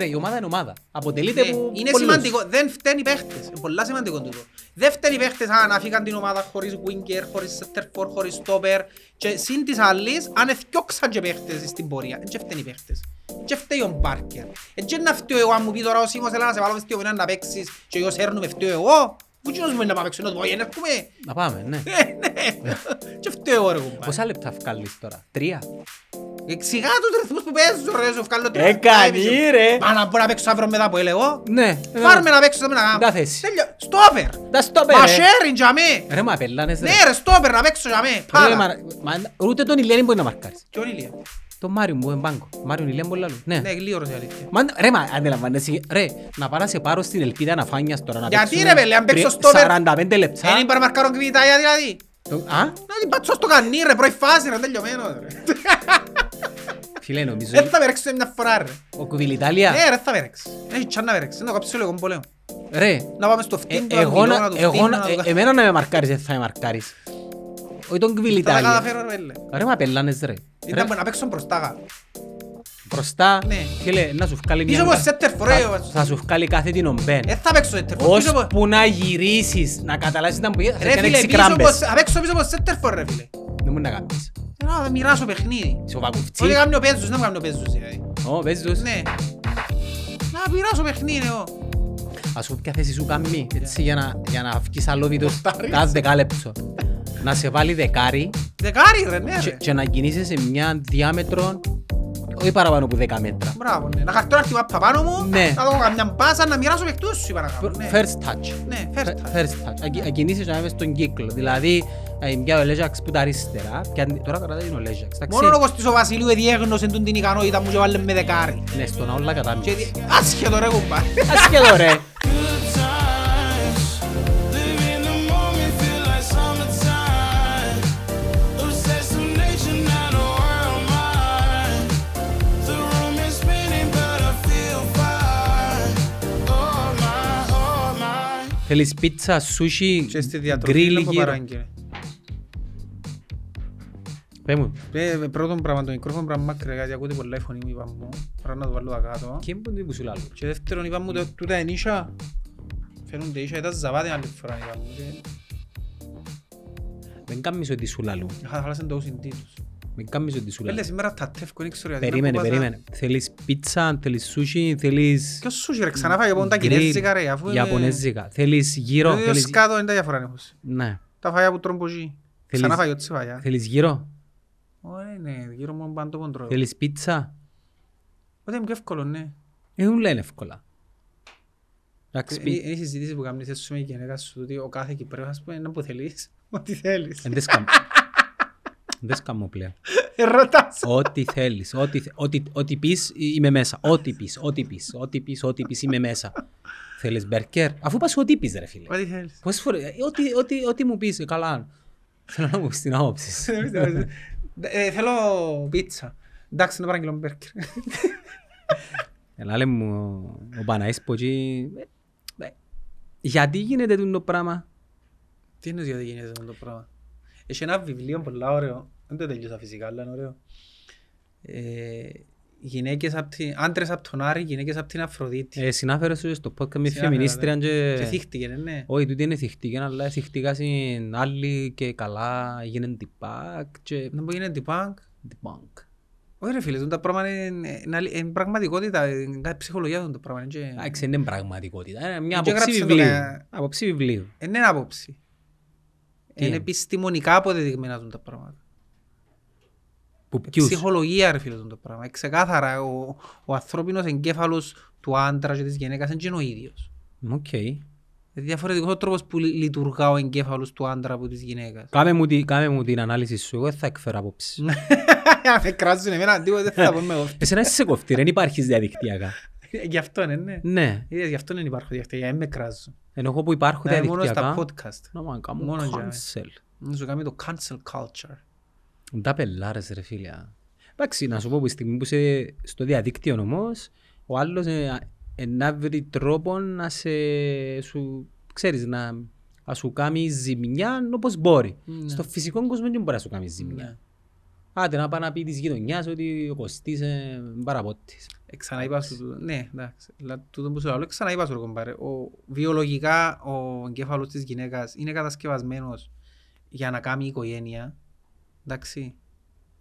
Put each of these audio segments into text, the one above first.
Ρε, η ομάδα είναι ομάδα. Αποτελείται Ναι, από Είναι πολλούς. σημαντικό, δεν φταίνει οι παίχτες. Είναι πολλά σημαντικό τούτο. Δεν φταίνει οι παίχτες αν αφήκαν την ομάδα χωρίς winger, χωρίς center for, χωρίς stopper. Και συν της άλλης, αν εθιώξαν και παίχτες στην πορεία, δεν φταίνει οι παίχτες. Δεν φταίει ο Μπάρκερ. Δεν να φταίω εγώ αν μου πεις τώρα ο Σίμος, έλα να σε βάλω μες στη γωνία να παίξεις και εγώ σέρνουμε φταίω εγώ. Πού κοινός μου είναι να πάω παίξω, να του πω, «Ε, να έρχομαι». Να πάμε, ναι. Ε, ναι. Και φταίω εγώ ρε κουμπάρε. Πόσα λεπτά βγάλεις τώρα, τρία; Εξηγά τους ρυθμούς που παίζουν ρε, σου βγάλω τρία. Έκανε, Ε, ρε. Μα να μπορώ να παίξω αύριο μετά που έλεγω. Ναι. Πάρme να παίξω να κάνω. Τα θέση. Τέλειο. Στόπερ. Τα στο πέρα. Μασέριν για με. Ρε, μα πελάνες ρε. Ναι ρε, στόπερ να παίξω για με. Ρε, Πάρα. μα- μα- Ούτε τον Ηλιάνη μπορεί να μαρκάρεις. Ποιον Ηλία. Τον Μάριο μου, εμπάγκο. Μάριο Ηλιάν μπορεί να λέω. Ναι. Ναι, γλίωρος η αλήθεια. Μα, ρε, μα αντιλαμβάνεσαι, ρε, να πάω να σε πάρω στην ελπίδα να φάνιας τώρα να Γιατί, παίξουμε ρε, πέλε, αν παίξω τρι- στόπερ- 45 λεπτά. Δεν είπα να μαρκάρω κβιτάγια δηλαδή. Το- Α, Να την πατσώ στο κανί ρε, πρώτη φάση ρε, τελειωμένο ρε. Φίλε, νομίζω, Δεν θα βερέξω μια φορά ρε. ο Κουβιλιτάλια, Ναι ρε, θα βερέξει. Έχει τσάν να βερέξει. Να το κάψει λίγο πόλεμο. ρε, Να πάμε στο ε, φτύντο, εγώ να- να το εγώ φτύνω, να- να το ε, κα- εμένα να με μαρκάρεις, δεν θα με μαρκάρεις. Όχι τον Θα τα Κουβιλιτάλια. καταφέρω ρε, πέλε. Ρε, μα πελάνες, ρε. Ρε, Ήταν να παίξω μπροστά κάτω. Μπροστά, Ναι. φίλε, να σου βγάλει Πίσω μια... από center for, θα- ε, Θα σου βγάλει κάθε την ομπέν. Ε, θα παίξω center for. Πίσω από- Ώσπου να γυρίσεις, να καταλάβεις την αμπογία, θα Ρε κάνει φίλε, έξι πίσω κράμπες. από- απ' έξω πίσω από center for ρε φίλε. Δεν μου να κάνεις. Ε, Να μοιράσω παιχνίδι. Είσαι ο Πακουφτσί. Ό,τι κάνει ο Πέζος, δεν μου κάνει ο Πέζος δηλαδή. Ω, παίζεις τους. Ναι. Να μοιράσω παιχνίδι εγώ. Ας σου ποια θέση σου κάνει, έτσι, για να, για να βγεις αλόβητος Πορτάρις. κάθε δεκάλεπτο. Να σε βάλει δεκάρι Δεκάρι ρε, ναι και, ρε. και να κινείσαι σε μια διάμετρο όχι παραπάνω από 10 μέτρα. Μπράβο, ναι. Να χαρτώ να χτυπά πάνω μου, Ναι. να δω καμιά μπάσα, να μοιράσω παιχνίδι σου είπα να κάνω. ναι. First touch. Ναι, first touch. First touch. Να κι- Να κινήσεις να είμαι στον κύκλο. Δηλαδή, να πιάει ο Λέζαξ που τα αριστερά, πιάνει- τώρα κρατάει ο Λέζαξ. εντάξει. Μόνο ο Κωστής ο Βασιλείου εδιέγνωσε τούτη την ικανότητα μου και βάλε με δεκάρι. Ναι, στον όλα Και κατάμιση. δι- Άσχετο ρε κουμπά. Ασχεδό ρε. Live in the moment, feel like summertime. Obsessed with nature, not a world mind. The room is spinning, but I feel fine. Oh my, oh my. Θέλεις πίτσα, σούσι, Και στη διατροφή γκρίλ είναι που γύρω. Παράγγειλε. Πες μου. Ε, με πρώτον πράγμα, το μικρόφωνο πράγμα μάκρυα, γιατί ακούτε πολλά η φωνή μου, είπα μου. Πρέπει να το βάλω τα κάτω. Και είναι που σου λάλλω. Και δεύτερον, είπα μου, το- τούτα είναι ίσια. Φαίνονται ίσια, ήταν ζαβάτι άλλη φορά, είπα μου. και Δεν κάνεις ότι σου λάλλω. είχα- χάλασαν το ουσιντή τους. Δεν κάνεις ότι σου Πέλε, λάλλω. σήμερα τα τεύκω, δεν ξέρω γιατί. Περίμενε, να πω πάσα- περίμενε. Θέλεις πίτσα, θέλεις σούσι, θέλεις Ποιος σούσι ρε, ξανά φάγε από τα γκριλ, κινέζικα ρε, αφού είναι- Ιαπωνέζικα. Θέλεις γύρο, Το ίδιο θέλεις... σκάτω είναι τα διαφορά ανέχος. Ναι. Τα φάγια που τρώνε ποσί. Θέλεις- Ξανά φάγε ό,τι φάγια. Θέλεις γύρο, Ωραία, ναι, γύρω μου πάνω το κοντρόλ. θέλεις πίτσα; Ότι είναι πιο εύκολο, ναι. Ε, ούν λένε εύκολα. Εντάξει, Ε, πι- Είναι η συζήτηση που κάνεις εσύ με η γυναίκα σου, ότι ο κάθε Κυπρέος, ας πούμε, είναι που θέλεις. Ό,τι θέλεις. εν τες καμ- εν τες καμώ πλέον. Ε, ρωτάς. Ό,τι θέλεις, ό,τι, θε- ό,τι, ό,τι πεις είμαι μέσα. Ό,τι πεις, ό,τι πεις, ό,τι πεις, ό,τι πεις είμαι μέσα. Θέλεις μπέρκερ, αφού πας ό,τι πεις ρε φίλε. Ό,τι θέλεις. Πόσες φορές, ε, ό,τι, ό,τι, ό,τι μου πεις, ε, καλά. Θέλω να μου πεις την άποψη σου. Ε, Θέλω πίτσα. Εντάξει, να παραγγείλω μπέρκερ. Ελά, λέμε μου, ο Παναής πω εκεί, ε, ε, γιατί γίνεται τούτο το πράγμα; Τι είναι γιατί γίνεται αυτό το πράγμα; Έχει ένα βιβλίο πολλά ωραίο. Δεν το τελειώσα φυσικά, αλλά είναι ωραίο. Ε, γυναίκες απ' την... Άντρες απ' τον Άρη, γυναίκες απ' την Αφροδίτη. Ε, συνάφερε σου στο podcast με Συνάφερα, φεμινίστρια Και και... θύχτηκε, ναι. Όχι, τούτη είναι θυχτική, αλλά θυχτήκα στην άλλη και καλά έγινε τυπάκ και... Να μπορεί να είναι τυπάνκ. Τυπάκ. Όχι ρε φίλε, τα πράγματα είναι, είναι, αλη- είναι πραγματικότητα, είναι κάτι ψυχολογία το πράγμα. είναι και- Εντάξει, είναι πραγματικότητα. Είναι μια Και άποψη γράψε το βιβλίου. κα- Άποψη βιβλίου. Είναι ένα άποψη. Τι Είναι είναι; επιστημονικά αποδεδειγμένα τα πράγματα. Που ποιους; Ψυχολογία ρε φίλε το πράγμα. Ξεκάθαρα ο, ο ανθρώπινος εγκέφαλος του άντρα και της γυναίκας δεν είναι ο ίδιος. Οκ. Είναι διαφορετικός ο τρόπος που λει- λειτουργά ο εγκέφαλος του άντρα από της γυναίκας. Κάμε μου, τη- κάμε μου την ανάλυση σου, εγώ δεν θα εκφέρω άποψη. Αν με κράζουν εμένα, τίποτε δεν θα πω με εγώ. Εσένα είσαι σε κοφτή, δεν υπάρχεις διαδικτυακά. Γι' αυτό είναι, ναι. Ναι, Είδες, Γι' αυτό δεν υπάρχουν διακτυακά, δεν με κράζουν. ενώ εγώ που υπάρχω Ναι, μόνο στα διαδικτυακά, podcast. να μου κάνω Μόνο για- cancel. Να σου κάνει το cancel culture. Τα πελάρες ρε φίλε. Εντάξει, να σου πω που η στιγμή που είσαι στο διαδίκτυο όμως, ο άλλος ε, ε, να βρει τρόπο να σε, σου, ξέρεις, να, να σου κάνει ζημιά όπως μπορεί. Ναι. Στο φυσικό κόσμο δεν μπορεί να σου κάνει ζημιά. Ναι. Άντε να πάει να πει της γειτονιάς ότι ο Κωστής είναι παραπότης. Ε, Ξαναείπα σου, το- ναι, εντάξει. Αλλά τούτο που σου λέω, ξαναείπα σου, ρε κομπάρε. Ο, βιολογικά ο εγκέφαλος της γυναίκας είναι κατασκευασμένος για να κάνει οικογένεια. Εντάξει.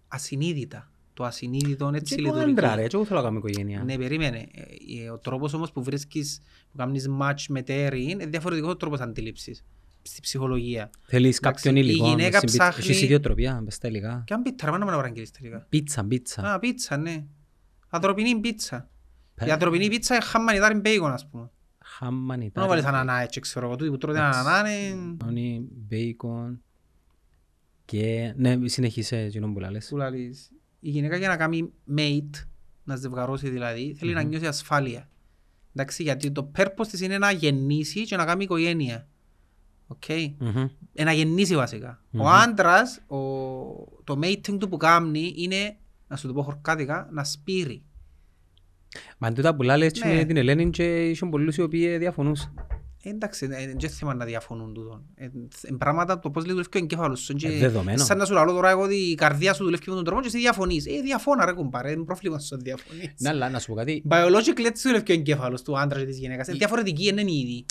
Ασυνείδητα. Το ασυνείδητο έτσι Και το λειτουργεί. άντρα ρε, και εγώ θέλω να κάνω οικογένεια. Ναι, περίμενε. Ε, ε, Ο τρόπος όμως που βρίσκεις, που κάνεις match με τέρι είναι διαφορετικός ο τρόπος αντίληψης στη ψυχολογία. Θέλεις Εντάξει, κάποιον η υλικό. γυναίκα στην πίτσα. ψάχνει- Έχεις ιδιοτροπία, μες στα υλικά. Και αν πίτσα, ρε, mana να παραγγείλεις τελικά. Πίτσα, πίτσα. Α, πίτσα, ναι. Ανθρωπινή πίτσα. Πε- Η ανθρωπινή πίτσα είναι χαμανιτάρι μπέικον, ας πούμε. Χάμμανι, Να βάλεις ανανά έτσι, ξέρω εγώ, τούτοι που τρώτε ανανά είναι... Όνι, μπέικον και... Ναι, συνεχίσε εκείνο που λες. Σου λαλείς. Η γυναίκα για να κάνει mate, να ζευγαρώσει δηλαδή, θέλει να νιώσει ασφάλεια. Εντάξει, γιατί το purpose της είναι να γεννήσει και να κάνει οικογένεια. Οκ. Μμμ. Ε, να γεννήσει βασικά. Ο Μμμ. άντρας, ο, το mating του που κάνει είναι, να σου το πω χορκάτικα, να σπείρει. Μα εν τούτα που λες έτσι Ναι. με την Ελένη και είχαν πολλούς οι οποίοι διαφωνούσαν. Ε, Εντάξει, δεν είναι θέμα να διαφωνούν τούτο. Ε, ε, πράγματα το πώς λειτουργεί ο εγκέφαλος σου. Και- Ε, δεδομένο. Σαν να σου λέω τώρα εγώ ότι η καρδιά σου δουλεύει με τον τρόπο και εσύ διαφωνείς. Ε, διαφώνα ρε κουμπάρε, είναι πρόβλημα σου να διαφωνείς. Ναι, αλλά να σου πω κάτι. Biologically έτσι δουλεύει ο εγκέφαλος του άντρας και της γυναίκας. Είναι διαφορετική, είναι η ίδια.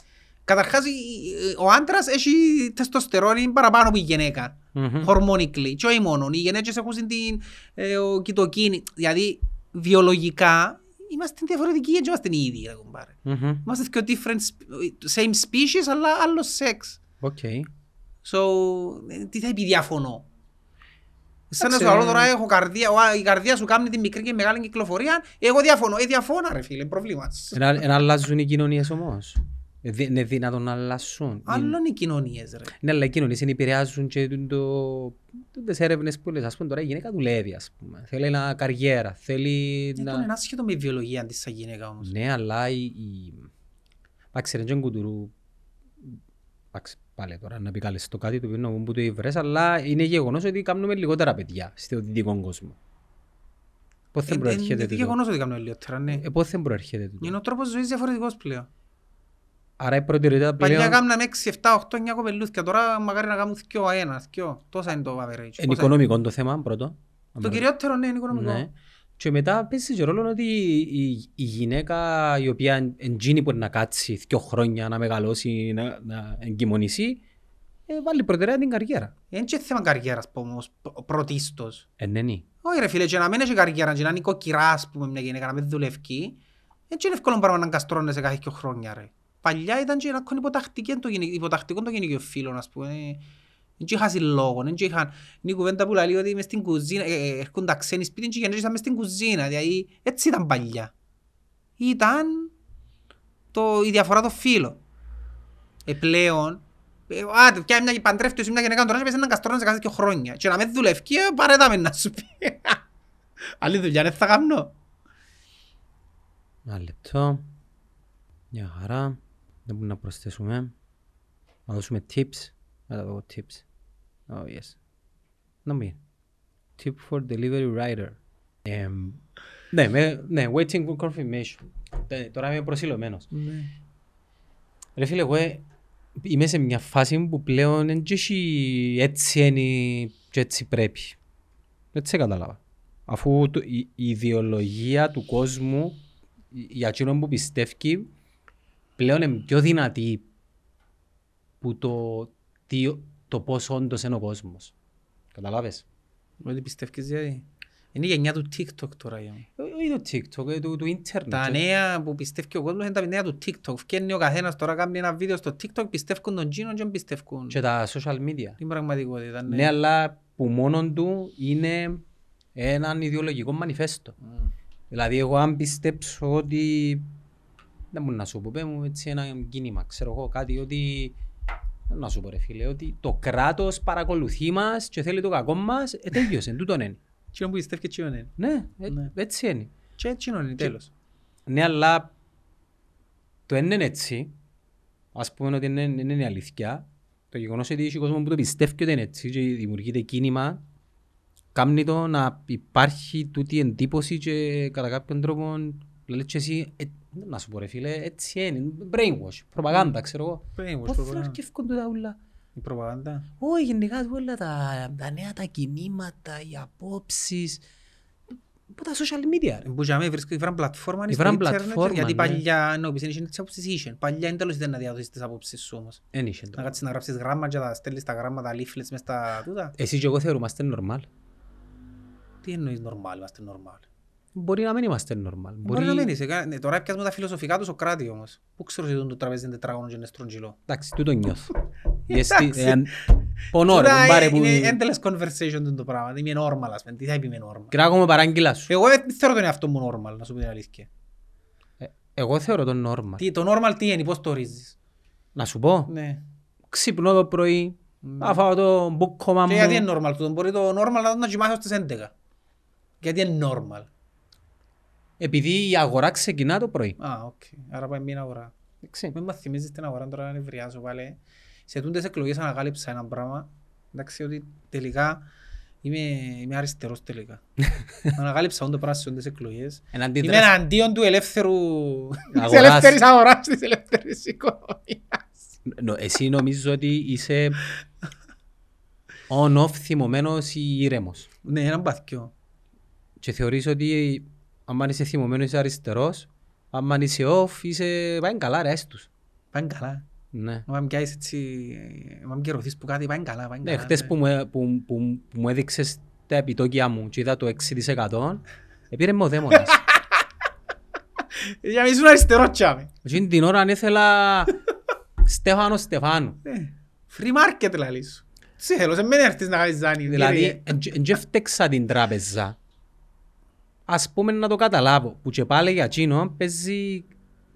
Καταρχάς, η- η- ο άντρας έχει τεστοστερόνη παραπάνω από η γυναίκα. Μμμ. Hormonically. Και όχι μόνο. Οι γυναίκες έχουν την ε, ο κοιτοκίνη. Δηλαδή, βιολογικά, είμαστε διαφορετικοί, έτσι είμαστε οι ίδιοι. ρε κουμπάρε. Μμμ. Είμαστε και different, sp- same species, αλλά άλλο sex. OK. So, ε, τι θα πει διαφωνώ. Σαν να σου Εντάξει, λέω τώρα ε. έχω καρδία, ο, η καρδία σου κάνει την μικρή και μεγάλη κυκλοφορία, εγώ διαφωνώ. Ε, διαφώνα ρε φίλε, πρόβλημα σου. Εν εν αλλάζουν οι κοινωνίες όμως. Ε, δι- Είναι δυνατόν να αλλάσουν. Άλλον οι κοινωνίες ρε. Ναι, αλλά οι κοινωνίες είναι επηρεάζουν και το, το, τις έρευνες που λες. Ας πούμε τώρα η γυναίκα δουλεύει, ας πούμε. Θέλει ένα καριέρα. Θέλει Δεν να... είναι άσχετο με η βιολογία της σαν γυναίκα όμως. Ναι, αλλά η... η... Εντάξει, ρε, και κουτουρού... Εντάξει, πάλι τώρα να επικαλεστώ το κάτι του πίνω μου που το ήβρες, αλλά είναι γεγονός ότι κάνουμε λιγότερα παιδιά στο δυτικό κόσμο. Πώς δεν Ε, ε, προέρχεται Είναι τούτο; γεγονός ότι κάνουμε λιγότερα, ναι. Ε, πώς δεν προέρχεται τούτο; Είναι ο τρόπος ζωής διαφορετικός πλέον. Άρα η προτεραιότητα Παλιά πλέον κάναμε 6, 7, 8, 9 κοπελούθια, τώρα μακάρι να κάνουμε 2, 1, 2. Τόσα είναι το average. είναι Πόσα είναι; οικονομικό το θέμα πρώτο. Το κυριότερο ναι, είναι οικονομικό. Ναι. Και μετά παίζει και ρόλος ότι η, η γυναίκα η οποία εντζήνει μπορεί να κάτσει δύο χρόνια να μεγαλώσει, να, να εγκυμονήσει, ε, βάλει προτεραιότητα την καριέρα. Είναι και θέμα καριέρας που όμως π- πρωτίστως. Ε, ναι, ναι. Όχι ρε φίλε, και να μην έχει καριέρα, και να είναι οικοκυρά, ας πούμε, μια γυναίκα, να μην δουλεύει, έτσι είναι εύκολο πράγμα να καστρώνεσαι κάθε δύο χρόνια, ρε. Παλιά ήταν και ένα υποτακτικό το, γυναικ- υποτακτικό το γυναικείο φίλων, ας πούμε. Δεν είχα συλλόγο, δεν είχαν... Είναι η κουβέντα που λέει ότι μες στην κουζίνα, ε, ε, έρχονται τα ξένοι σπίτι και οι γυναίκες ήταν μες στην κουζίνα, δηλαδή έτσι ήταν παλιά. Ήταν το, η διαφορά των φίλων. Ε, πλέον, ε, άντε, πια μια παντρεύτωση μια γυναίκα τώρα και πες να καστρώνεσαι κάθε δύο χρόνια. Και να με δουλεύει, ε, παρέταμε να σου πει. Άλλη δουλειά δεν θα κάνω. Ένα λεπτό. Μια χαρά. Δεν μπορούμε να προσθέσουμε. Να δώσουμε tips. Να τα δω tips. Oh yes. Να μην. Tip for delivery rider. Εμ, ναι, με, ναι, waiting for confirmation. Τε- Τώρα είμαι προσιλωμένος. Ρε φίλε, εγώ ε, είμαι σε μια φάση που πλέον δεν έχει έτσι είναι και έτσι πρέπει. Έτσι κατάλαβα. Αφού το, η, η ιδεολογία του κόσμου η- για εκείνον που πιστεύει πλέον είναι πιο δυνατή που το, τι, το πώς όντως είναι ο κόσμος. Καταλάβες; Ότι πιστεύεις δηλαδή. Είναι η γενιά του TikTok τώρα. για μένα. Ε, Όχι το TikTok, ε, του, του ίντερνετ. Τα Και- νέα που πιστεύει ο κόσμος είναι τα νέα του TikTok. Φκένει ο καθένας τώρα κάνει ένα βίντεο στο TikTok, πιστεύουν τον Τζίνο και δεν πιστεύουν Και τα social media. την πραγματικότητα. Ναι, αλλά που μόνον του είναι έναν ιδεολογικό μανιφέστο. Μμ. Δηλαδή, εγώ αν πιστέψω ότι. Δεν μπορεί να σου πω, πέ μου έτσι ένα κίνημα, ξέρω εγώ κάτι ότι. Δεν να σου πω ρε φίλε, ότι το κράτος παρακολουθεί μας και θέλει το κακό μας, ε, τέλειωσε, τούτον είναι. Τζίνο που πιστεύει και Τζίνο είναι. Ναι, ε, Ναι. έτσι είναι. Και Τζίνο είναι τέλος. Ναι, αλλά το είναι έτσι. Ας πούμε ότι είναι, είναι η αλήθεια. Το γεγονός ότι έχει κόσμο που το πιστεύει ότι είναι έτσι και δημιουργείται κίνημα κάνει το να υπάρχει τούτη εντύπωση και κατά κάποιον τρόπο λέει και εσύ, ε, να σου πω ρε φίλε, έτσι είναι, brainwash, προπαγάνδα ξέρω εγώ. Brainwash, Πώς προπαγάνδα. θωρακεύκονται τα ούλα. Η προπαγάνδα. Όχι, γενικά όλα τα, τα νέα τα κινήματα, οι απόψεις. Από τα social media. ρε. Που για μέ βρίσκεται βραν πλατφόρμα Η στο βραν ίντερνετ, πλατφόρμα, γιατί ναι. παλιά ενώ πεις, είναι τις απόψεις είχαν. Παλιά είναι τέλος ήταν να διαδώσεις τις απόψεις σου όμως. Εν είχε το. Να κάτσεις να γράψεις γράμμα και να στέλνεις τα γράμματα leaflets μες στα τούτα. Εσύ και εγώ θεωρούμαστε normal. Τι εννοείς normal, είμαστε normal; Μπορεί να μην είμαστε normal. Μπορεί να μην είσαι. κα- ναι, Τώρα πιάσουμε τα φιλοσοφικά του Σοκράτη όμως. Πού ξέρω ότι το τραπέζι είναι τετράγωνο και είναι στρογγυλό. Εντάξει, τούτο νιώθω. Η αισθη- Εντάξει. εάν- Πονώ ρε, Τούτα κουμπάρε που... Είναι endless conversation τούτο το πράγμα. Είμαι normal, ας πούμε. Τι θα είπε είμαι normal. Κράγω με παράγγελα σου. Εγώ δεν θεωρώ τον εαυτό μου normal, να σου πω την αλήθεια. Ε, Εγώ θεωρώ το normal. Τι, το normal τι είναι, πώς το ορίζεις; Να σου πω, Ναι. ξυπνώ το πρωί, να φάω το μπουκκόμα Και γιατί μου. είναι normal τούτο; Μπορεί το normal να το να κοιμάσαι στις 11. Γιατί είναι normal. Επειδή η αγορά ξεκινά το πρωί. Α, οκ. Άρα πάει μια αγορά. Εντάξει. Μην μας θυμίζεις την αγορά τώρα να νευριάζω πάλι. Σε τούντες εκλογές ανακάλυψα ένα πράγμα. Εντάξει, ότι τελικά είμαι, είμαι αριστερός τελικά. ανακάλυψα όντως πράγμα σε τούντες εκλογές. Εν Είμαι αντίδραση- εναντίον του ελεύθερου... της Αγοράς. ελεύθερης αγοράς, της ελεύθερης οικονομίας. Νο- Εσύ νομίζω ότι είσαι on-off θυμωμένος ή ήρεμος; Ναι, έναν παθκιό. Και θεωρείς ότι αν είσαι θυμωμένος είσαι αριστερός, αν είσαι off είσαι... πάει καλά ρε έστους. Πάει καλά. Ναι. Αν πιάσεις έτσι, αν καιρωθείς που κάτι, πάει καλά. πάει Ναι, καλά, χτες ναι. που μου, ε- που, που, που μου έδειξες τα επιτόκια μου και είδα το 6% επήρε με ο δαίμονας. Για να ήσουν αριστερό τσάμε. Εκείνη την ώρα αν ήθελα Στέφανο Στεφάνου. Ναι. Free market λαλή σου. Τι θέλω, σε μένει έρθεις να κάνεις δάνειο. Δηλαδή, εν και φταίξα την τράπεζα. Ας πούμε να το καταλάβω, που και πάλι για εκείνο παίζει,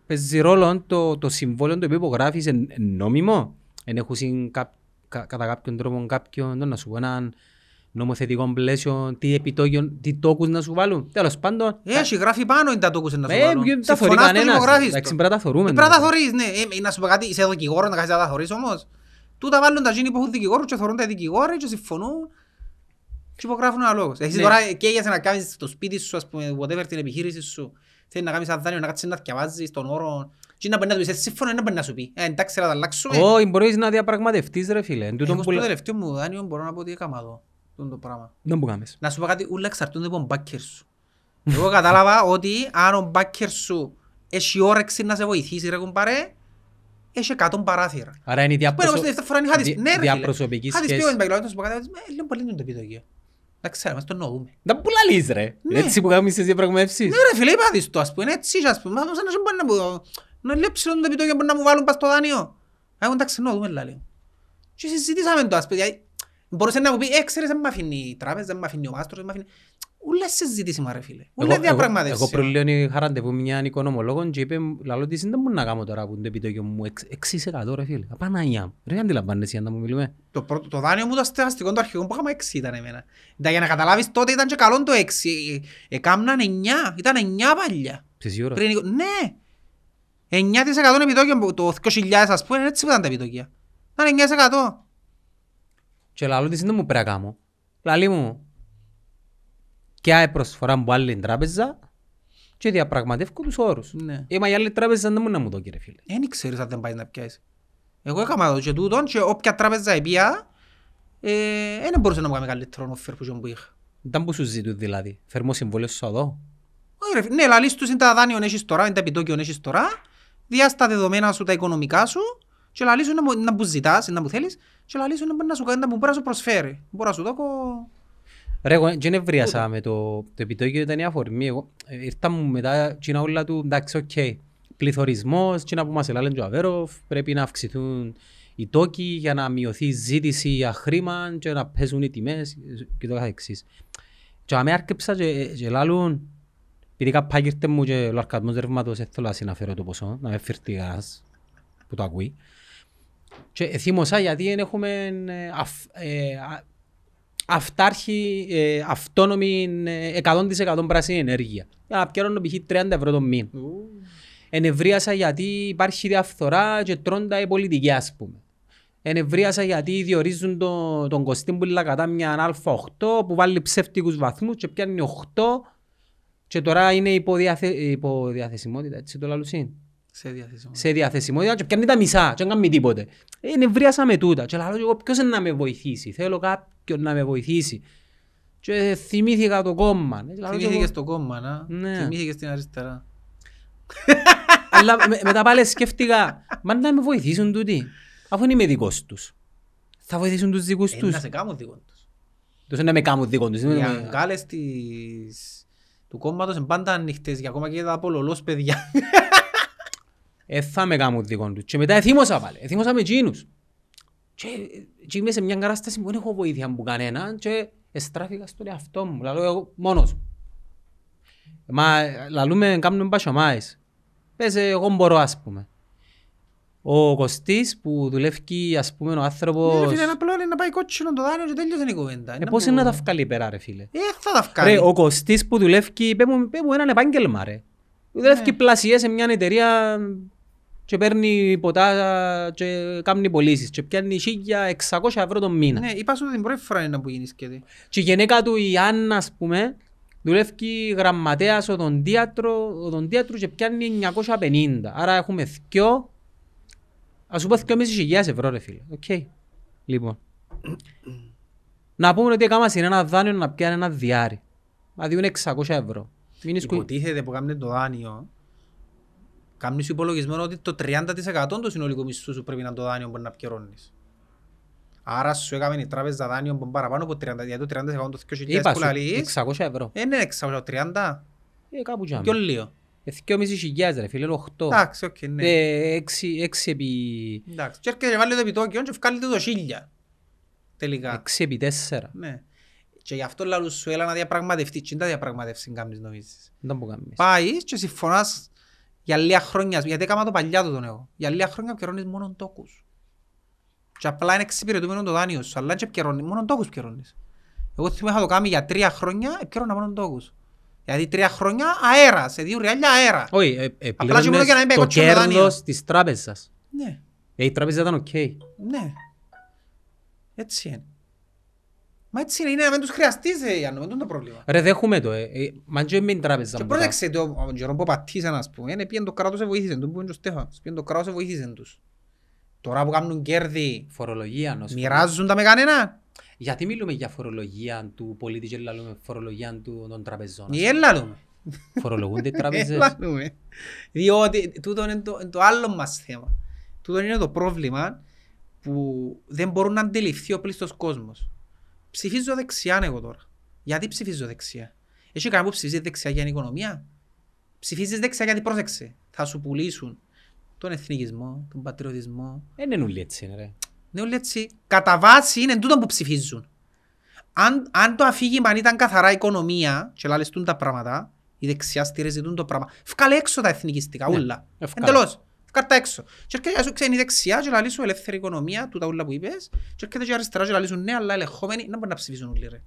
παίζει ρόλο το, το συμβόλαιο το οποίο υπογράφεις εν, εν νόμιμο. Εν έχουν συν κά, κα, κατά κάποιον τρόπο κάποιον, να σου πω έναν νομοθετικό πλαίσιο, τι επιτόκιο, τι τόκους να σου βάλουν. Τέλος πάντων, Έχει γράφει πάνω είναι τα τόκους να σου ε, βάλουν. ποιο- τα θωρεί Συμφωνάς το κανένας. υπογράφεις Εντάξει, το. πρέπει να τα θωρούμε. Ε, Πρέπει να τα θωρείς, ναι. Ε, Να σου πω κάτι, είσαι δικηγόρος να κάνεις να τα θωρείς όμως. Τούτα βάλουν τα γίνει που έχουν δικηγόρο και θωρούν τα δικηγόροι και συμφωνούν και υπογράφουν ένα λόγος. Εσύ Ναι. τώρα καίγεσαι να κάνεις το σπίτι σου, ας πούμε, whatever την επιχείρηση σου. Θέλει να κάνεις ένα δάνειο, να κάτσεις να διαβάζεις τον όρο. Και να μπορεί να του πεις, «Ε, σύμφωνο, να μπορεί να σου πει. Ε, εντάξει, να τα αλλάξουμε. Όχι, μπορείς να διαπραγματευτείς ρε φίλε. Εν τούτον Εγώ που στο λέ- τελευταίο μου δάνειο μπορώ να πω ότι έκαμα εδώ. τούτο το πράγμα. Δεν που κάνεις. Να σου πω κάτι, ούλα εξαρτούνται από τον μπάκερ σου. Εγώ κατάλαβα ότι αν ο μπάκερ σου έχει όρεξη να σε βοηθήσει ρε κουμπάρε, έχει 100 παράθυρα. Άρα είναι η Που εγώ διαπροσω... στη δεύτερη φορά είχα της, δι- ναι ρε φίλε. διαπροσωπική Είχα της πει σχέση. ο μπακελό, να σου πω κάτι, ε, λέω πολύ είναι το επιτόκιο. Να ξέρουμε, το νοούμε. Να που λαλείς ρε. Ναι. Έτσι που κάνουμε στις διαπραγματεύσεις. Ναι ρε φίλε, είπα της το, ας πούμε, έτσι, ας πούμε, μα σαν να σου μπορεί να μου, να λέω ψηλό το επιτόκιο μπορεί να μου βάλουν πας στο δάνειο. Εγώ εντάξει, νοούμε, λέει. Και συζητήσαμε το, ας πούμε, γιατί μπορούσε να μου πει, ε, ξέρεις, δεν μ' αφήνει η τράπεζα, δεν μ' αφήνει ο μάστρος, δεν μ' αφήνει... Ούλα συζήτησιμα ρε φίλε, ούλα Εγώ- εγώ- διαπραγματεύσεις. Εγώ προλέον είχα ραντεβού με μια οικονομολόγο και είπε λαλό της δεν μπορεί να κάνω τώρα που είναι το επιτόκιο μου 6% ρε φίλε. Απαναγιά μου. Ρε αντιλαμβάνεσαι αν να μου μιλούμε. Το, πρώτο, το δάνειο μου το αστεγαστικό το αρχικό που είχαμε 6 ήταν εμένα. Τα, για να καταλάβεις τότε ήταν και καλό το 6. Εκάμναν 9. Ήταν 9 παλιά. Σε σίγουρο. Πριν, εικο- ναι. 9% επιτόκιο που το 2000 ας πούμε έτσι που ήταν τα επιτόκια. Ήταν 9%. Και λαλό της δεν μου πρέπει να κάνω. Λαλή μου. Και άε προσφορά μου άλλη τράπεζα και διαπραγματεύω τους όρους. Ναι. Ε, μα η άλλη τράπεζα δεν μου να μου το κύριε φίλε. Δεν ξέρεις αν δεν πάει να πιάσεις. Εγώ έκανα το και τούτον και όποια τράπεζα επία ε, δεν μπορούσε να μου κάνει καλύτερο offer που τζον που είχα. Ήταν που σου ζητούν δηλαδή. Φέρμω συμβόλαιο σου εδώ. Όχι, ρε, Ναι, λαλείς τους είναι τα δάνεια έχεις τώρα, είναι τα επιτόκια έχεις τώρα, διάς τα δεδομένα σου, τα οικονομικά σου και λαλείς σου να μου- να μου ζητάς, να μου θέλεις και λαλείς σου να μπορεί να σου κάνει, να μου μπορείς να σου προσφέρει. Μπορεί να σου δώκω... Ρε, εγώ δεν ευρίασα με το, το επιτόκιο ήταν η αφορμή. Εγώ ε, ήρθα μου μετά κοινά όλα του, εντάξει, οκ. Πληθωρισμός, κοινά που μας ελάλεν και ο Αβέροφ, πρέπει να αυξηθούν οι τόκοι για να μειωθεί η ζήτηση για χρήμα και να πέσουν οι τιμές και το καθεξής. Και αμέ άρκεψα και, και λάλλουν, επειδή κάπου ήρθε μου και ο αρκασμός ρεύματος, δεν θέλω να συναφέρω το ποσό, να με φέρει κανένας που το ακούει. Και θύμωσα γιατί δεν έχουμε ε, αυ- ε, α- αυτάρχη, ε, αυτόνομη ε, 100% πράσινη ενέργεια. Για να πιέρωνω π.χ. 30 ευρώ το μήνα. Ενευρίασα γιατί υπάρχει διαφθορά και τρώντα οι πολιτικοί ας πούμε. Ενευρίασα γιατί διορίζουν το, τον Κωστή Μπουλα κατά μια α8 που βάλει ψεύτικους βαθμούς και πιάνει 8 και τώρα είναι υποδιαθε, υποδιαθεσιμότητα, έτσι το λαλουσίν Σε διάθεση μου. σε διαθεσιμότητα και πιάνει τα μισά και δεν κάνει τίποτε. Ε, νευρίασα με τούτα και λέω εγώ ποιος είναι να με βοηθήσει; Θέλω κάποιον να με βοηθήσει. Και θυμήθηκα το κόμμα. Ε, λαλώ και Θυμήθηκες εγώ- το κόμμα, να. Ναι. Θυμήθηκες την αριστερά. Αλλά με- μετά πάλι σκέφτηκα, μα να με βοηθήσουν τούτοι, αφού είναι είμαι δικός τους. Θα βοηθήσουν τους δικούς Ε, τους. Να σε κάνουν δικό τους. Τους να με κάνουν δικό τους. Οι δεν με- αγκάλες της... του κόμματος είναι πάντα ανοιχτές για ακόμα και τα απολολός παιδιά. Ε, θα με κάνουν δικό τους. Και μετά εθίμωσα πάλι. Εθίμωσα με εκείνους. Και, και είμαι σε μια κατάσταση που δεν έχω βοήθεια από κανέναν και εστράφηκα στον εαυτό μου. Λαλώ εγώ μόνος μου. Μα λαλούμε κάνουμε μπασιωμάες. Πες ε, εγώ μπορώ ας πούμε. Ο Κωστής που δουλεύει ας πούμε ο Ναι, ρε άνθρωπος... φίλε, ένα απλό είναι να πάει κότσινο το δάνειο και τέλειωσε η κουβέντα. Ε, Είναι πώς που- είναι να τα βγάλει πέρα ρε φίλε; Ε, θα τα βγάλει. Ρε, ο Κωστής που δουλεύει, πέ μου, πέ μου έναν επάγγελμα ρε. Δουλεύει Ναι. πλασιές σε μια εταιρεία και παίρνει ποτά και κάνει πωλήσεις και πιάνει 1600 ευρώ το μήνα. Ναι, είπα σου την πρώτη φορά είναι που γίνεις και τι. Και η γυναίκα του η Άννα ας πούμε δουλεύει γραμματέας οδοντίατρο, οδοντίατρου και πιάνει 950. Άρα έχουμε δυο, ας σου πω 2.500 ευρώ ρε φίλε. Οκ. Λοιπόν. να πούμε ότι έκανα στην ένα δάνειο να πιάνει ένα διάρρη. Να διούν 600 ευρώ. Μην ισκου... Υποτίθεται που κάνει το δάνειο. Κάνεις υπολογισμένο ότι το 30% του συνολικού μισθού σου πρέπει να είναι το δάνειο που να πιερώνεις. Άρα σου έκαμε η τράπεζα δάνειο που είναι παραπάνω από 30%, γιατί το 30% του 2.000 Είπα που σου, λαλείς, 600 ευρώ. ε, είναι 630, Ε, κάπου πιο τζάμε. λίγο. Ε, 2.500 ρε φίλε, 8. Εντάξει, οκ, ναι. Ε, 6 έξι επί... Εντάξει, και έρχεται και βάλει το επιτόκιο και βγάλει το 1000. Τελικά. 6 επί 4. Ναι. Και γι' αυτό λαλούς σου έλα να διαπραγματευτείς. Τι είναι τα διαπραγματεύσεις κάνεις νομίζεις; Δεν το κάνεις. Πάεις και συμφωνάς για λίγα χρόνια, γιατί έκανα το παλιά του τον εγώ. Για λίγα χρόνια πιερώνεις μόνο τόκους. Και απλά είναι εξυπηρετούμενο το δάνειο σου, αλλά και πιερώνεις, μόνο τόκους πιερώνεις. Εγώ θυμάμαι είχα το κάνει για τρία χρόνια, πιέρωνα μόνο τόκους. Γιατί τρία χρόνια αέρα, σε δύο ριάλια αέρα. Όχι, ε, ε, Απλά και μόνο για να μην πλήρωνες το παίξω το δάνειο. κέρδος της τράπεζας. Ναι, Ε, η τράπεζα ήταν οκ. ναι. Έτσι είναι. Μα έτσι είναι, είναι να μην τους χρειαστείς, ε, Ιάννο, με τούτο το πρόβλημα. Ρε δέχομαι το, ε, ε, μα και με την τράπεζα Και μου. πρόσεξε το, ο Τζερόμ που πατήσαν ας πούμε, είναι πήγαινε το κράτος σε βοήθησε, του που είναι και ο Στέφανος, πήγαινε το κράτος σε βοήθησε τους. Τώρα που κάνουν κέρδη, Φορολογία ενός μοιράζουν τα με κανένα. Γιατί μιλούμε για φορολογία του πολίτη και λαλούμε φορολογία του, των τραπεζών. Ή έλα λέμε. Φορολογούνται οι τράπεζες. Έλα λέμε. Διότι τούτο είναι το, το άλλο μας θέμα. Τούτο είναι το πρόβλημα που δεν μπορούν να αντιληφθεί ο πλήστος κόσμος. Ψηφίζω δεξιά εγώ τώρα. Γιατί ψηφίζω δεξιά; Έχει κανένα που ψηφίζει δεξιά για την οικονομία; Ψηφίζεις δεξιά γιατί πρόσεξε. Θα σου πουλήσουν τον εθνικισμό, τον πατριωτισμό. Δεν είναι όλοι έτσι, ρε. Ναι, όλοι έτσι. Κατά βάση είναι τούτο που ψηφίζουν. Αν, αν το αφήγημα ήταν καθαρά οικονομία και λάλες τούν τα πράγματα, η δεξιά στηρίζει τούν το πράγμα. Βγάλε έξω τα εθνικιστικά, Ναι, ούλα. ε, βγάλε. Εντελώς. Βγάλε τα έξω. Και έρχεται σου ξένη δεξιά και λαλείς σου ελεύθερη οικονομία, τούτα ούλα που είπες, και έρχεται και αριστερά και λαλείς σου ναι, αλλά ελεγχόμενοι, να μπορεί να ψηφίσουν όλοι ρε.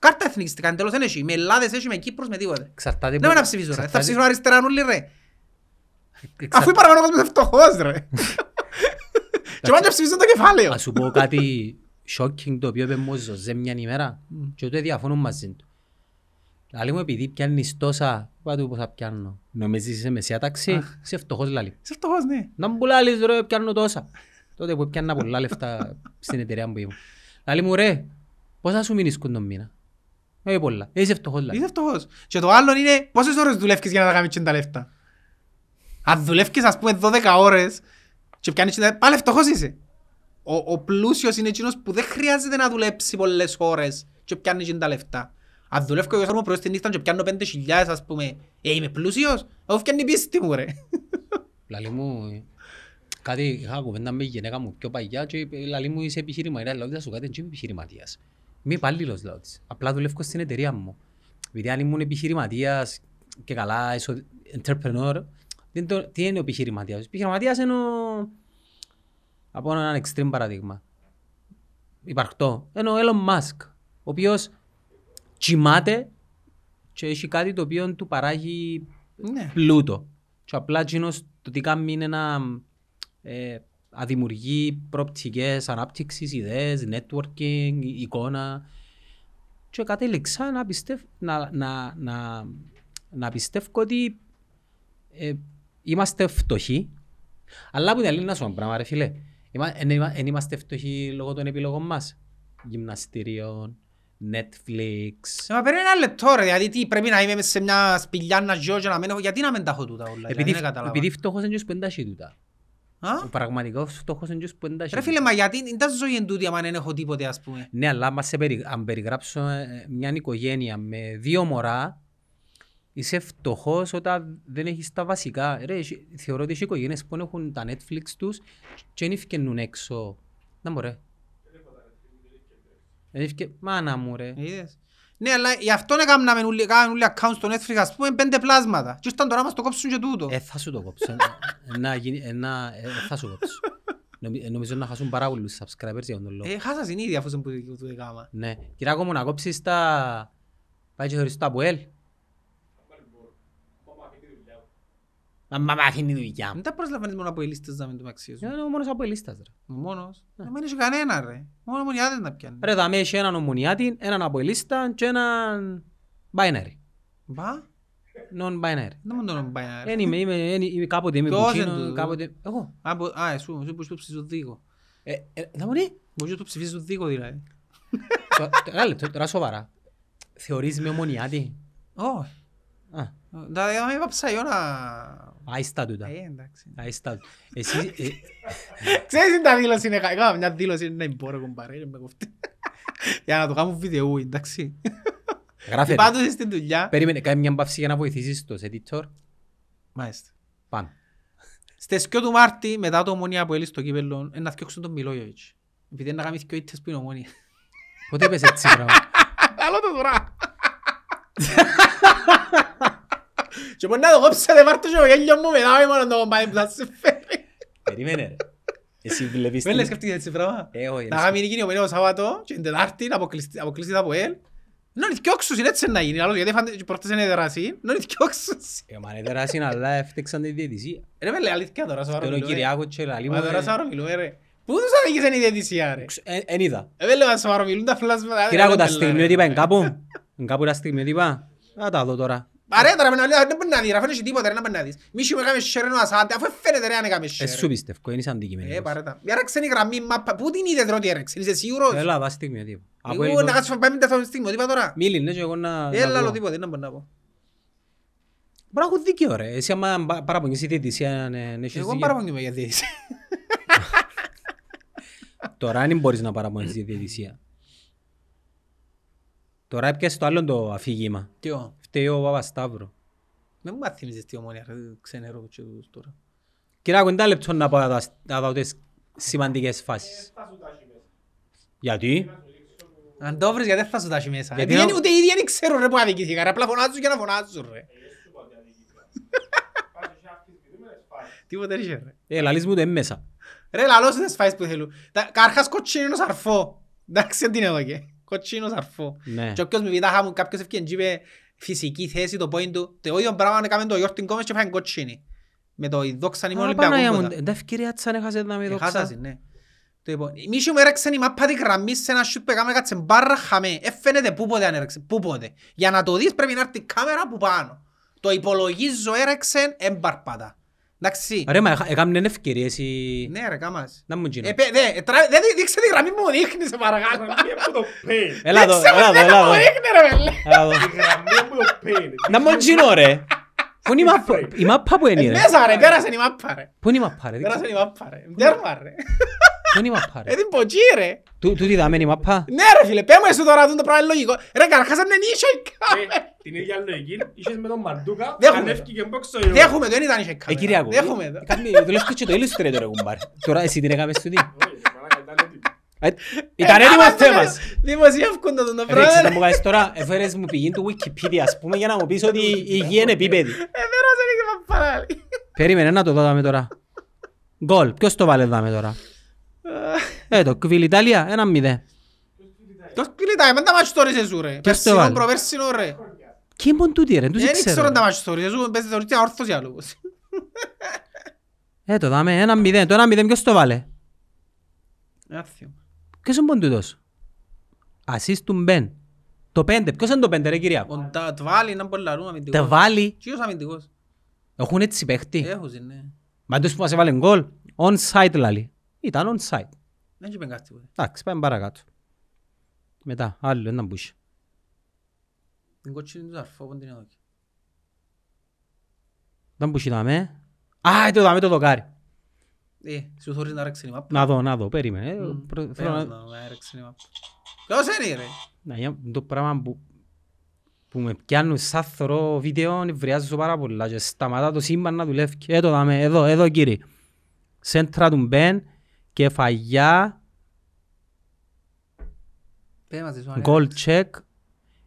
Βγάλε τα εθνικιστικά, εντελώς δεν έχει. Με Ελλάδες έχει, με Κύπρος, με τίποτε. Εξαρτάται Δεν που- μπορεί να ψηφίσουν ρε. Θα εξαρτάται- ψηφίσουν αριστερά όλοι ρε. εξαρτάται- Αφού η παραπάνω κόσμος είναι φτωχός ρε. Και πάνε και ψηφίσουν το κεφάλαιο. Ας σου πω κάτι shocking το οποίο είπε μου ο Ζωζέ μια ημέρα και ούτε διαφωνούν μαζί του. Λαλή μου επειδή πιάνεις τόσα, είπα του πόσα πιάνω. Νομίζεις είσαι μεσαία τάξη, είσαι φτωχός λαλή. Είσαι φτωχός, ναι. Να μου λάλεις ρε πιάνω τόσα. Τότε που πιάνα πολλά λεφτά στην εταιρεία που ήμουν. Λαλή μου ρε, πόσα σου μείνεις τον μήνα; Όχι πολλά. Ε, Είσαι φτωχός λαλή. Είσαι φτωχός. Και το άλλο είναι πόσες ώρες δουλεύεις για να τα κάνεις και τα λεφτά; Αν δουλεύεις ας πούμε 12 ώρες και πιάνεις και τα πάλι φτωχός είσαι. Ο, ο πλούσιος είναι εκείνος που δεν χρειάζεται να δουλέψει πολλές ώρες και πιάνει και τα λεφτά. Αν δουλεύω εγώ σαν πρωί στη νύχτα και πιάνω 5.000 ας πούμε, ε, είμαι πλούσιος, εγώ φτιάνει η πίστη μου ρε. Λαλή μου, ε, κάτι είχα κουβέντα με η γυναίκα μου πιο παγιά και είπε, λαλή μου είσαι επιχειρηματίας, λέω θα σου κάτι, δεν είμαι επιχειρηματίας. Είμαι υπάλληλος, λέω της. Απλά δουλεύω στην εταιρεία μου. Επειδή αν ήμουν επιχειρηματίας και καλά, εσω- entrepreneur, δεν το, τι είναι ο επιχειρηματίας. Ο επιχειρηματίας είναι ο... Από έναν extreme παραδείγμα. Υπαρκτό. Είναι ο Elon Musk, ο οποίος κοιμάται και έχει κάτι το οποίο του παράγει Ναι. πλούτο. Και απλά εκείνος το τι κάνει είναι να ε, αδημιουργεί προοπτικές ανάπτυξης, ιδέες, networking, η- εικόνα. Και κατέληξα να, πιστεύ, να, να, να, να πιστεύω ότι ε, είμαστε φτωχοί. Αλλά που την άλλη να σου πω ένα πράγμα ρε φίλε. Είμα- εν είμα- εν είμαστε φτωχοί λόγω των επιλογών μας. Γυμναστήριων, Netflix. Ε, Μα περίμενα ένα λεπτό ρε, δηλαδή τι πρέπει να είμαι μες σε μια σπηλιά να ζω και να μην έχω, γιατί να μην τα έχω τούτα όλα, Επειδή, δηλαδή, δεν κατάλαβα. επειδή φτωχός είναι και που εντάσσει τούτα. Α; Ο πραγματικός φτωχός είναι και που εντάσσει Ρε φίλε, μα γιατί δεν τα ζωή εν τούτη άμα δεν έχω τίποτε ας πούμε. Ναι, αλλά άμα σε περι... αν περιγράψω ε, μια οικογένεια με δύο μωρά, είσαι φτωχός όταν δεν έχεις τα βασικά. Ρε, έχει- θεωρώ ότι έχει οικογένειες που έχουν τα Netflix τους και δεν ευκαινούν έξω. Να μου ρε. Δεν ευκαι- Μάνα μου ρε. Είδες. Ναι, αλλά γι' αυτό έκαναμε όλοι κάναμε όλοι account στο Netflix, ας πούμε, πέντε πλάσματα. Και ήρθαν τώρα μας το κόψουν και τούτο. Ε, θα σου το κόψω. Ε, να γίνει- ε, να- ε, θα σου κόψω. Νομι- ε, Νομίζω να χάσουν πάρα πολλούς subscribers για τον λόγο. Ε, χάσας την ίδια αφού που που το έκανα. Ναι. Κυράκο μου να κόψεις τα... Πάει και χωρίς το Αποέλ. Μα μα μα αφήνει δουλειά μου. Δεν τα προσλαμβάνεις μόνο από οι λίστες να μην το αξίζουν. Είναι ο μόνος Αποελίστας ρε. Μόνος. Δεν μένει κανένα ρε. Μόνο μονιάδες να πιάνεις. Ρε δάμε έχει έναν ομονιάτη, έναν Αποελίστα και έναν binary. Μπα, Non-binary. δεν μου τον πάει να ρε. Εν είμαι, είμαι, εν- είμαι κάποτε είμαι Ποιος είναι κουτσίνο, τούτο; κάποτε... Εγώ. Α, μπο- Α, εσύ, εσύ που ψηφίζεις το δίκο. Ε, ε, θα μου πει. Μπορείς που ψηφίζεις το δίκο δηλαδή. Το- το- Ένα λεπτό, τώρα σοβαρά. Θεωρείς με ομονιάτη. Όχι. Α, Δηλαδή, άμα είπα ψαγιό να... άι στα τούτα. Ε, εντάξει. Άι στα τούτα. Εσύ, ε, Ξέρεις τι τα δήλωση είναι, έκανα μια δήλωση να μπορώ κομπάρε, με κοφτεί. Για να το κάνω βίντεο, εντάξει. γράφε. ρε. Πάντως στην δουλειά. Περίμενε, κάνε μια παύση για να βοηθήσεις το σε editor. Μάλιστα. Πάμε. Στις 2 του Μάρτη, μετά το ομονία που έλει στο κύπελλο, να φτιάξουν τον Μιλόγιοβιτς. Επειδή είναι να κάνει δυο ήττες που είναι ομονία. Πότε είπες έτσι πράγμα. Άλλο το τώρα. Και μπορεί να το κόψετε Μάρτο και ο γέλιο μου μετά με μόνο το κομπάρε που θα σε φέρει. Περίμενε ρε. Εσύ βλέπεις... Δεν την- λες σκεφτείτε έτσι πράγμα. Ε, όχι. Να κάνει νίκη ο Σάββατο και την Τετάρτη να αποκλειστεί αποκλειστεί από ελ. Να είναι δυο είναι έτσι να γίνει. Άλλος γιατί φάνηκε και πρώτες είναι δερασί. Να είναι δυο Ε, μα είναι τεράστια, αλλά έφτιαξαν τη διαιτησία. Ρε με λέει αλήθεια τώρα σοβαρό Τώρα ο μιλούμε. Κυριάκος και λαλή μου... Μα τώρα ε, σοβαρό μιλούμε ρε. Πού τους αδίκησαν η διαιτησία ρε. ξ- ε, Εν είδα. Ε, δεν λέω σοβαρό μιλούν τα φλάσματα. Κυριάκο, Ε, τα δεν λέω, ρε. στιγμιότυπα είναι κάπου. Είναι κάπου τα στιγμιότυπα. Να τα δω τώρα. Παρέ τώρα, με να λέω, δεν μπορεί να δει, αφού έχει τίποτα, ρε, να μπορεί να δεις. Μη σου με κάμε share ενώ ασάντε, αφού φαίνεται ρε αν έκαμε Ε, σου share. πιστεύω, είναι Ε, αντικειμενικός. παρέ τα. Μια ράξενη γραμμή μάπα, πού την είδες ρε ότι έρεξε, είσαι σίγουρος. Έλα, δα στιγμιότυπα. Από Εγώ εδώ- να κάτσω πάμε με τα στιγμιότυπα τώρα. Μίλη, ναι, και εγώ να... να Έλα, πω. άλλο τίποτε, να μπορεί να πω. Μπορεί να έχουν δίκιο, ρε. Εσύ άμα πα- παραπονιείς η διαιτησία, ναι, ναι, έχεις Εγώ δίκιο. παραπονιούμαι για διαιτησία. Τώρα δεν μπορείς να παραπονείς τη διαιτησία. Τώρα έπιασες το άλλο το αφήγημα. Τι ο, Φταίει ο Παπασταύρου. με μου μαθήμιζες τι ομόνια, ρε, ξενερώ και τους τώρα. Κυράκο, είναι τα λεπτό να πω να δω- να δω τις σημαντικές φάσεις. Γιατί; Αν το βρεις γιατί δεν θα σου τάσει μέσα; Γιατί Γιατί να- ούτε οι ίδιοι δεν ξέρουν ρε που αδικήθηκα, ρε, απλά φωνάζουν για να φωνάζουν ρε. Τίποτε δεν είχε, ρε. Ε, λαλείς μου το είναι μέσα. Ρε, λαλώς τις φάεις που θέλουν. Τα- Καρχάς κοτσίνο σαρφό. Εντάξει, δεν την εδώ και. Κοτσίνο σαρφό. Ναι. Και όποιος με πιτάχα μου, κάποιος ευκαιρία και είπε φυσική θέση, το point του. Το ίδιο πράγμα έκαμε το Γιώργιν Κόμες και φάνε κοτσίνη. Με το η δόξα είναι Α, μόνο Παναγία μου, Ολυμπιακό. τα ευκαιρία της αν έχασες να με Έχασας, δόξα. ναι. Το είπα. Η Μίσου μου έρεξε η μάπα τη γραμμή σε ένα σιούτ που έκαμε κάτσε μπάρα χαμέ. Έφαινεται πού πότε αν έρεξε, πού πότε. Για να το δεις πρέπει να έρθει η κάμερα που πάνω. Το υπολογίζω έρεξε εμπαρπάτα. Εντάξει. Ρε, μα έκαμε ευκαιρίες η... Ναι ρε, κάμας. Να μου γίνω. Ε, παι- δε, τρα- δε, δει- δείξε τη γραμμή που μου δείχνεις σε παρακαλώ. Έλα εδώ, Δείξε μου έλα τι εδώ, να έλα μου εδώ. δείχνει ρε βέλε. Έλα εδώ. Να μου γίνω, ρε. Πού είναι η μάπα- η μάπα που είναι, ρε; Μέσα ρε, πέρασε η μάπα ρε. Πού είναι η μάπα, ρε; δείξε. Πέρασε η μάπα ρε. Τέρμα ρε. Πού είναι η μάπα, ρε; Ε, την ποτσί ρε. Τού- Τούτη δάμε είναι η μάπα. Ναι ρε φίλε, πέ μου εσύ τώρα το πράγμα είναι λογικό. Ρε καρχάς αν δεν είχε η κάμερα. Την ίδια λογική, είχες με τον Μαρντούκα, Δέχομαι. ανέφκηκε μπόξ στο Δέχομαι το, δεν ήταν είχε Ε, κάμερα. Κυριακό. Δέχομαι το. Κάνει- Δουλεύεις και το Illustrator, ρε, κουμπάρε. Τώρα εσύ την έκαμες τούτη. Όχι, ήταν έτοιμο. Ε, Ήταν έτοιμος θέμας. Δημοσιεύκουν το το Ρε, ξέρεις να πράγμα. μου κάνεις τώρα, έφερες μου πηγή του Wikipedia, ας πούμε, για να μου πεις ότι η υγεία είναι επίπεδη. Ε, πέρασε και παπαράλι. Περίμενε να το δω δάμε τώρα. Γκολ. Ποιος το βάλε δάμε τώρα. Ε, το Κβιλ Ιταλία, ένα μηδέ. Το σπιλιτά, εμένα τα μάτς τώρα είσαι σου ρε. το Περσινό, βάλε; προπέρσινο ρε. Ποιοι είναι τούτοι ρε, τους Δεν ξέρω ξέρω. τα μάτς τώρα, εσύ παίζεις θεωρητικά όρθος για λόγους. Ε, το δάμε, ένα μηδέ. Το ένα μηδέ ποιος το βάλε; Άθιο. Ποιος είναι ποντούτος. Ασίστ του Μπεν. Το πέντε. Ποιος είναι το πέντε ρε Κυριακό. Ο Τα το βάλει να μπορεί λαρούν αμυντικός. Τα βάλει. Ποιος αμυντικός; Έχουν έτσι παίχτη. Έχους είναι. Μα τους που μας έβαλε γκολ. On site λαλεί. Ήταν on site. Δεν είπε κάτι τίποτε. Εντάξει, πάμε παρακάτω. Μετά, άλλο, έναν που είσαι. Την κότσινη του αρφό, πού την εδώ. Δεν που είσαι δάμε. Α, το δάμε το δοκάρι. Ε, σου θωρείς να ρέξεις η μάπα. Να δω, να δω, περίμενε. Ε, Μμ, προ- θέλω πέρας να- να- να ρέξεις η μάπα. Ποιος είναι ρε; Να, για- το πράγμα που, που με πιάνουν σαν θωρώ βίντεο νευριάζω πάρα πολλά και σταματά το σύμπαν να δουλεύει. Ε, το δάμε, εδώ, εδώ κύριε. Σέντρα του Μπεν, κεφαγιά, Πες μας,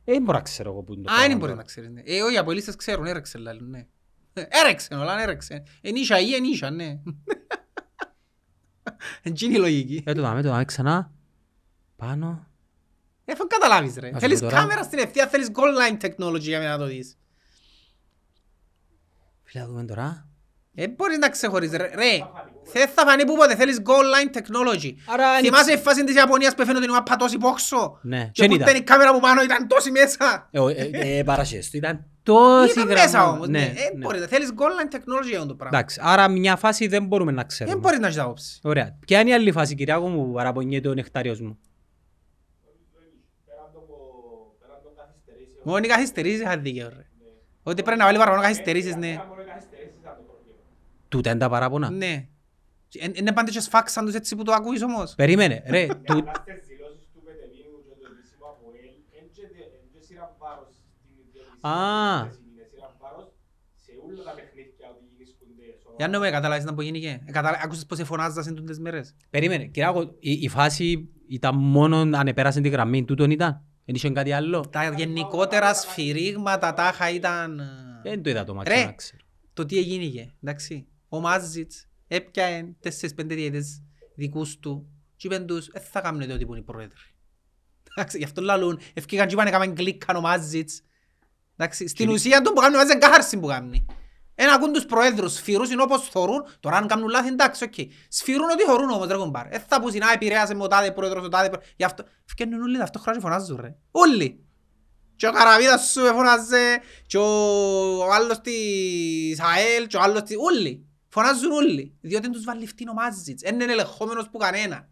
Ε, δεν μπορώ να ξέρω εγώ που είναι το Α, δεν πράγμα μπορεί τώρα. να ξέρεις. ναι. Ε, όχι, οι αποελίστες ξέρουν, έρεξε λάλλον, ναι. Έρεξε, όλα έρεξε. Ενίσια ή ενίσια, ναι. Εντζίνη η λογική. Ε, το δάμε, το δάμε ξανά. Πάνω. Ε, φαν καταλάβεις ρε. Ας Θέλεις πω τώρα. κάμερα στην ευθεία, θέλεις goal line technology για να το δεις. Φίλε, να δούμε τώρα. Ε, μπορείς να ξεχωρίσεις ρε. Ρε, δεν θα φανεί που ποτέ, θέλεις goal line technology. Άρα, Θυμάσαι η φάση της Ιαπωνίας που έφερε την μάπα τόση πόξο. Ναι, Και δεν που ήταν. ήταν η κάμερα που πάνω ήταν τόση μέσα. Ε, ο- ε, ε, παρασχές του ήταν τόση Ήταν γραμμή. μέσα όμως. ναι. Ναι, Ε, ναι. μπορείς, θέλεις goal line technology για το πράγμα. Εντάξει, άρα μια φάση δεν μπορούμε να Δεν ξέρουμε. μπορείς να έχεις άποψη. Ωραία. Ποια είναι η άλλη φάση, Κυριάκο μου, που παραπονιέται ο νεκτάριος μου; Πέραν των κο- πέραν των καθυστερήσεων. Μόνο οι καθυστερήσεις είχαν δίκαιο ρε. Ότι πρέπει να βάλει παραπάνω καθυστερήσεις, ναι. Είχα μόνο οι καθυστερήσεις ήταν το πρόβλημα. Τούτα είναι τα παράπονα. Ναι. Εν- Είναι πάντα και σφάξαν τους έτσι που το ακούεις όμως. Περίμενε, ρε, Για του... απλά στις δηλώσεις του Πετελίνου και το επίσημο από ελ, εν και δε- εν και σειρά βάρος στην ιδιωτική Α. σύνδεση, είναι σειρά βάρος σε όλα τα παιχνίδια ότι γίνησκονται σοβαρά. Για να με καταλάβεις να που γίνηκε. Ε, καταλα- Άκουσες πως εφωνάζας εν τούτες μέρες. Περίμενε, Κυριάκο, η, η φάση ήταν μόνο αν επέρασε την γραμμή, τούτον ήταν. Δεν είχε κάτι άλλο. Τα γενικότερα σφυρίγματα τάχα ήταν... ε, Δεν το είδα το μάτι Ρε. να ξέρω. Το τι έγινηκε, εντάξει. Ο Μάζιτς έπιαε τέσσερις πέντε διαιτές δικούς του και είπαν τους, δεν θα κάνετε ό,τι που είναι οι πρόεδροι. Εντάξει, γι' αυτό λαλούν, ευκήκαν και είπαν έκαναν κλικκαν ο Μάζιτς. Εντάξει, στην ουσία το που κάνουν ο Μάζιτς είναι κάχαρση που κάνει. Ένα ακούν τους προέδρους, σφυρούς είναι όπως θωρούν, τώρα αν κάνουν λάθη εντάξει, οκ. Σφυρούν ότι θωρούν όμως ρε κομπάρ. Δεν θα πούσουν, α, επηρέασε με ο τάδε πρόεδρος, ο τάδε πρόεδρος. Γι' αυτό, ευκαινούν όλοι ταυτόχρονα και φωνάζουν ρε. Όλοι. Και ο Καραβίδας σου φωνάζε, και ο ο άλλος της ΑΕΛ, και ο άλλος της... Όλοι. Φωνάζουν όλοι. Διότι τους βάλει φτύν ο Μάζιτς. Δεν είναι ελεγχόμενος που κανένα.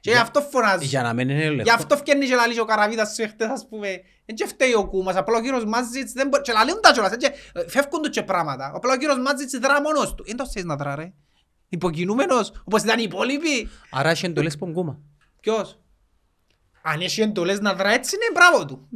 Και γι' αυτό φωνάζουν. Για να μην είναι Γι' ελεύθερο. αυτό φτιάχνει και λαλείς και ο Καραβίδας σου εχθές ας πούμε. Εν και φταίει ο Κούμας, απλά ο κύριος Μάζιτς δεν μπορεί... Και λαλούν τα κιόλας, εν και ε, φεύγουν τους και πράγματα. Απλά ο κύριος Μάζιτς δρά μόνος του. Εν το ξέρεις να δρά ρε. Υποκινούμενος, όπως ήταν οι υπόλοιποι. Άρα είχε εντολές πογκούμα. Ποιος; Αν έχει εντολές να δρά έτσι είναι μπράβο του.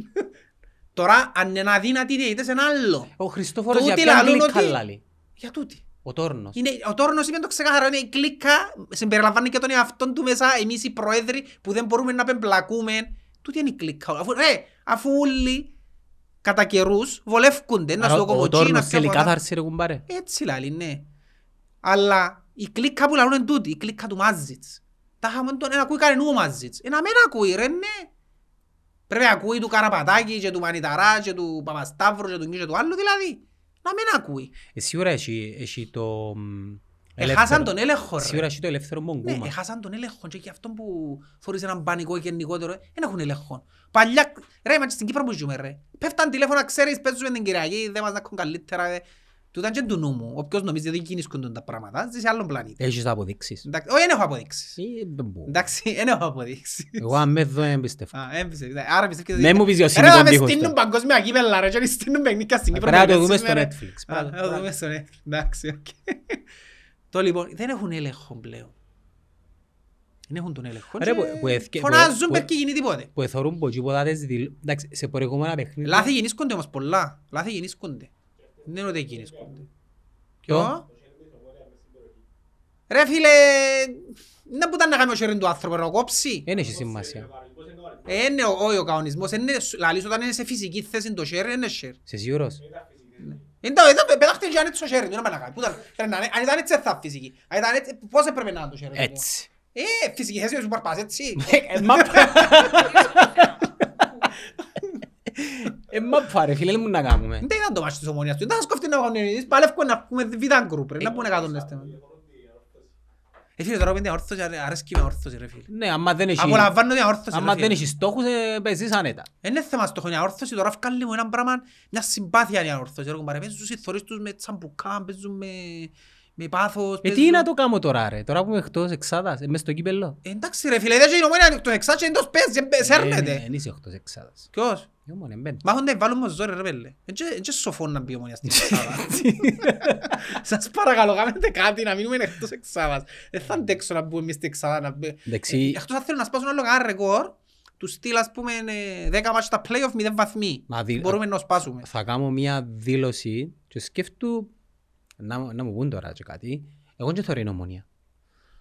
Τώρα αν είναι αδύνατη διαιτητές είναι άλλο. Ο Χριστόφορος για Τούτοι ποια λαλούν γλυκά ότι- λάλη. Για τούτη. Ο Τόρνος. Είναι, ο Τόρνος είπε το ξεκάθαρο, είναι η κλίκα, συμπεριλαμβάνει και τον εαυτόν του μέσα, εμείς οι πρόεδροι που δεν μπορούμε να πεμπλακούμε. Τούτη είναι η κλίκα. Αφού, ρε, αφού όλοι κατά καιρούς βολεύκονται, να Άρα στο ο κομμωτσί, να Τόρνος σε θέλει φωνά. κάθαρση ρε κουμπάρε. Έτσι λάλη, ναι. Αλλά η κλίκα που λαλούν είναι τούτη, η κλίκα του Μάζιτς. Τα είχαμε τον, ένα ακούει κανένα ο Μάζιτς. Ένα μεν ακούει ρε, ναι. Πρέπει να ακούει του Καραπατάκη και του Μανιταρά και του Παπασταύρου και του νιου και του άλλου δηλαδή. Να μην ακούει. Ε, Σίγουρα έχει έχει το... μ, Εχάσαν ελεύθερο. τον έλεγχο ρε. Σίγουρα έχει το ελεύθερο Ναι, πογκούμα. έχασαν τον έλεγχο και γι' αυτό που φορείς έναν πανικό γενικότερο, δεν έχουν έλεγχο. Παλιά, ρε, μα και στην Κύπρο που ζούμε ρε. Πέφταν τηλέφωνα, ξέρεις, παίζουμε την Κυριακή, δεν μας να έχουν καλύτερα. Ε. Του ήταν και του νου μου. Όποιος νομίζει ότι κινήσκονται τα πράγματα, ζει σε άλλον πλανήτη. Έχεις αποδείξεις. Εντάξει, Όχι, δεν έχω αποδείξεις. Ε, δεν μπορώ. Εντάξει, δεν έχω αποδείξεις. Εγώ αν με δω δεν πιστεύω. Α, έμπισε. Άρα πιστεύεις... Ναι, μου πεις για Ρε, σύνδικον να μες τείχος στείλουν τώρα. παγκόσμια κύπελα ρε, και να στείλουν παιχνίκια στην Κύπρο. Πρέπει να να το δούμε παίζουμε, στο ρε. Netflix. Α, Μπράβο, θα το μπράβο. δούμε στο Netflix. Εντάξει, οκ. Το λοιπόν, δεν έχουν έλεγχο πλέον. Δεν έχουν τον έλεγχο. Ρε, και που- που εθκε- που- Φωνάζουν που- πέρα και γίνει τίποτε. Που εθωρούν από εκεί ποτέ δηλ... Εντάξει, σε προηγούμενα παιχνίδια... Λάθη γεννήσκονται όμως πολλά. Λάθη γεννήσκονται. Δεν είναι ότι γεννήσκονται. Ποιο; Ποιο; Ρε φίλε, δεν που ήταν να κάνει ο χέρι του άνθρωπου, να κόψει. Δεν έχει σημασία. Ε, Είναι ο- όχι ο κανονισμός. είναι- Λαλείς όταν είναι σε φυσική θέση το χέρι, είναι χέρι. Είσαι σίγουρος; Είναι το, ήταν πετάχτε και αν έτσι το χέρι του, δεν πάει να κάνει. Πού ήταν- ρε, να- Αν ήταν έτσι δεν θα φυσική. Αν ήταν έτσι, πώς έπρεπε να είναι το χέρι του. Έτσι. Ε, φυσική θέση σου παρπάς έτσι. Ε, μα- Ε, μα πάρε φίλε μου να κάνουμε. Δεν ήταν το μάτι της ομονίας του. Ήταν σκοφτεί να κάνουν ενίδεις. Παλεύκουν να πούμε β' γκρουπ ρε. Να πούνε κάτω νέστε. Ε, φίλε, τώρα πέντε όρθωση, αρέ- αρέσκει με όρθωση ρε φίλε. Ναι, άμα δεν έχει... Απολαμβάνω την όρθωση ρε Άμα δεν φίλε. έχει στόχους, ε, παίζεις άνετα. Είναι θέμα στόχο η αόρθωση, τώρα βγάλει μου έναν πράγμα, μια συμπάθεια η αόρθωση. Ρε, κουμπάρε, παίζουν οι θωρείς τους με τσαμπουκά, παίζουν με, Με πάθος. Ε, τι παίζουν. να το κάνω τώρα ρε, τώρα που είμαι εκτός εξάδας, ε, μες στο κύπελλο. Ε, Εντάξει ρε φίλε, δεν είναι η ομόνια ανοιχτό εξάς και εντός παίζει, ε, Ε, σέρνεται. Εν είσαι εκτός εξάδας. Ποιος. Η ομόνια μπαίνει. Μα έχουν βάλουν μας ζόρι ρε πέλε. Είναι και σοφό να μπει η ομόνια στην εξάδα. Σας παρακαλώ, κάνετε κάτι να μείνουμε εκτός εξάδας. Δεν θα αντέξω να μπούμε εμείς στην εξάδα. να μπει- Εντάξει. Ε, Εκτός αν θέλουν να σπάσουν άλλο κανένα ρεκόρ, του στυλ ας πούμε ε, 10 μάτς στα play-off 0 βαθμοί. Μα δι- Μπορούμε να σπάσουμε. θα κάνω μια δήλωση και σκέφτου να, να μου πούν τώρα και κάτι. Εγώ δεν θεωρώ είναι ομονία.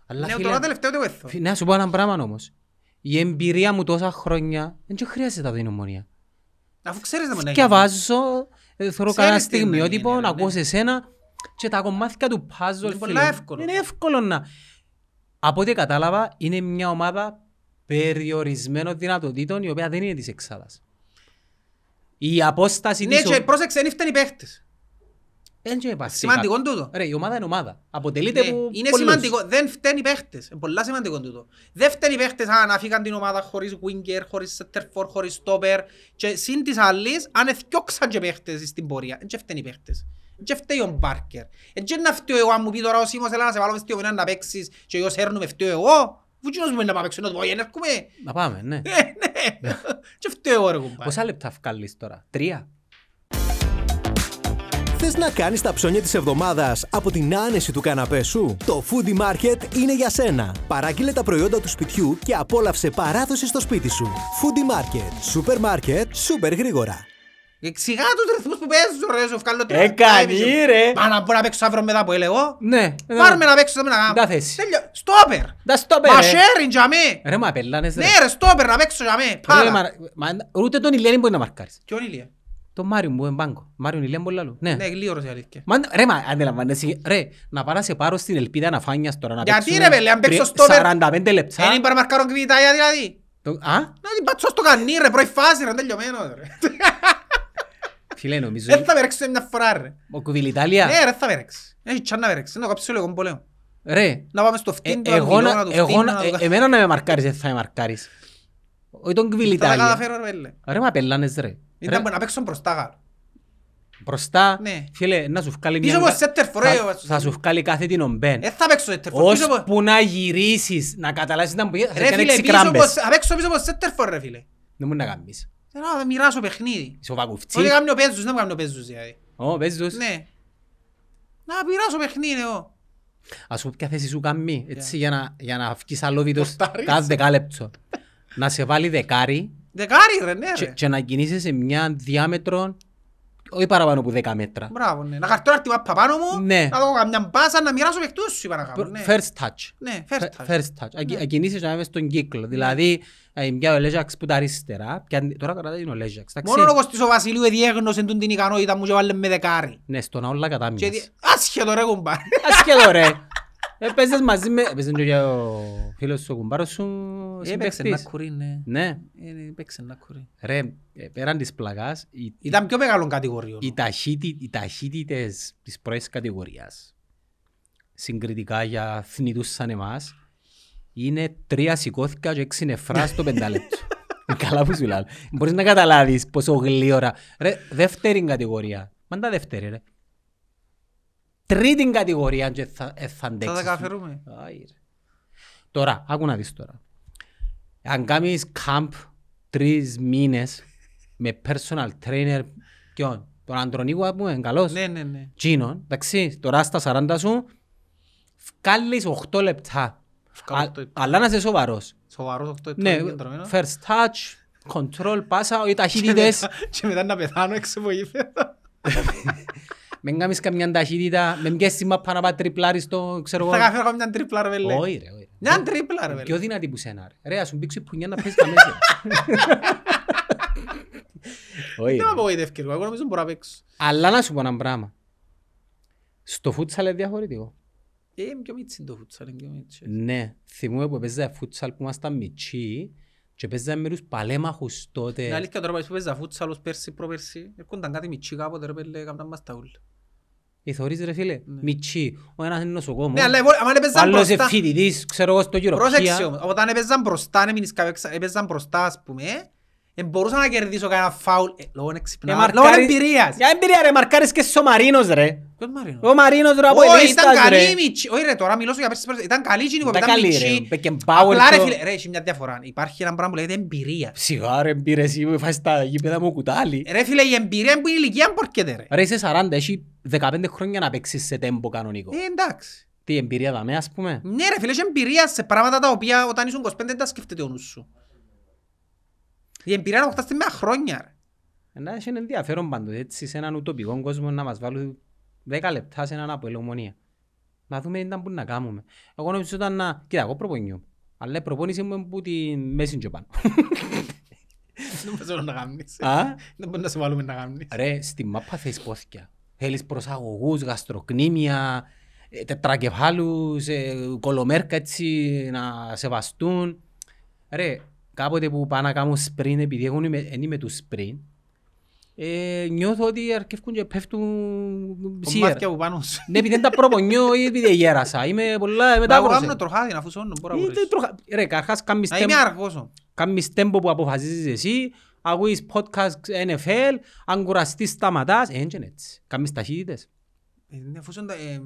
Αλλά Ναι, φίλε, τώρα τελευταίο το έθω. φι- να σου πω ένα πράγμα όμως. Η εμπειρία μου τόσα χρόνια δεν χρειάζεται να δίνει ομονία. Αφού ξέρεις να μην έχει. Διαβάζω, ε, θεωρώ κανένα Ξέρεις τι είναι να στιγμιότυπο, γίνει, να ρε, ακούω ναι. σε σένα και τα κομμάτια του puzzle. Είναι φίλε πολλά μου, εύκολο. Είναι εύκολο να... Από ό,τι κατάλαβα, είναι μια ομάδα περιορισμένων δυνατοτήτων η οποία δεν είναι της εξάδας. Η απόσταση Ναι, της... και πρόσεξε, δεν φταίνει οι παίχτες. Δεν και υπάρχει Σημαντικό κάποιο- τούτο. Ρε, η ομάδα είναι ομάδα. Αποτελείται Ναι, από Είναι πολλούς. σημαντικό, δεν φταίνει οι παίχτες. Είναι πολλά σημαντικό τούτο. Δεν φταίνει οι παίχτες αν αφήκαν την ομάδα χωρίς winger, χωρίς center for, χωρίς stopper. Και συν της άλλης, αν εθιώξαν και παίχτες στην πορεία. Δεν φταίνει οι παίχτες. Δεν φταίει ο Μπάρκερ. Δεν να φταίω εγώ αν μου πει τώρα ο Σίμος έλα να σε βάλω μες στη ομονία να παίξεις και εγώ σέρνουμε φταίω εγώ. Αφού κοινός μου είναι να πάω παίξω, να του πω, «Ε, να έρχομαι». Να πάμε, ναι. Ε, ναι. Και φταίω εγώ ρε κουμπάρε. Πόσα λεπτά βγάλεις τώρα, τρία; Θες να κάνεις τα ψώνια της εβδομάδας από την άνεση του καναπέ σου; Το Foodie Market είναι για σένα. Παράγγειλε τα προϊόντα του σπιτιού και απόλαυσε παράδοση στο σπίτι σου. Foodie Market. Σούπερ μάρκετ, σούπερ γρήγορα. Εξηγά τους ρυθμούς που παίζουν ρε, σου βγάλω τρία. Έκανε, ρε. Μα να μπορώ να παίξω αύριο μετά από εγώ. Ναι. Πάρουμε να παίξω, να κάνω. Τα θέση. Τέλειο. Στόπερ. Τα στόπερ, Μα ρε. sharing για μέ. Ρε, μα πελάνες, ρε. Ναι ρε, στόπερ να παίξω για μέ. Ρε, Πάρα. μα- μα- Ούτε τον Ηλιάνη μπορεί να μαρκάρεις. Ποιον Ηλία; Το Μάριο μου, εμπάγκο. Μάριο Ηλιάν πολύ άλλο. Ναι. Ναι, γλίωρος η αλήθεια. Μα, ρε, μα αντιλαμβάνεσαι, ρε, να πάω να σε πάρω στην ελπίδα να φάνιας τώρα να Γιατί, παίξουμε ρε, πέλε, αν παίξω τρι- στόπερ- 45 λεπτά. Δεν είπα να μαρκάρω κβιτάγια δηλαδή. Το- Α, Να την πατσώ στο κανί ρε, πρώτη φάση ρε, τελειωμένο ρε. φίλε, νομίζω, Δεν θα με ρέξει μια φορά ρε. ο Κουβιλιτάλια, Ναι ρε, θα με ρέξει. Έχει τσάν να με ρέξει. Να το κάψω λίγο πόλεμο. ρε, Να πάμε στο ε, φτύν, το εγώ αγγλικό, να- να το εγώ φτύνω, να- να το ε, κάνω. εμένα να με μαρκάρεις, δεν θα με μαρκάρεις. Όχι τον Θα τα Κουβιλιτάλια. καταφέρω ρε, πέλε. Ρε, μα πελάνες, ρε. Ρε, Ήταν να παίξω μπροστά γάρ. Μπροστά, Ναι. φίλε, να σου βγάλει Πίσω μια... από center for, θα- ε, Θα σου βγάλει κάθε την ομπέν. Δεν θα παίξω center for. Πίσω από- Ώσπου να γυρίσεις, να καταλάβεις να μου πει, θα Ρε κάνει φίλε, έξι πίσω από- κράμπες. θα παίξω πίσω από center for ρε φίλε. Δεν μου να κάνεις. Ε, Να μοιράσω παιχνίδι. Είσαι ο Βακουφτσί. Ό,τι κάνει ο Παίζους, δεν μου κάνει ο Παίζους δηλαδή. Ω, παίζεις τους. Ναι. Να μοιράσω παιχνίδι εγώ. Ας σου ποια θέση σου κάνει, έτσι, για να, για να βγεις αλόβητος Πορτάρεις. κάθε δεκάλεπτο. να σε βάλει δεκάρι Δεκάρι ρε, ναι και, ρε. και να κινείσαι σε μια διάμετρο όχι παραπάνω από 10 μέτρα. Μπράβο, ναι. Να χαρτώ τη μάπα πάνω μου, Ναι. να δω καμιά μπάσα, να μοιράσω παιχνίδι σου είπα να κάνω. ναι. First touch. Ναι, first touch. First touch. Να να κινήσεις να είμαι στον κύκλο. Δηλαδή, ε, πια ο Λέζαξ που τα αριστερά, πια- τώρα κρατάει ο Λέζαξ. εντάξει. Μόνο ο Κωστής ο Βασιλείου διέγνωσε τον την ικανότητα μου και βάλε με δεκάρι. Ναι, στον όλα κατά Και μιας. δι- Άσχετο ρε κουμπάρε. Ασχέτω ρε. Έπαιζες μαζί με... Έπαιζε και ο φίλος σου, ο κουμπάρος σου, Έπαιξε να συμπαίχτης. κουρεί, ναι. Ναι. Ε, Έπαιξε να κουρεί. Ρε, ε, πέραν της πλαγάς, οι, Ήταν πιο μεγάλων κατηγοριών. οι, ταχύτητε, οι ταχύτητες της πρώτης κατηγορίας, συγκριτικά για θνητούς σαν εμάς, είναι τρία σηκώθηκα και έξι νεφρά στο πεντάλεπτο. Καλά που σου λέω. Μπορείς να καταλάβεις πόσο γλύωρα. Ρε, δεύτερη κατηγορία. Μάντα δεύτερη ρε. Τρίτη κατηγορία και θα, ε, θα Θα αντέξεις. τα καταφέρουμε. Άι, ρε. Τώρα, άκου να δεις τώρα. Αν κάνεις camp τρεις μήνες με personal trainer ποιον, τον Αντρονίκο που είναι καλός, Ναι, ναι, ναι. Τζίνον, εντάξει, τώρα στα 40 σου, βγάλεις 8 λεπτά. Βγάλω Α- οκτώ λεπτά. Αλλά να είσαι σοβαρός. Σοβαρός αυτό το Ναι, επικεντρωμένο. first touch, control, πάσα, οι ταχύτητες. Και μετά να πεθάνω έξω από γήπεδο. Μην κάνεις καμιά ταχύτητα, με πιέσεις τη μάπα να πάει τριπλάρεις το, ξέρω Θα εγώ. καταφέρω μια τρίπλα ρε βελέ. Όχι ρε, όχι. Μια τρίπλα ρε Πιο βελέ. δυνατή που σένα ρε. Ρε, ας σου μπήξει πουνιά να πες τα μέσα. Όχι Δεν με ρε. απογοητεύει εγώ, εγώ νομίζω μπορώ να παίξω. Αλλά να σου πω ένα πράγμα. Στο φούτσαλ είναι διαφορετικό. Ε, είναι πιο μίτσι το φούτσαλ, είναι πιο μίτσι. Ναι, θυμούμαι που παίζα φούτσαλ που ήμασταν μητσί και παίζαμε με τους παλέμαχους Είναι τότε. αλήθεια τώρα που παίζα φούτσαλ ως πέρσι, προπέρσι, έρχονταν κάτι μητσί κάποτε ρε πέλε, έκαναν μας τα ούλα. Ε, θωρείς ρε φίλε, μητσί. Ο ένας είναι νοσοκόμος, Ναι, αλλά εγώ- άμα ο έπαιζαν άλλος είναι μπροστά, φοιτητής, ξέρω εγώ, στο πρόσεξε γυροπία. όμως, όταν έπαιζαν μπροστά, δεν μείνεις κάποιος έξα- έπαιζαν μπροστά ας πούμε, Ε, μπορούσα να κερδίσω κανένα φάουλ ε, λόγω Ε, εξυπνά, μαρκάρι- λόγω εμπειρίας. Για εμπειρία ρε, μαρκάρεις και στο Μαρίνος ρε. Ποιος Μαρίνος; Ο Μαρίνος ρε από Όχι, ελίστας ήταν καλή ρε. η Μιτσι. Όχι ρε, τώρα μιλώ σου για πέρσι πέρσι. Ήταν καλή εκείνη που Ήταν ήταν καλή, Μιτσι. ρε. Beckenbauer Απλά ρε το- φίλε, ρε, έχει μια διαφορά. Υπάρχει ένα πράγμα που λέγεται εμπειρία. Σιγά ρε εμπειρία εσύ που φάεις τα γήπεδα μου κουτάλι. Ρε φίλε, η εμπειρία που είναι η ηλικία μπορκέται ρε. Ρε είσαι 40, έχει 15 χρόνια να παίξεις σε τέμπο κανονικό. Ε, εντάξει. Τι εμπειρία δαμε ας πούμε. Ναι ρε φίλε, έχει εμπειρία σε πράγματα τα οποία όταν ήσουν 25 δεν τα σκέφτεται ο νους σου. Η εμπειρία να αποκτάς τη με χρόνια ρε. Να έχει ενδιαφέρον πάντως έτσι σε έναν ουτοπικό κόσμο να μας βάλουν 10 λεπτά σε έναν αποελομονία. Να δούμε τι ήταν που να κάνουμε. Εγώ νομίζω ήταν να... Κοίτα, εγώ προπονιώ. Αλλά η προπόνηση μου είναι που τη μέση και πάνω. Δεν μπορείς να κάνεις. Α; Δεν μπορείς να σε βάλουμε να κάνεις. Ρε, στη μάπα θέλεις πόθηκια. Θέλεις προσαγωγούς, γαστροκνήμια, ε, τετρακεφάλους, ε, κολομέρκα έτσι να σεβαστούν. Ρε, κάποτε που πάνε να κάνουν σπριν, επειδή εγώ είμαι, εν είμαι του σπριν, ε, νιώθω ότι αρκεύκουν και πέφτουν σιέρα. Κομμάτια που πάνω σου. Ναι, επειδή δεν τα προπονιώ ή επειδή γέρασα. Είμαι πολλά Μα εγώ μετάβρωσε. κάνω τροχάδι να φουσώνω, μπορώ να Ε, μπορείς. δεν τροχα- Ρε, καρχάς κάνεις Να είμαι τέμπο- αργός όμως. κάνεις τέμπο που αποφασίζεις εσύ, ακούεις podcast NFL, αν κουραστείς σταματάς, ε, έτσι είναι έτσι. Κάνεις ταχύτητες. Ε, ναι, αφού είναι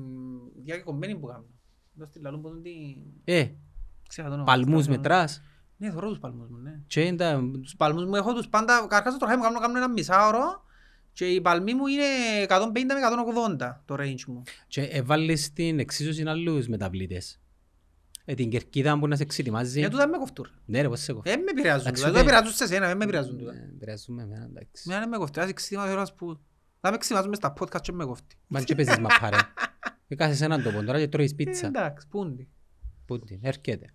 διακεκομμένοι που κάνω. Εδώ στη λαλούν πως είναι τι- Ε, Ξέχα το όνομα. παλμούς Στα- μετράς. Ναι, θωρώ τους παλμούς μου, ναι. Και είναι τα... Τους παλμούς μου έχω τους πάντα, καρχάς το τροχάδι μου κάνω, κάνω ένα μισάωρο και οι παλμοί μου είναι 150 με 180 το range μου. Και έβαλες στην εξίσωση άλλους μεταβλητές. Ε, την κερκίδα που να σε εξετοιμάζει. Για τούτα με κοφτούν. Ναι ρε, πώς σε κόφτει. Δεν με επηρεάζουν, Εντάξει, δηλαδή, ούτε- το επηρεάζουν σε σένα, δεν με επηρεάζουν τούτα. Ε, Επηρεάζουμε εμένα, εντάξει. Μένα δεν με κοφτεί, ας εξητήμα θέλω να σου πω. Θα με εξιτιμάζουν μες στα podcast εν με κόφτει. Μα εν παίζεις μάππα ρε. Ε, κάθεσαι έναν τόπο τώρα και τρώεις Ε, πίτσα. Εντάξει, πού είναι. Πού την, έρχεται.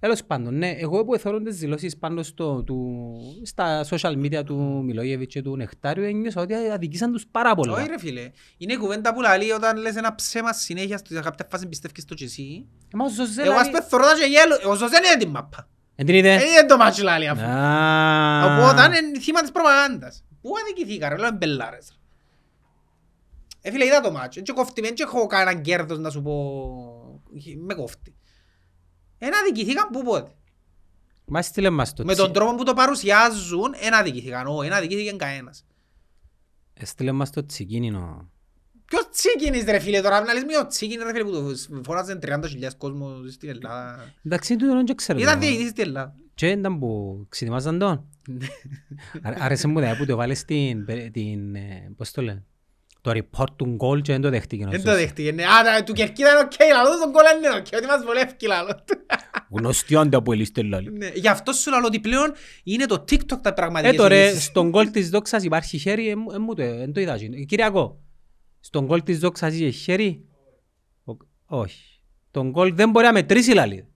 Τέλος πάντων, ναι, εγώ που εθώρω τις δηλώσεις πάνω στο, του, στα social media του Μιλόγεβιτς και του Νεκτάριου ένιωσα ότι αδικήσαν τους πάρα πολλά. Όχι ρε φίλε, είναι η κουβέντα που λαλεί όταν λες ένα ψέμα συνέχεια σε κάποια φάση πιστεύεις το και εσύ. Ε, μα ο Ζοζέ Εγώ ας λαλεί- πες θωρώ τα και γέλω, ο Ζοζέ εν είδε την μάππα. Εν την είδε. Δεν είδε το ματς λαλεί αφού. Α. Οπότε είναι θύμα της προπαγάνδας. Πού αδικηθήκα ρε, λέω εν πελλάρες. Ε φίλε είδα το μάτσο, δεν κόφτει, δεν έχω κανέναν κέρδος να σου πω, με κόφτει. Ένα αδικηθήκαν πού πότε; Μα στείλε μας το Με τον τρόπο που το παρουσιάζουν, ένα αδικηθήκαν, όχι, ένα αδικηθήκαν κανένας. Στείλε μας το τσικίνινο. Ποιος τσίκινης ρε φίλε τώρα, να λες με ο τσίκινης ρε φίλε που το φωνάζουν 30.000 κόσμος στην Ελλάδα. Εντάξει, τούτο δεν το ξέρω. Ήταν τώρα. διαιτητής στην Ελλάδα. Και ήταν που ξετοιμάζαν τον. Άρε- Άρεσε μου τα που το βάλες την, την, ε, πώς το λένε, το report του γκολ και δεν το δέχτηκε. ο Δεν το Σος. δέχτηκε. ναι. Α, τα- του Κερκίδα είναι οκ, λαλό τον κόλλα είναι οκ, ότι μας βολεύει λαλώ του. Γνωστή άντα που ελίστε λαλεί. Ναι, Γι' αυτό σου λέω ότι πλέον είναι το TikTok τα Ε, πραγματικές τώρα, ειδήσεις. στον γκολ της δόξας υπάρχει χέρι, ε, μου- ε, μου το, ε, εν το είδα. εκείνο. Ε, Κυριακό, στον γκολ της δόξας είχε χέρι; Ο- Όχι. Τον γκολ δεν μπορεί να μετρήσει λαλεί.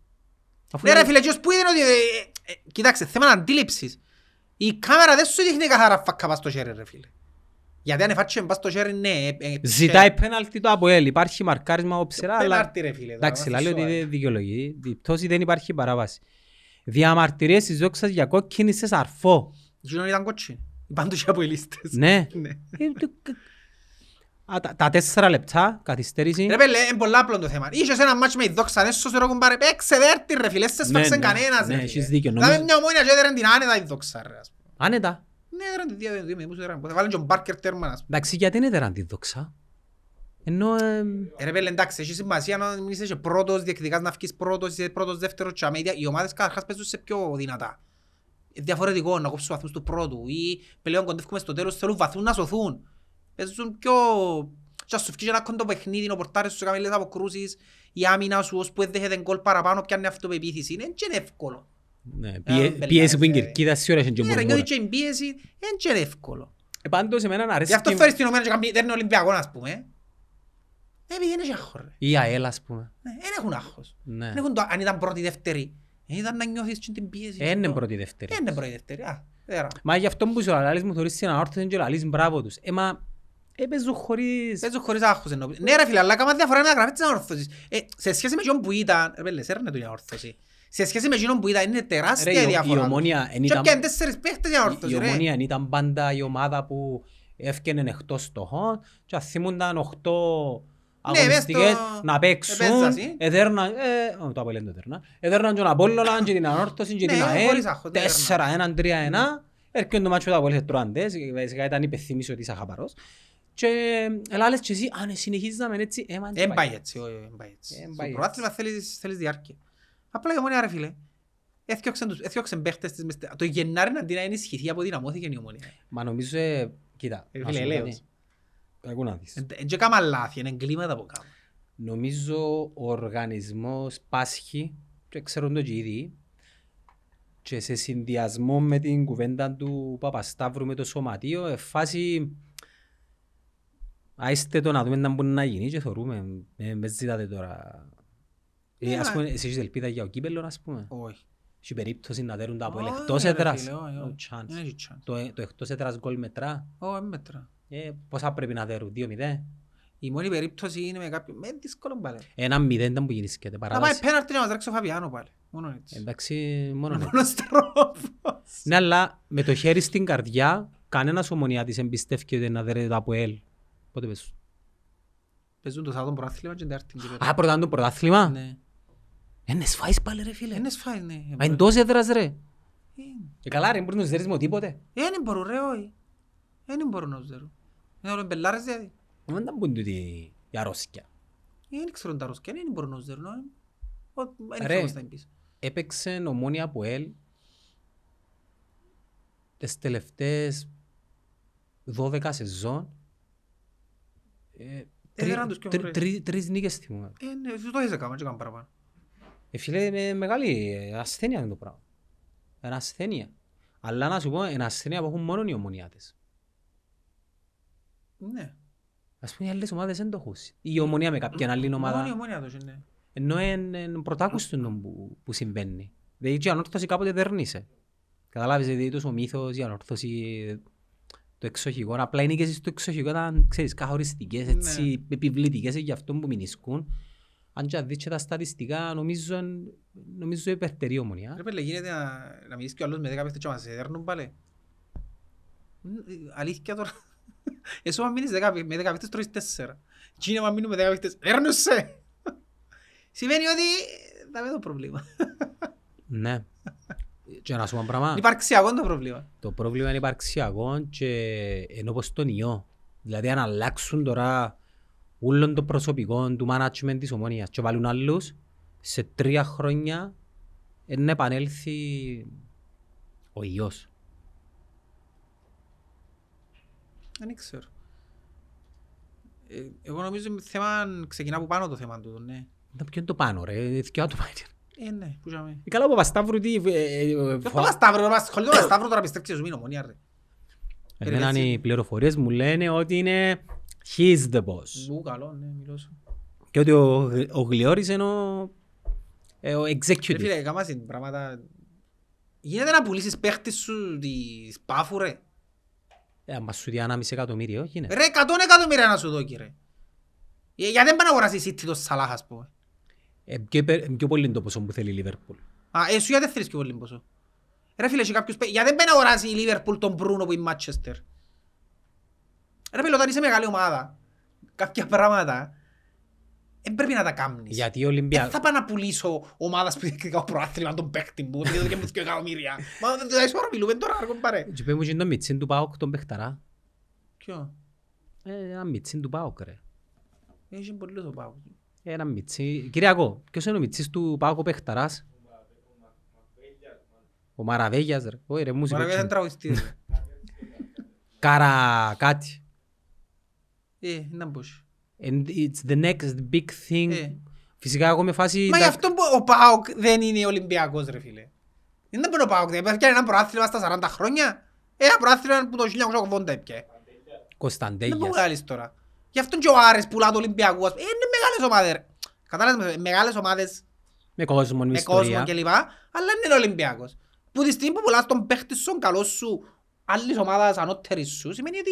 Αφού Ναι ρε είναι- φίλε, ποιος που είδε ότι... ε, ε, ε, Κοιτάξτε, θέμα αντίληψης. Η κάμερα δεν σου δείχνει καθαρά φακά πας στο χέρι ρε φίλε. Γιατί αν εφάτσε πας στο χέρι, ναι. ε, ε, Ζητάει πέναλτι το ΑΠΟΕΛ. Υπάρχει μαρκάρισμα από ψηλά, αλλά... Πέναλτι, ρε φίλε, τώρα, Εντάξει, είμαστε λέει ότι σοβαροί. είναι δικαιολογή. Η πτώση δεν υπάρχει παράβαση. Διαμαρτυρίες της δόξας για κόκκινη σε σαρφό. Εκείνον ήταν κότσινο. Πάντως οι αποελίστες. Ναι. Ναι. Ε, το- Α, τα- Τα τέσσερα λεπτά καθυστέρηση. Ρε πέλε, είναι πολλά απλό το θέμα. Είχες ένα μάτσο με η δόξα, δεν σου ρε κουμπάρε, παίξε δέρτη ρε φίλε, σε Ναι, σφάξε ναι. κανένας Ναι, ρε έχεις φίλε. δίκιο, Δηλαδή νομίζω- μια ομόνια και έδεραν την άνετα η δόξα ρε. ας πούμε. Άνετα. Ναι, έδεραν την δύο, δύο, δύο, δύο, βάλουν και ο Μπάρκερ τέρμα ας πούμε. Εντάξει, γιατί είναι τεράν τη δόξα; Ενώ... ε, Ε, Ρε πέλε, εντάξει, έχει σημασία να μην είσαι και πρώτος, διεκδικάς να βγεις πρώτος, είσαι πρώτος, δεύτερος και αμέ, οι ομάδες καταρχάς παίζουν σε πιο δυνατά. Ε, Διαφορετικό να κόψουν βαθμούς του πρώτου ή πλέον κοντεύουμε στο τέλος θέλουν βαθμούς να σωθούν. Παίζουν πιο... Και ας σου βγει ένα κοντό παιχνίδι, ο πορτάρες σου κάνει λίγες αποκρούσεις, η άμυνα σου ώσπου δεν δέχεται γκολ παραπάνω πιάνει αυτοπεποίθηση. Είναι και είναι εύκολο. Ναι, Ε, πίε- μπελάρες, Πίεση που είναι ε. κερκίδα σίγουρα είναι και Ναι, ρε, μουρμούρα. νιώθει και η πίεση, είναι και είναι εύκολο. Ε, Πάντως εμένα αρέσει Γι' αυτό και- φέρεις την ομάδα και κάνει- δεν είναι Ολυμπιακό, ας πούμε. Ε, Επειδή δεν έχει άγχος, ρε. Η ΑΕΛ ας πούμε. Ναι, Δεν έχουν άγχος. Ναι. Δεν έχουν το- Αν ήταν πρώτη δεύτερη, δεν ήταν να νιώθεις και την πίεση. Ε, Είναι το- πρώτη δεύτερη. Ε, Είναι πρώτη δεύτερη. Α, δέρα. Μα γι' αυτό που σου λαλείς μου θωρείς την ανόρθωση και λαλείς μπράβο τους. Ε, μα έπαιζουν χωρίς... Παίζουν χωρίς άγχος εννοώ. Ναι ρε φίλε, αλλά κάμα διαφορά είναι να γράφει της ανόρθωσης. Ε, Σε σχέση με εκείνον που ήταν, ρε πέλε, σέρνε του η ανόρθωση. Σε σχέση με εκείνον που ήταν, είναι Ρε, τεράστια η- η η διαφορά. Ομόνια εν Και ήταν- έπιαν τέσσερις παίχτες η Η ανόρθωση, ρε. Ομόνια ήταν πάντα η ομάδα που έφτιανε εκτός στοχών και αν θυμούνταν οχτώ Ναι, μες αγωνιστικές στο- να παίξουν, επέζαση. εδέρναν, ε, ω, το Απόλλωνα το έδερνα, εδέρναν τον Απόλλωνα και την Ανόρθωση και Ναι, την ΑΕΛ, χωρίς άγχος, δεν 4-1, 3-1, Έρχεται το μάτσο τα πολύ τρώαντες, βασικά ήταν υπεθύμηση ότι είσαι χαπαρός. Και έλα λες και εσύ, αν συνεχίζεις να μεν έτσι, ε, μα Δεν πάει έτσι, όχι, δεν πάει έτσι. Εν Στο πάει πρωτάθλημα θέλεις, θέλεις διάρκεια. Απλά η ομόνια ρε φίλε. Έθιωξαν τους- έθιωξαν παίχτες της μες στε- Το Γενάρη αντί να ενισχυθεί αποδυναμώθηκε η ομόνια. Μα νομίζω, ε, κοίτα, Ε, να φίλε, σου πω έλεος. κάτι. Ακού να δεις. Εν εν και κάμα λάθη, είναι εγκλήματα που κάνουν. Νομίζω ο οργανισμός πάσχει και ξέρουν το και ήδη και σε συνδυασμό με την κουβέντα του Παπασταύρου με το σωματείο ε, φάση άιστε το να δούμε να μπορεί να γίνει και θωρούμε με, μες ζητάτε τώρα ε, Ε, ας μα- πούμε εσύ έχεις ελπίδα για ο κύπελλο ας πούμε Όχι. έχει περίπτωση να δέρουν τα από Όχι, εκτός ρε έδρας φίλε, όχι, No όχι. chance. Δεν έχει chance. το, το εκτός έδρας γκολ μετρά Όχι, δεν μέτρα. ε, πόσα πρέπει να δέρουν, 2-0 Η μόνη περίπτωση είναι με κάποιον... Με δύσκολο πάλι. ένα 0 ήταν που γεννήσκεται Να πάει παράδοση πέναρτη να μας τρέξει ο Φαβιάνο πάλι. Μόνο έτσι. εντάξει μόνο έτσι Μόνος τρόπος. Ναι, αλλά με το χέρι στην καρδιά, κανένας ομονιάτης εμπιστεύεται να δέρει το ΑΠΟΕΛ. Πότε πες. Παίζουν το Σάββατο πρωτάθλημα και την Τετάρτη κύπελλο. Α, πρώτα το πρωτάθλημα; Ναι. Είναι σφάεις πάλι ρε φίλε. Είναι σφάει, ναι. Μα εντός έδρας ρε. Είναι. Και καλά ρε, μπορείς να τους δέρεις με τίποτε. Δεν μπορούν ρε, όχι. Δεν μπορούν να τους δέρουν. Είναι όλο μπελάρες δηλαδή. Δεν τα μπουν τούτοι οι αρρώσκια. Δεν ξέρουν τα ρούσκια, δεν μπορούν να τους δέρουν. όχι. Ό- Δεν Ρε. ξέρω πώς θα είναι πίσω. Έπαιξε ομόνια ΑΠΟΕΛ τις τελευταίες 12 σεζόν. Ε, τρι- Έδεραν τους πιο τρι- ωραίους. τρι- Τρεις νίκες θυμούμαι. Ε, ναι, εσύ το έχεις έκαμα και κάνουν παραπάνω. Ε, φίλε, είναι μεγάλη ε, ασθένεια είναι το πράγμα. Είναι ασθένεια. Αλλά να σου πω, είναι ασθένεια που έχουν μόνο οι ομονιάτες. Ναι. Ας πούμε, οι άλλες ομάδες δεν το έχουν. Η ομονία με κάποια άλλη Μόνη ομάδα. ομόνια τους είναι. Ενώ είναι πρωτάκουστο το που, που συμβαίνει. Δηλαδή και η ανόρθωση κάποτε δερνείσαι. Καταλάβεις, δηλαδή τόσο μύθος, η ανόρθωση, το εξοχικό. Απλά είναι και εσείς το εξοχικό ήταν, ξέρεις, καθοριστικές, έτσι, επιβλητικές για αυτό που μηνισκούν. Αν και αν δεις και τα στατιστικά, νομίζω, νομίζω υπερτερεί η ομονία. Ρε πέλε, γίνεται να, να μιλήσεις και ο άλλος με δέκα παίχτες και μας έδερνουν πάλι. Μ, ε, Αλήθεια τώρα. Εσύ αν μείνεις δέκα- με δέκα παίχτες τρώεις τέσσερα. Τι είναι αν μείνουν με δέκα παίχτες, έρνουσαι. Σημαίνει ότι ε, θα με το πρόβλημα. Ναι. Και να σου πω ένα πράγμα. Είναι υπαρξιακό το πρόβλημα. Το πρόβλημα είναι υπαρξιακό και ενώ πως τον ιό. Δηλαδή αν αλλάξουν τώρα όλων των προσωπικών του management της ομόνιας και βάλουν άλλους, σε τρία χρόνια να επανέλθει ο ιός. Δεν ξέρω. Ε, Εγώ νομίζω ότι θέμα ξεκινά από πάνω το θέμα του, ναι. Ήταν ποιο είναι το πάνω ρε, θυκιά του πάει. Ε, ναι, που είχαμε. Ε, Καλά από Πασταύρου τι... ε, ε, ε, Και φο- αυτό Σταύρο, το Πασταύρο, το Σταύρο τώρα πιστεύει και σου μείνω ομονία ρε. Εμένα έτσι. οι πληροφορίες μου λένε ότι είναι he's the boss. Μου καλό, ναι, μιλώ σου. Και ότι ο, ο Γλιώρης είναι ο, ε, ο Ρε executive. φίλε, κάμας είναι πράγματα... Γίνεται να πουλήσεις παίχτες σου της Πάφου ρε. Ε, άμα σου δει ένα μισή εκατομμύριο, γίνεται. Ρε, 100 εκατομμύρια να σου δω κύριε. Ε, Γιατί δεν πάνε να αγοράσεις η City το Σαλάχ ας πούμε. Ε, πιο, υπερ- πιο πολύ είναι το ποσό που θέλει η Λίβερπουλ. Α, εσύ γιατί θέλεις πιο πολύ ποσό. Ρε φίλε, έχει κάποιους παί- γιατί δεν πάνε να αγοράσει η Λίβερπουλ τον Μπρούνο που είναι η Μάτσεστερ. Ρε φίλε, όταν είσαι μεγάλη ομάδα, κάποια πράγματα δεν πρέπει να τα κάνεις. Γιατί ο Δεν Ολυμπιακός... θα πάω να πουλήσω ομάδας που έχει προάθλημα τον παίχτη μου, γιατί και μου δύο εκατομμύρια. Μα δεν τα ισόρα μιλούμε τώρα, ρε κομπάρε. Και πες μου και το μιτσίν του ΠΑΟΚ τον παιχταρά. Ποιο, Ε, ένα μιτσίν του ΠΑΟΚ ρε. έχει πολύ το πάω. Ε, Ένα μιτσί... Κυριακό, ποιος είναι ο μιτσίς του ΠΑΟΚ ο παιχταράς. Ο Μαραβέγιας ρε. Όχι ρε, μουσικό. Μωρέ, δεν τραγουδιστής. ρε. Καρα κάτι. Ε, να μπούς. And it's the next big thing. Ε. Φυσικά εγώ με φάση... Μα γι' αυτό που ο ΠΑΟΚ δεν είναι Ολυμπιακός ρε φίλε. Δεν είναι ο ΠΑΟΚ, δεν έπαιξε ένα προάθλημα στα 40 χρόνια. Ένα προάθλημα που το 1980 έπιε. Δεν Κωνσταντέγιας. μπορεί να λες τώρα. Γι' αυτό και ο Άρης πουλά το Ολυμπιακό. ας πούμε. Ε, Είναι μεγάλες ομάδες ρε. Κατάλαβες, μεγάλες ομάδες Με κόσμο, με με ιστορία. κόσμο κλπ. Αλλά δεν είναι Ολυμπιακός. Που τη στιγμή που πουλάς τον παίχτη σου, τον καλός σου, άλλης ομάδας ανώτερης σου, σημαίνει ότι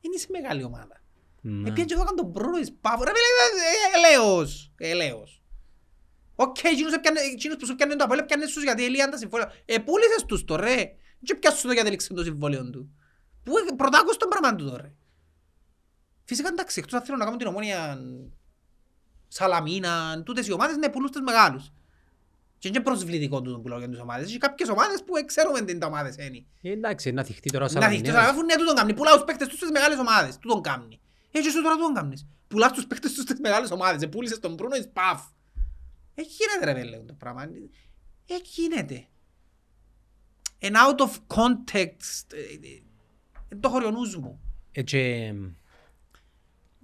δεν είσαι μεγάλη ομάδα. Ναι. Επειδή και εδώ έκανε τον Μπρούνο η Πάφος, ρε φίλε, ε, ελέος, ελέος. Οκ, εκείνους έπιανε- εκείνους που σου πιάνε το απόλυτο πιάνε τους γιατί ελήαν τα συμβόλαια. Ε, πούλησες τους το ρε; Και πιάσου το γιατί έληξε το συμβόλαιο του. Πού ε, πρωτάκους τον πράγμα του τώρα. Φυσικά εντάξει, εκτός αν θέλουν να κάνουν την ομόνια Σαλαμίνα, τούτες οι ομάδες, ναι, πουλούς τους μεγάλους. Και είναι προσβλητικό τούτο που λέω για τις ομάδες. Έχει κάποιες ομάδες που ξέρουμε τι είναι τα ομάδες είναι. Ε, Εντάξει, να θυχτεί τώρα ο Να δείχνεις, Σαλαμινέος. αφού ναι, τούτον κάνει. Πουλά τους παίκτες τους στις μεγάλες ομάδες. Τούτον κάνει. Έτσι εσύ τώρα τούτον κάνεις. Πουλάς τους παίκτες τους στις μεγάλες ομάδες. Επούλησες τον Μπρούνο εις παφ. Ε, γίνεται ρε βέλε το πράγμα. Ε, γίνεται. And out of context. ε, ε, Δεν το χωρεί ο νους μου. Ε, και,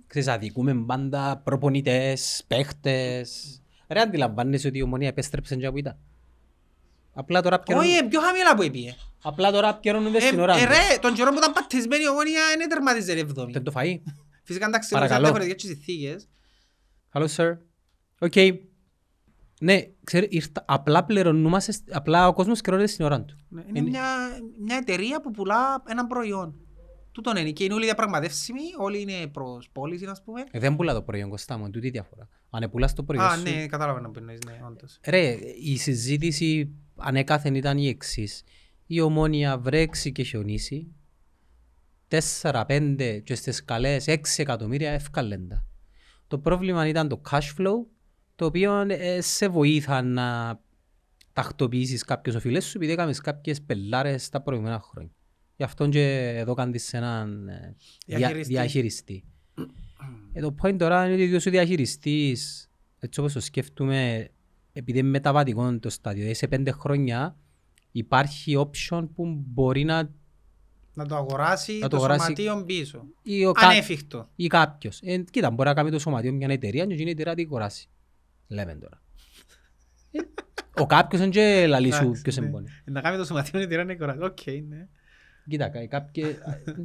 ξέρεις, αδικούμε πάντα προπονητές, παίχτες. Ρε, αντιλαμβάνεσαι ότι η ομονία επέστρεψε και από ήταν. Απλά τώρα Όχι, πιερώνουν- ε, πιο χαμηλά που έπιε. απλά τώρα πιερώνονται Ε, στην ώρα. ε, τους. ρε, τον καιρό που ήταν πατισμένη η ομόνια είναι τερματίζε εβδόμη. Δεν το φαεί. Φυσικά εντάξει, Παρακαλώ. σε διαφορετικές συνθήκες. Hello, sir. OK. Ναι, ξέρει, ήρθα, απλά πληρωνούμαστε, σ- απλά ο κόσμος χρεώνεται στην ώρα του. Ναι, Είναι Είναι- μια, μια εταιρεία που πουλά έναν προϊόν. Τούτον είναι και είναι όλοι διαπραγματεύσιμοι, όλοι είναι προς πώληση, ας πούμε. Ε, δεν πουλά το προϊόν, Κωστά μου, είναι τούτη η διαφορά. Αν πουλάς το προϊόν Α, σου... ναι, κατάλαβα τι εννοείς, ναι, όντως. Ρε, η συζήτηση ανέκαθεν ήταν η εξής. Η ομόνια βρέξει και χιονίσει. 4-5 και στις καλές 6 εκατομμύρια εύκαλεν τα. Το πρόβλημα ήταν το cash flow, το οποίο ε, σε βοήθα να τακτοποιήσεις κάποιους οφειλές σου, επειδή έκαμες κάποιες πελάρες τα προηγούμενα χρόνια. Γι' αυτό και εδώ κάνεις έναν ε, δια- Διαχειριστή. διαχειριστή. Ε, το point τώρα είναι ότι ίδιος ο διαχειριστής, έτσι όπως το σκέφτομαι, επειδή είναι μεταβατικό το στάδιο, δηλαδή σε πέντε χρόνια υπάρχει option που μπορεί να Να το αγοράσει Να το, το αγοράσει- σωματείο πίσω. ή, ο κα- Ανέφικτο. ή κάποιος. Ε, κοίτα, μπορεί να κάνει το σωματείο μια εταιρεία και εκείνη η εταιρεία να την αγοράσει. Λέμε τώρα. Ε, ο κάποιος είναι και λαλεί σου Εντάξει, ποιος ναι. εμπόνει. Να κάνει το σωματείο είναι τυράννη κορά. Οκ, ναι. Κοίτα, κα- κάποιες...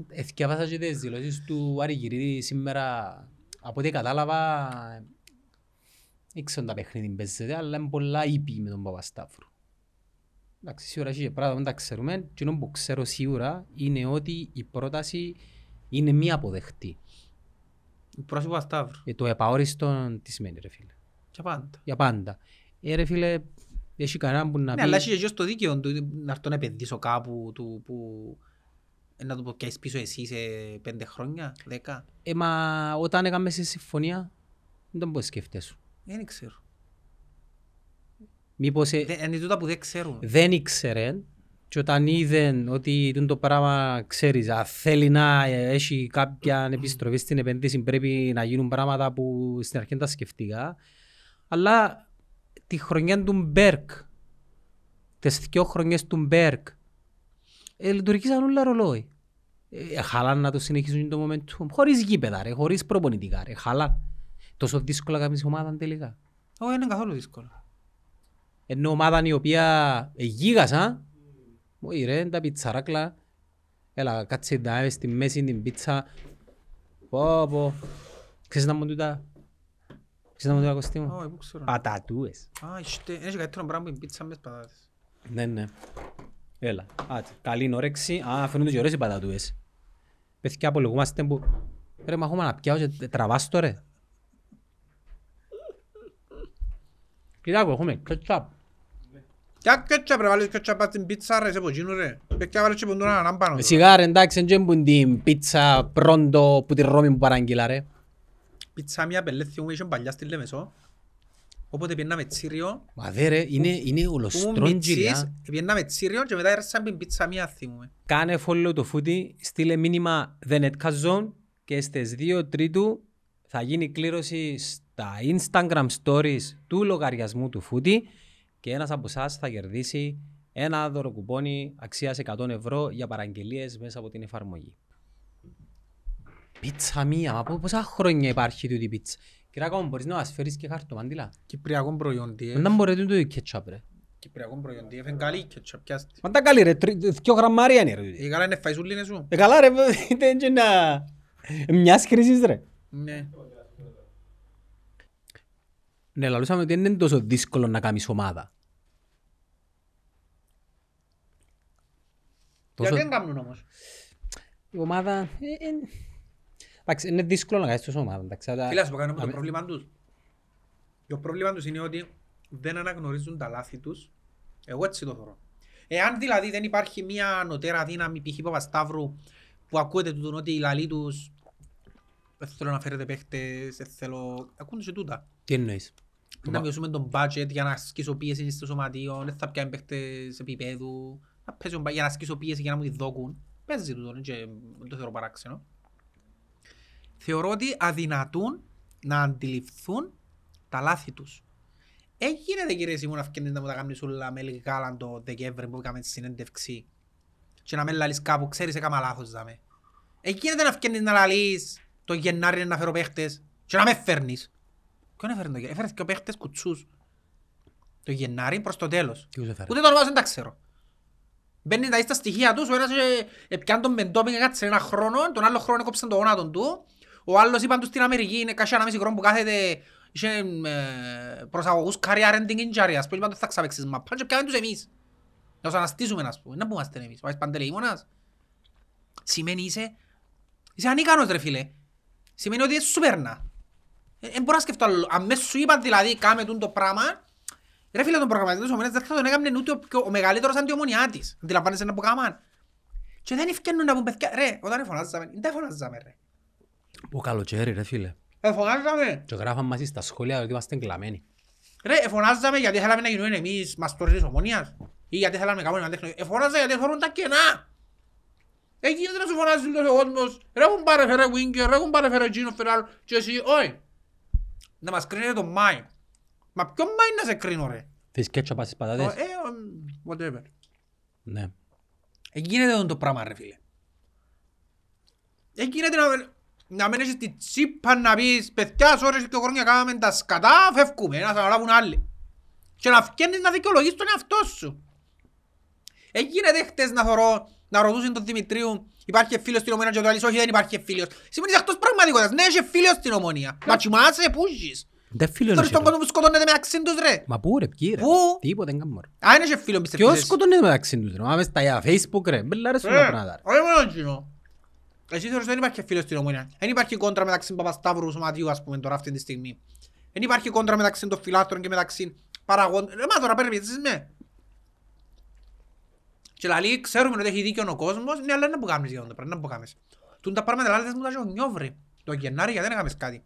Εθκιάβασα και τις δηλώσεις του Άρη Κυρίδη σήμερα. Από ό,τι κατάλαβα, δεν ξέρω τα παιχνίδι παίζεται, αλλά είναι πολλά ήπιοι με τον Παπασταύρου. Εντάξει, σίγουρα έχει και πράγματα που δεν τα ξέρουμε. Και που ξέρω σίγουρα είναι ότι η πρόταση είναι μη αποδεκτή. Πρόσωπος Ασταύρου. Ε, το επαόριστο τι σημαίνει ρε φίλε. Και πάντα. Για πάντα. Ε, ρε φίλε, έχει κανέναν που να Ναι, πει... αλλά έχει και γιος το δίκαιο του να έρθω να επενδύσω κάπου του, που ε, να το πιάσεις πίσω εσύ σε πέντε χρόνια, δέκα. Ε, μα όταν έκαμε σε συμφωνία, δεν τον πώς σκέφτεσαι. Δεν ξέρω. Μήπως ε, Δεν- Είναι τούτα που δεν ξέρουμε. δεν ήξερε και όταν είδε ότι τούτο το πράγμα ξέρεις, αν θέλει να ε, έχει κάποια επιστροφή στην επένδυση πρέπει να γίνουν πράγματα που στην αρχή δεν τα σκεφτήκα. Αλλά τη χρονιά του Μπέρκ, τις δυο χρονιές του Μπέρκ, ε, λειτουργήσαν όλα ρολόι. Ε, χαλάν να το συνεχίσουν το momentum. Χωρίς γήπεδα ρε, χωρίς προπονητικά ρε, χαλάν. Τόσο δύσκολα κάνεις ομάδα τελικά. Όχι, είναι καθόλου δύσκολο. Ενώ ομάδα η οποία ε, γίγασα, όχι ρε, τα πιτσαράκλα, έλα κάτσε να έβες στη μέση την πίτσα, πω πω, ξέρεις να μου τούτα, ξέρεις να μου τούτα κοστί μου, Όχι, πού ξέρω. πατατούες. Α, είστε- Έχει καλύτερο πράγμα που είναι πίτσα μες πατάτες. Ναι, ναι. Έλα, άτε, καλή όρεξη, α, φαίνονται και ωραίες οι πατατούες. Παιδιά απολογούμαστε που, ρε μα έχουμε να πιάω και τραβάς το ρε. Κοιτάκου, έχουμε κετσάπ. Κι κέτσαπ ρε, βάλεις κέτσαπ πας στην πίτσα ρε, σε από εκείνου ρε. Παιδιά βάλεις και ποντούν έναν πάνω. Σιγά ρε εντάξει, δεν είναι την πίτσα πρώτο που τη Ρώμη που παραγγείλα ρε. Πίτσα μια πελέθη μου είχε παλιά στη Λεμεσό. Όποτε πιέναμε τσίριο, Μα δε ρε, είναι, είναι που ήμουν ολοστρόγγυλια. μητσής, πιέναμε τσίριο και μετά έρθαν την πίτσα μια θυμούμε. Κάνε follow το φούτι, στείλε μήνυμα The Netcast Zone και στις 2 Τρίτου θα γίνει κλήρωση στα Instagram stories του λογαριασμού του φούτι και ένας από εσάς θα κερδίσει ένα δωροκουπόνι αξίας 100 ευρώ για παραγγελίες μέσα από την εφαρμογή. Πίτσα μία, μα από πόσα χρόνια υπάρχει τούτη η πίτσα; Κυράκο μου, μπορείς να μας φέρεις και χαρτομάντιλα. Κυπριακό προϊόν τι Δεν μπορεί τούτο η ketchup ρε. Κυπριακό προϊόν τι έφερε καλή κέτσαπ, πιάστη. Μα τα καλή ρε, τρι- δυο γραμμάρια είναι ρε. τούτη. Η καλά είναι φαϊσούλινες σου. Ε, καλά ρε, δεν είναι να... Μιας κρίσης ρε. Ναι. Ναι, λαλούσαμε ότι δεν είναι τόσο δύσκολο να κάνεις ομάδα. Τόσο... Γιατί δεν κάνουν όμως; Η ομάδα... ε, ε, Εντάξει, είναι δύσκολο να κάνεις τόσο ομάδα. εντάξει, αλλά- Φίλα, σου πω κάνω το Αμε- πρόβλημα τους. Το πρόβλημα τους είναι ότι δεν αναγνωρίζουν τα λάθη τους. Εγώ έτσι το θεωρώ. Εάν δηλαδή δεν υπάρχει μια νοτέρα δύναμη π.χ. Παπασταύρου που ακούεται τούτον ότι οι λαλοί τους δεν θέλω να φέρετε παίχτες, δεν θέλω... Ακούν τους και τούτα. Τι εννοείς; Να μειώσουμε τον budget για να ασκήσω πίεση στο σωματείο, δεν θα πιάνει παίχτες επίπεδου. Να παίζουν για να ασκήσω πίεση για να μου τη δώκουν. Παίζει τούτο, και δεν το θεωρώ παράξενο. Θεωρώ ότι αδυνατούν να αντιληφθούν τα λάθη τους. Έγινε κύριε Σίμω να φκένεις να μου τα κάνεις όλα με Γάλαν το Δεκέμβρη που έκαμε τη συνέντευξη και να με λαλείς κάπου, ξέρεις έκαμα λάθος δάμε. Έγινε να φκένεις να λαλείς το Γενάρη να φέρω παίχτες και να με φέρνεις. Ποιον έφερε το Γενάρη, έφερε και ο παίχτες κουτσούς. Το Γενάρη προς το τέλος. Τι τους έφερε; Ούτε το όνομα δεν τα ξέρω. Μπαίνει τα στα στοιχεία τους, ο ένας ε, επιάν τον με ντόπινγκ κάτσε ένα χρόνο, τον άλλο χρόνο έκοψαν το γόνατον του. Ο άλλος είπαν τους στην Αμερική, είναι κάσια ένα μισή χρόνο που κάθεται είχε ε, προσαγωγούς career ending injury, ας πούμε, είπαν ότι θα ξαπαίξεις μαπά και πιάμε τους εμείς. Να τους αναστήσουμε, ας πούμε, να που είμαστε εμείς, βάζεις παντελεήμονας. Σημαίνει είσαι, είσαι ανίκανος ρε φίλε. Σημαίνει ότι σου περνά. Δεν μπορώ να σκεφτώ άλλο. Αν μες σου είπαν δηλαδή κάμε τούν το πράγμα, ρε φίλε τον προγραμματιστή της ομονίας δεν θα τον έκαμε ούτε ο, πιο- ο μεγαλύτερος αντιομονιάτης. Αντιλαμβάνεσαι να που κάμαν. Και δεν ευκαινούν να πούν παιδιά, ρε, όταν φωνάζαμε, δεν φωνάζαμε ρε. Που καλοκαίρι ρε φίλε. Ε, φωνάζαμε. Και γράφαν μαζί στα σχόλια ότι είμαστε εγκλαμμένοι. Ρε, εφωνάζαμε γιατί θέλαμε να γίνουμε εμείς μαστορείς της ομονίας ή γιατί θέλαμε να κάνουμε ένα τέχνο. Εφωνάζα γιατί θέλουν τα κενά. Ε, γίνεται να σου φωνάζει όλος ο κόσμος. Ρε, έχουν πάρε φέρε Winger, ρε, έχουν πάρε φέρε εκείνο, φέρε άλλο. Και εσύ, όχι. Να μας κρίνετε τον Μάη. Μα ποιον Μάη να σε κρίνω, ρε; Θες κέτσο πας στις Ε, πατάτες. ε, whatever. Ναι. Ε, γίνεται το πράγμα, ρε φίλε. Ε, γίνεται να, να μην έχεις τη τσίπα να πεις παιδιά, σε ώρες και χρόνια κάναμε τα σκατά, φεύγουμε, να θα αναλάβουν άλλοι. Και να φκένεις να δικαιολογείς τον εαυτό σου. Ε, γίνεται χτες να θωρώ, να ρωτούσαν τον Δημητρίου, υπάρχει φίλος στην ομονία και το άλλος, όχι δεν υπάρχει φίλος. Σημαίνει εκτός πραγματικότητας, ναι, έχει φίλος στην ομονία. Μα τσιμάσαι, πού ζεις. Δεν φίλος Τώρα είναι. στον κόσμο που σκοτώνεται μεταξύ τους, ρε. Μα πού ρε, ποιοι ρε. Πού; Τίποτε δεν κάνουμε ρε. Α, είναι και φίλος, πιστεύεις. Ποιος εσύ. σκοτώνεται μεταξύ τους ρε. Μα μες στα facebook ρε. Μπελάρες σου τα Ε, πράγματα ρε. όχι μόνο εκείνο. Εσύ θεωρείς ότι δεν υπάρχει φίλος στην ομόνια. Δεν υπάρχει κόντρα μεταξύ Παπασταύρου Σωματίου, ας πούμε, τώρα αυτή τη στιγμή. Δεν υπάρχει κόντρα μεταξύ των φιλάθρων και μεταξύ παραγόντων. Ρε, μα τώρα πρέπει εσείς με. Και λαλή, ξέρουμε ότι έχει δίκιο ο κόσμος, ναι, αλλά δεν που κάνεις για το πράγμα, δεν που κάνεις. Τούν τα πράγματα λάλη θες μου τα ζω νιόβρι. Το Γενάρη γιατί δεν έκαμες κάτι.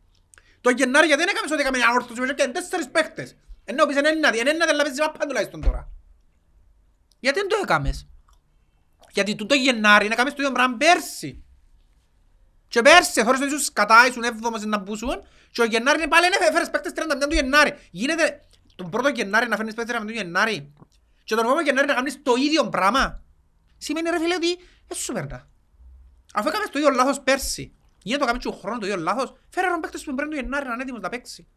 Το Γενάρη γιατί δεν έκαμες ότι έκαμε μια όρθωση μέσα και τέσσερις παίχτες. Ενώ πεις είναι ένατη, είναι ένατη, αλλά παίζεις μάπα τουλάχιστον τώρα. Γιατί δεν το έκαμες; Γιατί τούτο Γενάρη να κάνεις το ίδιο πράγμα πέρσι. Και πέρσι θωρείς ότι ήσουν κατά, ήσουν έβδομος να μπούσουν και ο Γενάρη είναι πάλι «Ναι, έφερες παίκτες 31 του Γενάρη. Γίνεται τον πρώτο Γενάρη να φέρνεις παίκτες 31 του Γενάρη και τον επόμενο Γενάρη να κάνεις το ίδιο πράγμα. Σημαίνει ρε φίλε ότι δεν σου περνά. Αφού έκαμες το ίδιο λάθος πέρσι, γίνεται το κάνεις και ο χρόνος το ίδιο λάθος, φέρε τον παίκτες που πριν του Γενάρη να είναι έτοιμος να παίξει.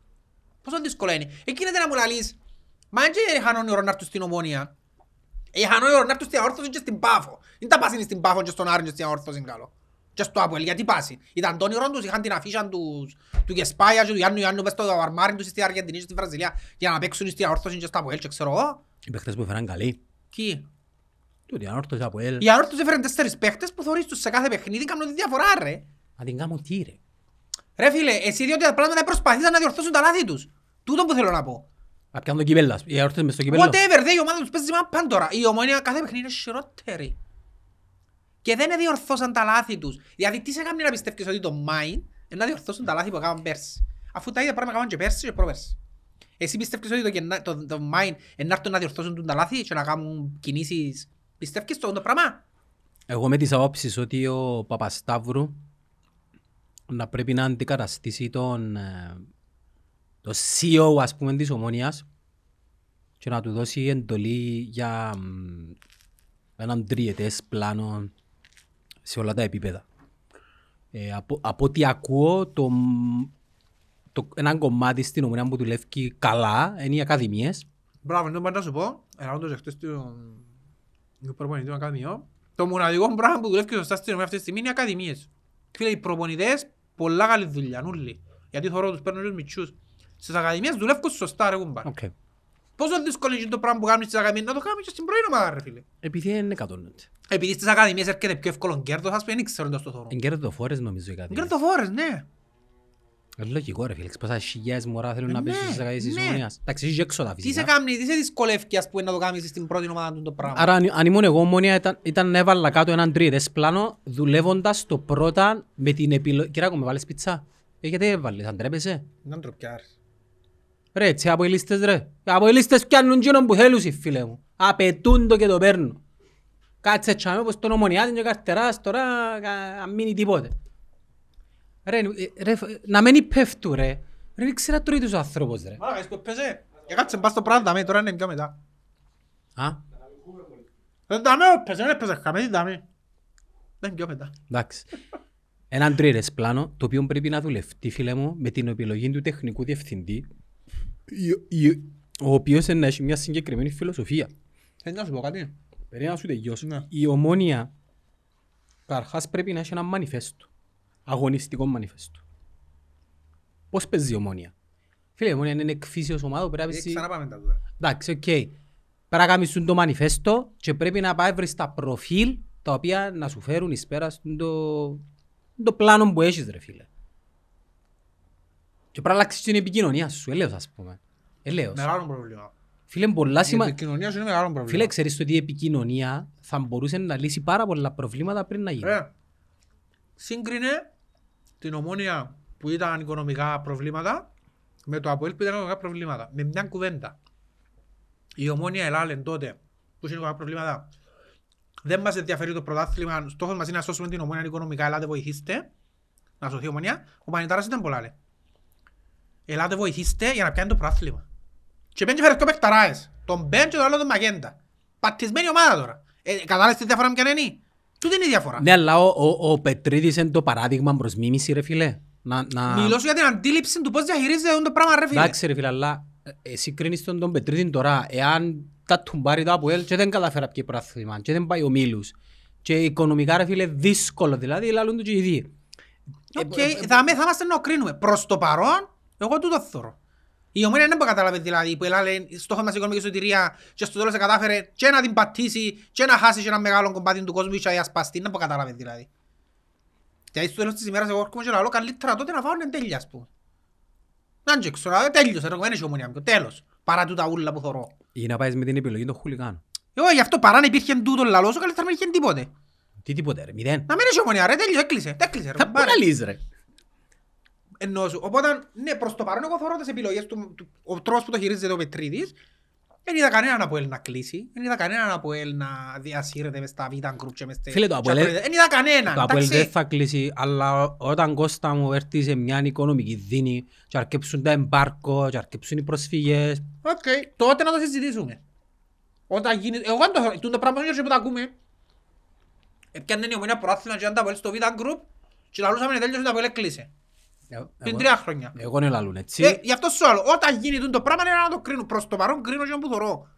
Πόσο δύσκολο είναι. Εκείνεται να μου λαλείς, μα δεν είχαν όνειρο να έρθουν στην ομόνια. Είχαν όνειρο να έρθουν στην αόρθωση και στην Πάφο. Δεν τα πάσουν στην Πάφο και στον Άρη και στην αόρθωση καλό. Και στο Αποέλ, γιατί πάσουν. Ήταν το όνειρο τους, είχαν την αφίσα τους, του Γεσπάγια και του Γιάννου Ιάννου μες στο αρμάρι τους στην Αργεντινή και στη Βραζιλία για να παίξουν στην αόρθωση και στο Αποέλ και ξέρω εγώ. Οι παίχτες που έφεραν καλοί. Ποιοι; Τούτοι ανόρθωση από ελ. Οι αόρθωση έφεραν τέσσερις παίχτες που θωρείς τους σε κάθε παιχνίδι κάνουν τη διαφορά ρε. Να την κάνω τι ρε. Ρε φίλε, εσύ διότι τα πράγματα προσπαθήσαν να διορθώσουν τα λάθη τους. Τούτο που θέλω να πω. Να πιάνουν το κύπελλο. ας- Οι ανόρθωσες μες στο κύπελλο. Whatever, δε, η ομάδα τους παίζει μάπαν τώρα. Η ομόνια κάθε παιχνίδι είναι χειρότερη. Και δεν διορθώσαν τα λάθη τους. Δηλαδή τι σε κάνει να πιστεύεις ότι το Μάιν είναι να διορθώσουν τα λάθη που έκαναν πέρσι. Αφού τα ίδια πράγματα έκαναν και πέρσι και πρόπερσι. Εσύ πιστεύεις ότι το, Γεννά- το, το Μάιν είναι να έρθουν να διορθώσουν τα λάθη και να κάνουν κινήσεις; Πιστεύεις το, το πράγμα; Εγώ με τις απόψεις ότι ο Παπασταύρου να πρέπει να αντικαταστήσει τον ε, το CEO ας πούμε της Ομόνιας και να του δώσει εντολή για μ, έναν τριετές πλάνο σε όλα τα επίπεδα. Ε, από, από ό,τι ακούω, το, μ, το, έναν κομμάτι στην Ομόνια που δουλεύει καλά είναι οι ακαδημίες. Μπράβο, δεν μπορώ να σου πω. Ερώτος εχθές του προπονητή του Ακαδημιό. Το μοναδικό πράγμα που δουλεύει σωστά στην ομάδα αυτή τη στιγμή είναι οι ακαδημίες. Φίλε, οι προπονητές, πολλά καλή δουλειά, νουλοι. Γιατί θωρώ τους παίρνουν τους μητσούς. Στις ακαδημίες δουλεύουν σωστά ρε κουμπάρ. Okay. Πόσο δύσκολο είναι το πράγμα που κάνουν στις ακαδημίες, να το κάνουμε και στην πρώτη ομάδα ρε φίλε. Επειδή είναι εκατόνονται. Επειδή στις ακαδημίες έρχεται πιο εύκολο κέρδος, ας πούμε, δεν ξέρω το θωρώ. Είναι κερδοφόρες νομίζω οι ακαδημίες. Κερδοφόρες, ναι. Είναι λογικό ρε φίλε, πόσα χιλιάδες μωρά θέλουν να Ναι, πέσουν στις ακαδημίες της ναι. Ομόνιας. Εντάξει, έχει και έξοδα Τι σε φυσικά. κάνει, τι σε δυσκολεύει ας πούμε να το κάνεις στην πρώτη ομάδα του το πράγμα. Άρα αν, αν ήμουν εγώ Ομόνια ήταν, ήταν να έβαλα κάτω έναν τριετές πλάνο δουλεύοντας το πρώτα με την επιλογή. Κυράκο, με βάλες πιτσά. Ε, γιατί έβαλες, αν τρέπεσαι; Να ντροπιάρεις. Ρε, έτσι από οι λίστες ρε. Από οι λίστες πιάνουν γίνον που θέλουν, φίλε μου. Απαιτούν το και το παίρνουν. Κάτσε τσάμε όπως τον ομονιάτη και καρτεράς τώρα κα- αν μείνει τίποτε. Ρε, ε, ρε, να μην υπέφτουν ρε. Ρε, δεν ξέρα τρώει τους ανθρώπους ρε. Μάλακας που έπαιζε. Έκατσε μπας στο πράγμα δαμέ, τώρα είναι πιο μετά. Α, Δεν δαμέ έπαιζε, δεν έπαιζε χαμέ, τι δαμέ. Δεν πιο μετά. εντάξει. Έναν τρίτες πλάνο, το οποίο πρέπει να δουλευτεί, φίλε μου, με την επιλογή του τεχνικού διευθυντή, η- η- ο οποίος να έχει μια συγκεκριμένη φιλοσοφία. Θέλει να σου πω κάτι. Περίμενα να σου τελειώσω. Ναι. Η ομόνια καταρχάς πρέπει να έχει ένα μανιφέστο. Αγωνιστικό μανιφέστο. Πώς παίζει η ομόνια; Φίλε, η ομόνια είναι εκ φύσεως ομάδα που πρέπει να Ε, παίζει... Ξαναπάμε τα τώρα. Εντάξει, οκ. Πρέπει να κάνεις το μανιφέστο και πρέπει να πάει βρεις τα προφίλ τα οποία να σου φέρουν εις πέρας στο το πλάνο που έχεις ρε φίλε. Και πρέπει να αλλάξεις την επικοινωνία σου, ελέος ας πούμε. Ελέος. Μεγάλο πρόβλημα. Φίλε, πολλά Η σημα... επικοινωνία σου είναι μεγάλο πρόβλημα. Φίλε, ξέρεις ότι η επικοινωνία θα μπορούσε να λύσει πάρα πολλά προβλήματα πριν να γίνει. Ρε, σύγκρινε την ομόνια που ήταν οικονομικά προβλήματα με το Αποέλ που ήταν οικονομικά προβλήματα. Με μια κουβέντα. Η ομόνια ελάλε τότε που είχε οικονομικά προβλήματα. Δεν μας ενδιαφέρει το πρωτάθλημα. Στόχος μας είναι να σώσουμε την ομόνια οικονομικά. Ελάτε βοηθήστε. Να σωθεί η ομόνια. Ο Πανιτάρας ήταν πολλά λέει. Ελάτε βοηθήστε για να πιάνει το πρωτάθλημα. Και πέντε φέρες και παιχταράες. Τον Μπεν και το άλλο τον Μαγέντα. Πατισμένη ομάδα τώρα. Ε, κατάλαβες τη διαφορά μου ποια είναι; Τούτη είναι η διαφορά. Ναι, αλλά ο, ο, ο Πετρίδης είναι το παράδειγμα προς μίμηση, ρε φίλε. Να, να... Μιλώ σου για την αντίληψη του πώς διαχειρίζεται το πράγμα ρε φίλε. Εντάξει ρε φίλε, αλλά ε, εσύ κρίνεις τον, τον Πετρίδη τώρα, εάν τα τουμπάρει το Αποέλ και δεν καταφέρει να πιει πρωτάθλημα και δεν πάει ο Μίλους και οικονομικά ρε φίλε δύσκολο, δηλαδή λαλούν του και οι δύο. Οκ, θα με- θα είμαστε να κρίνουμε. Προς το παρόν, εγώ τούτο θωρώ. Η ομόνια δεν μπορεί να καταλάβει δηλαδή που έλαλε στόχος μας η οικονομική σωτηρία και στο τέλος κατάφερε και να την πατήσει και να χάσει και ένα μεγάλο κομμάτι του κόσμου και να ασπαστεί, δεν μπορεί να καταλάβει δηλαδή. Και στο τέλος της ημέρας εγώ έρχομαι και λέω καλύτερα τότε να φάω εν τέλεια ας πούμε. Να και ξέρω, ε, τέλειωσε ρε, δεν έχει ομονία μου, τέλος. Παρά τούτα ούλα που θωρώ. Ή να πάεις με την επιλογή των χουλιγάνων. Εγώ γι' αυτό παρά να υπήρχε τούτο λαλώ σου, καλύτερα να μην υπήρχε τίποτε. Τι τίποτε ρε, μηδέν. Να μην έχει ομονία ρε, τέλειωσε, έκλεισε, έκλεισε ρε. Θα πάρε. πού να λύσεις ρε. Εννοώ σου. Οπότε, ναι, προς το παρόν εγώ θεωρώ τις επιλογές του, του ο τρόπος που το χειρίζεται ο Πετρίδης. Δεν είδα κανέναν ΑΠΟΕΛ να κλείσει. Δεν είδα κανέναν ΑΠΟΕΛ να διασύρεται μες στα β' γκρουπ και μες στα... Φίλε, το Αποέλ- Δεν είδα κανέναν. Το Αποέλ δεν εντάξει. θα κλείσει, αλλά όταν Κώστα μου έρθει σε μια οικονομική δίνη και αρκέψουν τα εμπάρκο και αρκέψουν οι προσφυγές, Οκ, τότε να το συζητήσουμε. Όταν γίνει... Εγώ αν το θεωρώ, τούτο πράγμα είναι που τα ακούμε. Έπιανε η ομονία προάθλημα και αν τα Αποέλ στο β' γκρουπ και λαλούσαμε τέλειωσε το Αποέλ κλείσε. Εγώ- Πριν εγώ- τρία χρόνια. εγώ είναι λαλούν έτσι. Ε, γι' αυτό σου άλλο, όταν γίνει τούτο πράγμα είναι να το κρίνω. Προς το παρόν κρίνω και που θωρώ.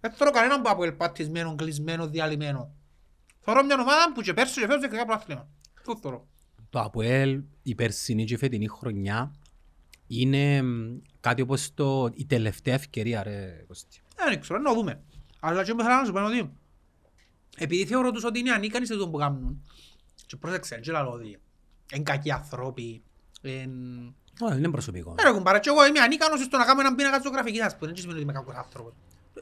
Δεν θωρώ κανέναν που από ελπατισμένο, κλεισμένο, διαλυμένο. Θωρώ μια ομάδα που και πέρσι και φέτος δεν κρυκά προάθλημα. Τούτο θωρώ. Το ΑΠΟΕΛ η περσινή και η φετινή χρονιά είναι μ, κάτι όπως το, η τελευταία ευκαιρία ρε Κωστή. Δεν ξέρω, να δούμε. Αλλά και που θέλω να σου πω είναι ότι επειδή θεωρώ τους ότι είναι ανίκανοι σε το που κάνουν και πρόσεξε, και λαλώ ότι είναι κακοί άνθρωποι, εν... Ω, δεν είναι προσωπικό. Ναι ρε κουμπάρα, και εγώ είμαι ανίκανος στο να κάνω έναν πίνακα ζωγραφικής, ας πούμε, δεν σημαίνει ότι είμαι κακός άνθρωπος.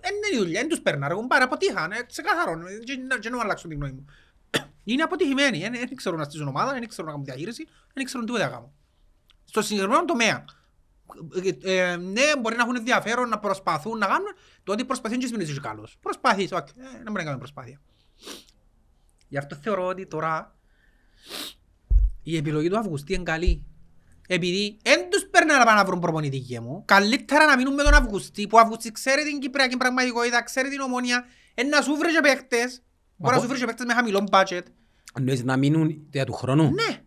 Εν είναι η δουλειά, δεν τους παίρνα ρε κουμπάρα, αποτύχαν, ε, ξεκάθαρο, ε, και να- και να αλλάξουν την γνώμη μου. Είναι αποτυχημένοι, ε, δεν ξέρουν να στήσουν ομάδα, δεν ξέρουν να κάνουν διαχείριση, δεν ξέρουν τίποτα να κάνουν. Στο συγκεκριμένο τομέα. Ε, ε, ναι, μπορεί να έχουν ενδιαφέρον να προσπαθούν να κάνουν, το ότι προσπαθούν και σημαίνει ότι είσαι καλός. Προσπαθείς, οκ, ε, να μπορεί να κάνουμε προσπάθεια. Γι' αυτό θεωρώ ότι τώρα η επιλογή του Αυγουστή είναι καλή. Επειδή δεν τους παίρνει να πάνε να βρουν προπονητή γιε μου. Καλύτερα να μείνουν με τον Αυγουστή, που ο Αυγουστή ξέρει την Κυπριακή πραγματικότητα, ξέρει την ομόνια, εν να σου βρει και παίχτες. Μπορεί να σου βρει και παίχτες με χαμηλό budget. Εννοείς να μείνουν για του χρόνου; Ναι.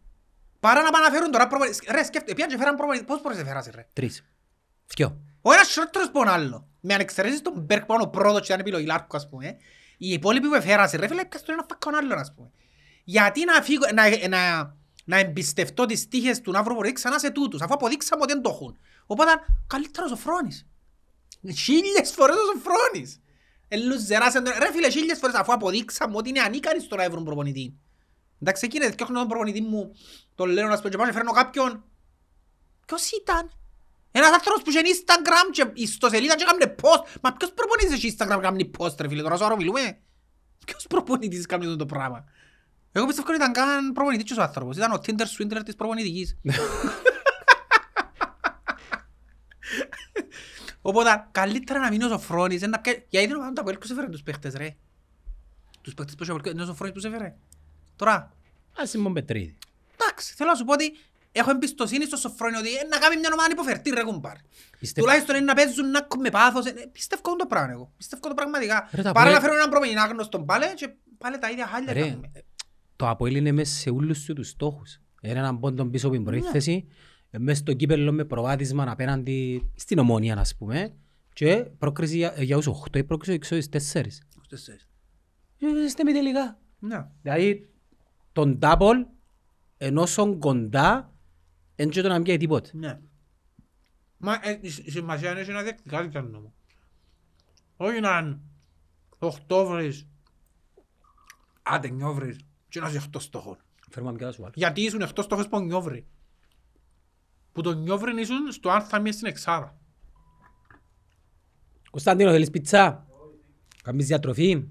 Παρά να πάνε να φέρουν τώρα προπονητή. Ρε σκέφτε, πιάνε και φέραν προπονητή. Πόσους προπονητές εφέρασιν ρε; Τρεις. Δυο. Ο ένας χειρότερος από τον άλλο. Με αν εξαιρέσεις τον Μπέρκ που είναι ο πρώτος και ήταν επιλογή Λάρκου ας πούμε. Οι υπόλοιποι που εφέρασιν ρε φίλε έπιασαν τον ένα φάκον άλλον ας πούμε. Γιατί να, φύγω, να, να, να εμπιστευτώ τις τύχες του Ναύρου Πορή ξανά σε τούτους αφού αποδείξαμε ότι δεν το έχουν. Οπότε καλύτερος ο Φρόνης. Χίλιες φορές ο Φρόνης. Ελουζεράς εν τον... Ρε φίλε χίλιες φορές αφού αποδείξαμε ότι είναι ανίκανοι στο να βρουν προπονητή. Εντάξει εκείνε διώχνω τον προπονητή μου τον λέω να σου πω και πάω και φέρνω κάποιον. Ποιος ήταν; Ένας άνθρωπος που είχε Instagram και ιστοσελίδα και έκανε post. Μα ποιος προπονητής έχει Instagram και κάνει post ρε φίλε, τώρα σώρο μιλούμε. Ποιος προπονητής κάνει αυτό το πράγμα; Εγώ πιστεύω ότι ήταν καν προπονητής ο άνθρωπος. Ήταν ο Tinder Swindler της προπονητικής. Οπότε καλύτερα να μείνει ο Σοφρόνης. να πιέ- Γιατί δεν το Αποέλ ποιος έφερε τους παίχτες ρε. Τους παίχτες που έφερε, είναι ο Σοφρόνης που τους έφερε. Τώρα, Ας είμαι ο Πετρίδη. εντάξει, θέλω να σου πω ότι έχω εμπιστοσύνη στο Σοφρόνη ότι ε, να κάνει μια ομάδα υποφερτή ρε κουμπάρ. Πιστεύω- Τουλάχιστον είναι να παίζουν να με πάθος. Ε, Πιστεύω το πράγμα εγώ. Πιστεύω το πραγματικά. Ρε, τα Παρά να Αποέλ- φέρω έναν προμηνή άγνωστον πάλι και πάλι τα ίδια χάλια Ρε, κάνουμε. Το Αποέλ είναι μέσα σε όλους του τους στόχους. Είναι έναν πόντο πίσω από την προήθεση, ε, μέσα στο κύπελλο με προβάδισμα απέναντι στην ομόνια, ας πούμε, και πρόκριση για, για τους 8 ή πρόκριση εξώ στις 4. Στους τέσσερις. Είστε με τελικά. Ναι. Δηλαδή, τον double, ενώ σον κοντά, δεν και το να μπει τίποτε. Ναι. Μα ε, η σ- η σημασία είναι να διεκτικά τι μου. Όχι να είναι Οκτώβρης, άντε νιόβρης και να είσαι εκτός στόχων. Φέρουμε να σου άλλο. Γιατί ήσουν εκτός στόχος που νιόβρη. Που το νιόβρη ήσουν στο αν θα μείνεις στην εξάδα. Κωνσταντίνο, θέλεις πιτσά; Κάνεις διατροφή;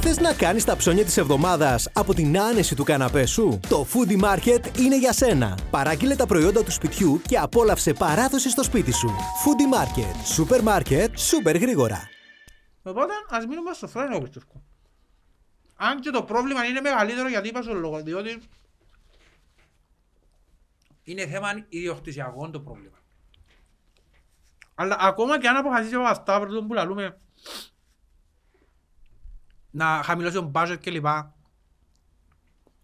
Θες να κάνεις τα ψώνια της εβδομάδας από την άνεση του καναπέ σου; Το Foodie Market είναι για σένα. Παράγγειλε τα προϊόντα του σπιτιού και απόλαυσε παράδοση στο σπίτι σου. Foodie Market. Σούπερ μάρκετ, σούπερ γρήγορα. Οπότε ας μείνουμε στο φρένο εγώ πιστεύω. Αν και το πρόβλημα είναι μεγαλύτερο γιατί είπα στον λόγο, διότι είναι θέμα ιδιοκτησιακό το πρόβλημα. Αλλά ακόμα και αν αποφασίσει ο Ασταύρος που λαλούμε να χαμηλώσει τον budget κλπ.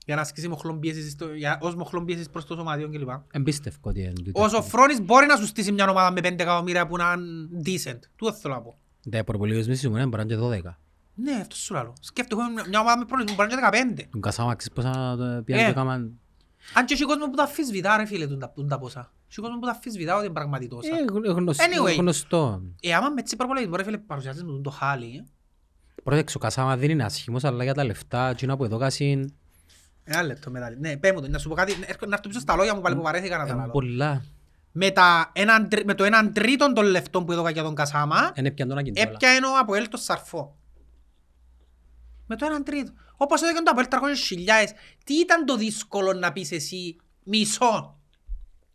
Για να ασκήσει μοχλόν πίεσης, στο- για- ως μοχλόν πίεσης προς το σωματείο κλπ. Εμπίστευκο ότι είναι τούτο. Ο Σοφρόνης μπορεί να σου στήσει μια ομάδα με 5 εκατομμύρια που να είναι decent. Τούτο θέλω να πω. Τα προπολίγους μισή μου είναι μπορεί να είναι και 12. Ναι, αυτός σου λέω. Σκέφτομαι μια- μια ομάδα με πρόλογο που μπορεί να είναι 15. Τον Κασάμα, ξέρεις πόσα Ε. πιάνε το κάμαν. Αν και έχει κόσμο που τα αφισβητά ρε φίλε, τούν τα- τούν τα ποσά. Έχει κόσμο που τα αφισβητά ότι είναι πραγματική τόσα. Ε, γνωστό- Anyway. γνωστό. Ε, άμα με έτσι προπολόγεις, μπορεί φίλε παρουσιάζεις μου το χάλι. ε. Πρόσεξε, ο Κασάμα δεν είναι άσχημος, αλλά για τα λεφτά, εκείνα που εδώ κάσιν, Ένα λεπτό μετά. Ναι, πέ μου το, να σου πω κάτι, να έρχω- να έρθω πίσω στα λόγια μου πάλι που βαρέθηκα να τα είναι λάλω. πολλά. Με, τα έναν τρι- με το έναν τρίτον των λεφτών που έδωκα για τον Κασάμα, Είναι πια τον ακινητόλα. έπιανε ο Αποέλ το σαρφό. Με το έναν τρίτο. Όπως έδωκε το Αποέλ 300 χιλιάες. Τι ήταν το δύσκολο να πεις εσύ μισό;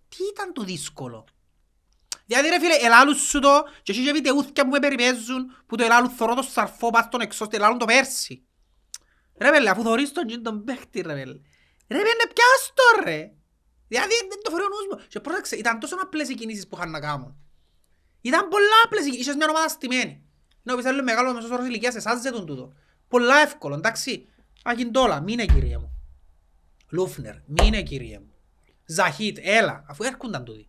Τι ήταν το δύσκολο; Δηλαδή ρε φίλε, ελάλους σου το και εσύ και βιτεούθκια που με περιπέζουν που το ελάλου θωρώ το σαρφό πας στον εξώστη, ελάλουν το πέρσι. Ρε πέλε, αφού θωρείς τον τζιν τον παίχτη ρε πέλε. Ρε πέλε, πιάσ' το ρε. Δηλαδή δεν το φορεί ο νους μου. Και πρόσεξε, ήταν τόσο απλές οι κινήσεις που είχαν να κάνουν. Ήταν πολλά απλές, είχες μια ομάδα στημένη. Να πεις άλλο μεγάλο μεσός όρος ηλικίας, εσάς ζητούν τούτο. Πολλά εύκολο, εντάξει. Ακιντόλα, μείνε κύριε μου. Λούφνερ, μείνε κύριε μου. Ζαχίτ, έλα, αφού έρχονταν τούτοι.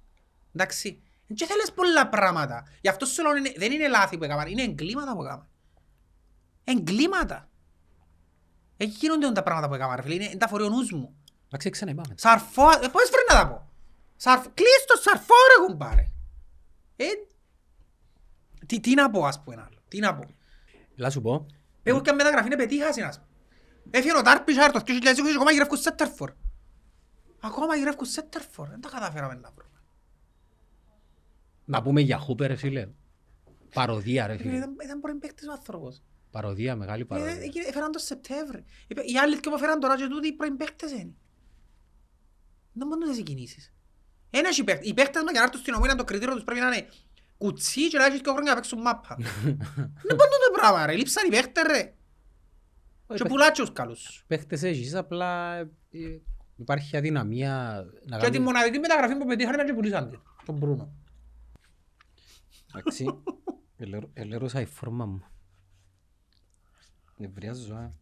Εντάξει. Δεν θέλεις πολλά πράγματα. Γι' αυτό σου λέω, είναι- δεν είναι λάθη που έκαναν, είναι εγκλήματα που έκαναν. Εγκλήματα. Εκεί γίνονται τα πράγματα που έκαναν, ρε φίλε, είναι, είναι τα φορεί ο νους μου. Εντάξει, ξανά είπαμε. Σαρφό, ε, πώς βρει να τα πω; Σαρφ, κλείς το σαρφό ρε κουμπάρε. Ε, τι, τι να πω ας πούμε άλλο, τι να πω. Λά σου πω, Εγώ και αν μεταγραφή είναι πετύχαση ας πούμε. Έφυγε ο Τάρπισαρ το 2020 και ακόμα γυρεύκουν σέτερφορ. Ακόμα γυρεύκουν σέτερφορ, δεν τα καταφέραμε να βρούμε. να πούμε για Χούπερ, ρε φίλε. Παροδία, ρε Ε, φίλε. Ήταν, ήταν πρώην παίκτης ο άνθρωπος. Παροδία, μεγάλη Ε, παροδία. ε, Έφεραν το Σεπτέμβρη. Είπε, Οι άλλοι και που έφεραν τώρα και τούτοι οι πρώην παίκτες είναι. Δεν μπορούν να τις κινήσεις. Ένας έχει παίκτες. Οι παίκτες μας για να έρθουν στην ομόνια το κριτήριο τους πρέπει να είναι κουτσί και να έχεις και χρόνια να παίξουν μάπα. Δεν μπορούν το πράγμα ρε. Λείψαν οι παίκτες ρε. Και πουλάτσους καλούς. Παίχτες έχεις, απλά ε, υπάρχει αδυναμία να Και τη κάνεις... μοναδική μεταγραφή που πετύχανε ήταν και πουλήσαν την. Τον Μπρούνο. Εντάξει, ελε- ελέρωσα η φόρμα μου. Νευριάζω, ε.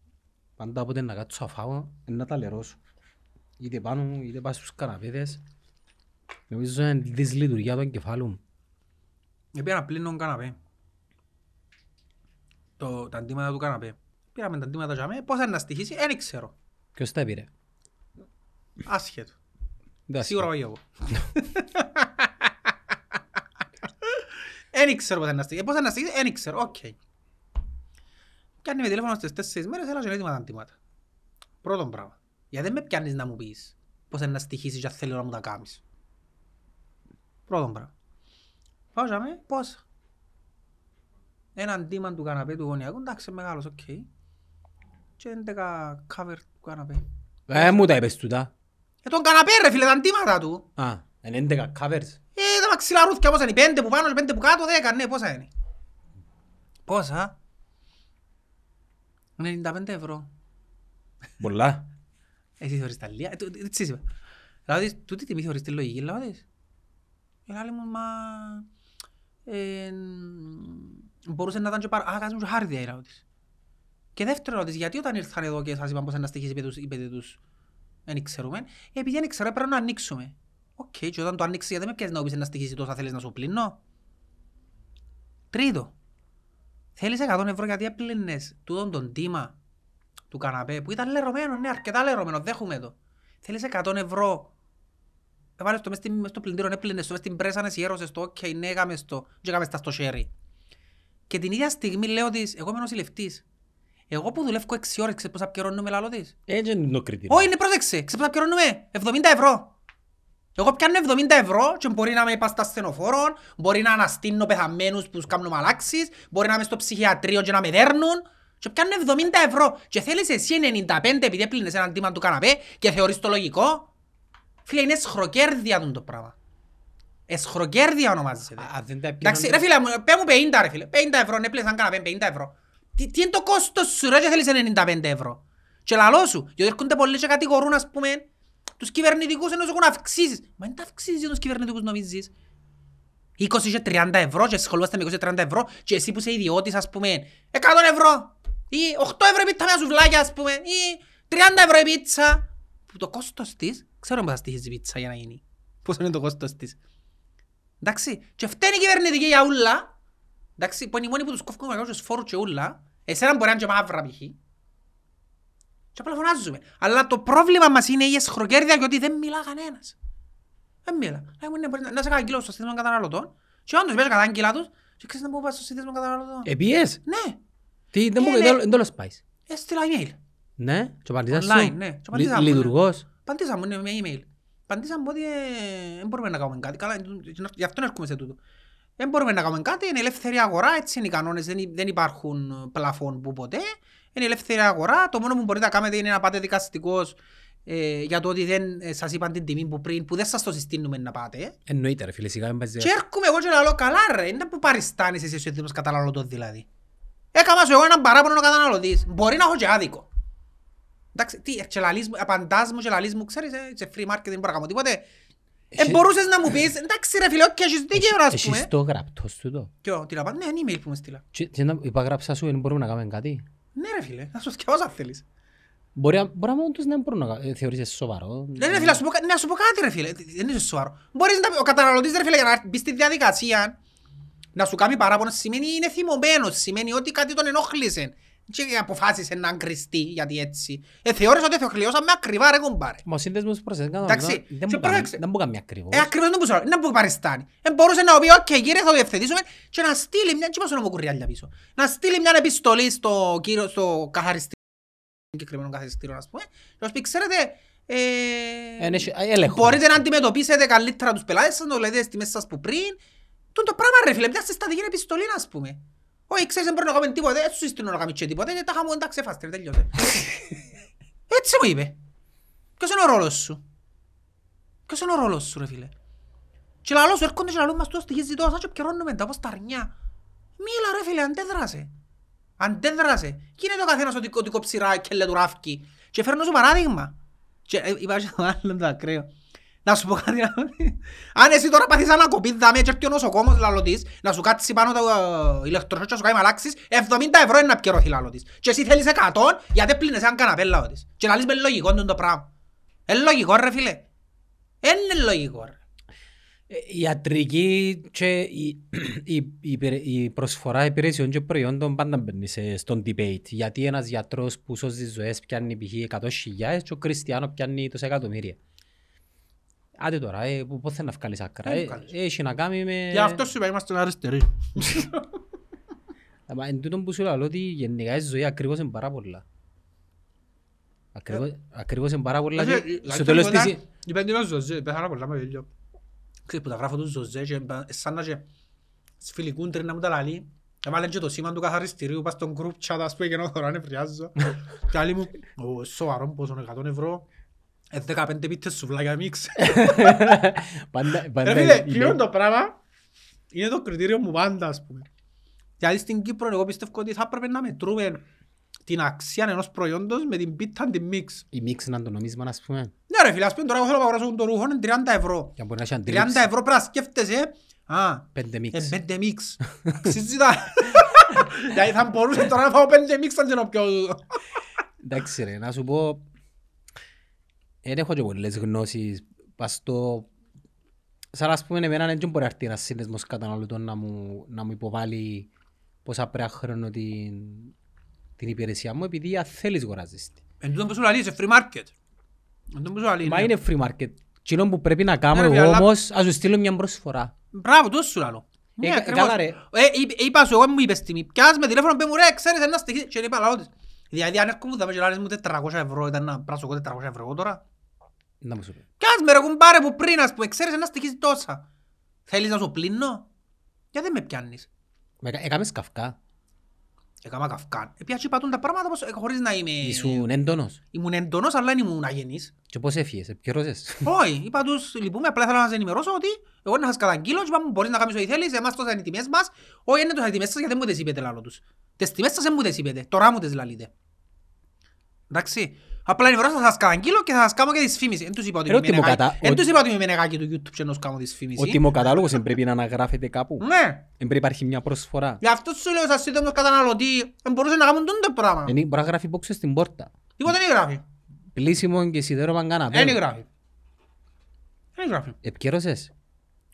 Πάντα όποτε να κάτσω να φάω, είναι να τα λερώσω. Είτε πάνω μου, είτε πάνω στους καναπέδες. Νομίζω είναι δυσλειτουργία του εγκεφάλου μου. Πήγα να πλύνω τον καναπέ. Το, τα αντίματα του καναπέ. Πήραμε τα αντίματα για μέ. Πώς θα είναι να στοιχήσει, δεν ξέρω. Ποιος τα πήρε; Άσχετο. Εντάξει. Σίγουρα όχι εγώ. Εν ξέρω πώς θα είναι να στοιχήσει. Πώς θα είναι να στοιχήσει, εν ξέρω. Οκ. Κάνει με τηλέφωνο στις τέσσερις μέρες, έλα και είναι έτοιμα τα αντύματα. Πρώτον πράγμα. Γιατί δεν με πιάνεις να μου πεις πώς θα είναι να στοιχήσεις και αν θέλω να μου τα κάνεις. Πρώτον πράγμα. Πάω για μέ, πόσα. Ένα άντυμα του καναπέ του γωνιακού, εντάξει μεγάλος, οκ. Και 11 cover του καναπέ. Ε, μου τα είπες τούτα. Ε, τον καναπέ ρε φίλε, τα αντίματα του. Α, είναι 11 covers. Ε, τα μαξιλαρούθια πόσα είναι, οι πέντε που πάνω, οι πέντε που κάτω, δέκα, ναι, πόσα είναι. Πόσα. 95 ευρώ. Πολλά. Εσύ θεωρείς τα λίγα. Ε, του- Έτσι είπα. Λάω της, τούτη τιμή θεωρείς τη λογική, λάω της. Ε, λέει μου, μα... ε, Μπορούσε να ήταν και πάρα... Α, κάτσε μου και χάρδια, λάω της. Και δεύτερο ερώτηση, γιατί όταν ήρθαν εδώ και σας είπαν πώς είναι να στοιχείς είπε τους, είπε τους, δεν ξέρουμε, Ε, επειδή δεν ξέρω, πρέπει να ανοίξουμε. Οκ, και όταν το ανοίξεις, γιατί με πιέζεις να μου πεις να στοιχείς τόσα θέλεις να σου πλύνω; Τρίτο, θέλεις 100 ευρώ γιατί έπλυνες τούτο το άντυμα του καναπέ που ήταν λερωμένο, ναι, αρκετά λερωμένο, δέχομαι το. Θέλεις 100 ευρώ. Έβαλες το μες στην- μες στο πλυντήριο, έπλυνες το μες στην πρέσα, εσιέρωσες το, οκ, ναι, έκαμες το, και έκαμες τα στο χέρι. Και την ίδια στιγμή λέω της, εγώ είμαι νοσηλευτής. Εγώ που δουλεύω 6 ώρες, ξέρεις πόσα πιερώνουμε λαλό της; Έτσι είναι το κριτήριο. Όχι, είναι πρόσεξε. Ξέρεις πόσα πληρώνουμε. 70 ευρώ. Εγώ πιάνω 70 ευρώ και μπορεί να είμαι πας στα στενοφόρων, μπορεί να αναστήνω πεθαμένους που κάνουν αλλάξεις, μπορεί να είμαι στο ψυχιατρίο και να με δέρνουν και πιάνω 70 ευρώ και θέλεις εσύ 95 επειδή έπλυνες έναν τίμα του καναπέ και θεωρείς το λογικό; Φίλε, είναι εσχροκέρδια τούτο το πράγμα. Εσχροκέρδια ονομάζεται. Αν δεν τα Εντάξει, πιέναν- ρε φίλε, μου, πέ μου 50 ρε φίλε. 50 ευρώ, ναι, πλέον καναπέ, 50 ευρώ. Τι, τι είναι το κόστος σου ρε και θέλεις 95 ευρώ; Και λαλό σου, γιατί έρχονται πολλοί και κατηγορούν ας πούμε τους κυβερνητικούς ενώ έχουν αυξήσεις. Μα δεν τα αυξήσεις για τους κυβερνητικούς νομίζεις; 20 και 30 ευρώ και σχολούμαστε με 20 και 30 ευρώ και εσύ που είσαι ιδιώτης ας πούμε 100 ευρώ ή 8 ευρώ η πίτσα με σουβλάκια ας πούμε ή 30 ευρώ η πίτσα. Που το κόστος της, ξέρω πώς θα στοιχίζει η πίτσα για να γίνει. Πώς είναι το κόστος της. Εντάξει, και φταίνει η κυβερνητική για ούλα. Εντάξει, που είναι οι μόνοι που τους κόφουν μεγάλους φόρους και ούλα. Εσένα μπορεί να είναι και μαύρα π.χ. Και απλά φωνάζουμε. Αλλά το πρόβλημα μας είναι η εσχροκέρδια γιατί δεν μιλά κανένας. Δεν μιλά. Λέει μου, ναι, μπορεί να- να σε καταγγείλω στο σύνδεσμο καταναλωτών. Και όντως πες καταγγείλα τους. Και ξέρεις να μου πας στο σύνδεσμο καταναλωτών. Επίες. Ναι, Τι, δεν μου- Ε, δεν ναι. δεν το σπάεις. έστειλα email. Ναι, και απαντήσας Online, σου. ναι. Και Λει- απαντήσα μου, ναι. Λειτουργός. Παντήσα μου ναι, με email. Παντήσα μου ότι ε, δεν μπορούμε να κάνουμε κάτι. Καλά, γι' αυτό έρχομαι σε τούτο. Δεν μπορούμε να κάνουμε κάτι, είναι ελεύθερη αγορά, έτσι είναι οι κανόνες, δεν, δεν υπάρχουν πλαφόν που ποτέ. Είναι ελεύθερη αγορά, το μόνο που μπορείτε να κάνετε είναι να πάτε δικαστικός ε, για το ότι δεν ε, σας είπαν την τιμή που πριν, που δεν σας το συστήνουμε να πάτε. Εννοείται ρε φίλε, σιγά μην παίζεις. Και έρχομαι εγώ και λέω, καλά ρε, είναι που παριστάνεις εσύ ο εθνικός καταναλωτών δηλαδή. Έκαμα σου εγώ έναν παράπονο ο καταναλωτής. Μπορεί να έχω και άδικο. Εντάξει, τι, και λαλείς μου, απαντάς μου και λαλείς μου, ξέρεις, ε, σε free market δεν μπορώ να κάνω τίποτε. Ε, Εσύ- μπορούσες να μου πεις, εντάξει ρε φίλε, όχι, έχεις δίκαιο ας Έχεις πούμε. το γραπτό σου το. Ποιο, τι να πάω, ναι, είναι email που μου στείλα. Και- και να υπαγράψα σου, δεν μπορούμε να κάνουμε κάτι. Ναι ρε φίλε, να σου σκεφάσω αν θέλεις. Μπορεί να- μπορεί να όντως να μπορούν να κα- θεωρείς εσύ σοβαρό. Ναι ρε φίλε, να σου πω κα- να σου πω κάτι ρε φίλε, δεν είσαι σοβαρό. Μπορείς να, ο καταναλωτής ρε φίλε για να μπει στη διαδικασία να σου κάνει παράπονο σημαίνει είναι θυμωμένος, σημαίνει ότι κάτι τον ενόχλησε. Και αποφάσισε να κρυστεί γιατί έτσι. Ε, θεώρησε ότι θεοχλειώσαμε ακριβά ρε κομπάρε. Μα ο σύνδεσμος προς εσένα Εντάξει, δεν και μου κάνει- πρόσεξε. δεν μου κάνει ακριβώς. Ε, ακριβώς δεν μπορούσε να που παριστάνει. Ε, μπορούσε να πει, οκ, κύριε, θα το διευθετήσουμε και να στείλει μια, και πάσω να μου κουρριάλια πίσω. Να στείλει μια επιστολή στο κύριο, στο καθαριστήριο, συγκεκριμένο καθαριστήριο, ας πούμε, και να σου πει, ξέρετε, ε, Εν έχει- ε, έλεγχο. μπορείτε να αντιμετωπίσετε καλύτερα τους πελάτες σας, να το λέτε στις τιμές σας που πριν. Τούν το πράγμα ρε φίλε, μια συστατική επιστολή, ας πούμε. Όχι, ξέρεις, δεν μπορούμε να κάνουμε τίποτε, έτσι σου συστήνω να κάνουμε και τίποτε, και τα χαμού, εντάξει, εφάστε, ρε, τελειώσε. Έτσι μου είπε. Ποιος είναι ο ρόλος σου; Ποιος είναι ο ρόλος σου ρε φίλε; Και λαλό σου έρχονται και λαλούν μας το στοιχίζει τόσο και επικαιρώνουμε τα όπως τα αρνιά. Μίλα ρε φίλε, αντέδρασε. Αντέδρασε. Κι είναι το καθένας ότι ότι κοψιρά και λέει του ράφκι. Και φέρνω σου παράδειγμα. Και ε, είπα και το άλλο το ακραίο. Να σου πω κάτι. να- Αν εσύ τώρα πάθεις ανακοπή δάμε και έρθει ο νοσοκόμος λαλωτής να σου κάτσει πάνω το ε, ηλεκτροσόκ και να σου κάνει μαλάξεις 70 ευρώ είναι να πιερωθεί λαλωτής. Και εσύ θέλεις 100 γιατί πλύνεσαι έναν καναπέ λαλωτής. Και λαλείς με λογικό είναι το πράγμα. Είναι λογικό ρε φίλε. Είναι λογικό ρε. Ε, Η ιατρική και η, η, η, υπηρε- η προσφορά υπηρεσιών και προϊόντων πάντα μπαίνει σε- στον debate. Γιατί ένας γιατρός που σώζει ζωές πιάνει π.χ. 100.000 και ο Κριστιανό πιάνει τόσα εκατομμύρια. Άντε τώρα, ε, που- πώς θέλεις να βγάλεις άκρα. Δεν Ε, βγάλεις. έχει να κάνει με... Γι' αυτός σου είπα είμαστε αριστεροί. Αλλά εν τούτον που σου λέω ότι γενικά η ζωή ακριβώς είναι πάρα πολλά. Ακριβώς, ακριβώς είναι πάρα πολλά και στο τέλος της... Είπαν ότι Ζωζέ, πέθανα πολλά με γέλιο. Ξέρεις που τα γράφω τους Ζωζές και είπα, σαν να και σφιλικούν να μου τα λαλεί. Έβαλαν και το σήμα του καθαριστηρίου, πας στον group chat, ας πούμε, και να θωράνε φριάζω. Και άλλοι μου, «Ω, σοβαρό, πόσο είναι 100 ευρώ. Ε, 15 πίτες σουβλάκια μίξ. Πάντα, Ρε πάντα φίλε, είναι- ποιον το πράγμα είναι το κριτήριο μου πάντα, ας πούμε. Γιατί στην Κύπρο εγώ πιστεύω ότι θα έπρεπε να μετρούμε την αξία ενός προϊόντος με την πίτα την μίξ. η μίξ να το νομίσμα, ας πούμε, Ναι ρε φίλε, ας πούμε τώρα εγώ θέλω να αγοράσω το ρούχο, είναι 30 ευρώ. για να μπορεί να έχει 30 αντίληψη. ευρώ πρέπει να σκέφτεσαι, α, Πέντε ε, μίξ. πέντε μίξ. Αξίζει τα. Δηλαδή θα μπορούσε τώρα να φάω πέντε μίξ αν και πιο... Εντάξει ρε, να σου πω, δεν έχω και πολλές γνώσεις, πας στο... Σαν ας πούμε εμένα δεν μπορεί να έρθει ένας σύνδεσμος καταναλωτών να μου, να μου υποβάλει πόσα πρέπει να χρεώνω την, την υπηρεσία μου, επειδή αν θέλεις αγοράζεις τη. Εν τούτο που σου λαλείς, σε free market. Εν τούτο που σου λαλείς, Μα ναι. είναι free market. Κοινό που πρέπει να κάνω Ναι, ρε, εγώ αλλά- όμως, ας σου στείλω μια προσφορά. Μπράβο, τόσο σου λαλώ. Ε, Ναι, κα- ακριβώς. καλά, ρε. Ε, είπ- είπα σου, εγώ μου είπες τιμή. Πιάς με τηλέφωνο, πέ μου ρε, ξέρεις ένα στοιχείο. Και είπα λαό της. Δηλαδή αν έρχομαι δάμε και λάρες μου 400 ευρώ, ήταν να πράσω εγώ 400 ευρώ εγώ τώρα. Να μου σου πει. Πιάς με ρε κουμπάρε που πριν, ας πούμε, ξέρεις ένα στοιχείο τόσα. Θέλεις να σου πλύνω; Γιατί δεν με πιάνεις; Με κα- Έκαμες καυκά. Έκαμα καυκάν. Ε, πιάτσι πατούν τα πράγματα πως, ε, χωρίς να είμαι... Ήσουν έντονος. Ήμουν έντονος, αλλά δεν ήμουν αγενής. Και πώς έφυγες, επικαιρώσες. Όχι, είπα τους, λυπούμε, απλά ήθελα να σας ενημερώσω ότι εγώ να σας καταγγείλω και είπα μου μπορείς να κάνεις ό,τι θέλεις, εμάς τόσα είναι οι τιμές μας. Όχι, είναι τόσα οι τιμές σας γιατί δεν μου τις είπετε λάλο τους. Τις τιμές σας δεν μου τις είπετε, τώρα μου τις λαλείτε. Εντάξει. Απλά ενημερώσω θα σας καταγγείλω και θα σας κάνω και δυσφήμιση. Εν τους είπα ότι Ρε, είμαι ότι μου νεγάκι- κατα- εν ότι- τους είπα ότι είμαι νεγάκι του YouTube και να τους κάνω Ο δυσφήμιση. τιμοκατάλογος δεν πρέπει να αναγράφεται κάπου. Ναι. Δεν πρέπει να υπάρχει μια προσφορά. Γι' αυτό σου λέω σας σύντομος καταναλωτή, δεν μπορούσε να κάνουν το πράγμα. Δεν μπορεί να γράφει boxes στην πόρτα. Τίποτα δεν γράφει. Πλήσιμο και σιδέρωμα καναπέ. Δεν γράφει. Δεν γράφει. Επικαιρώσες;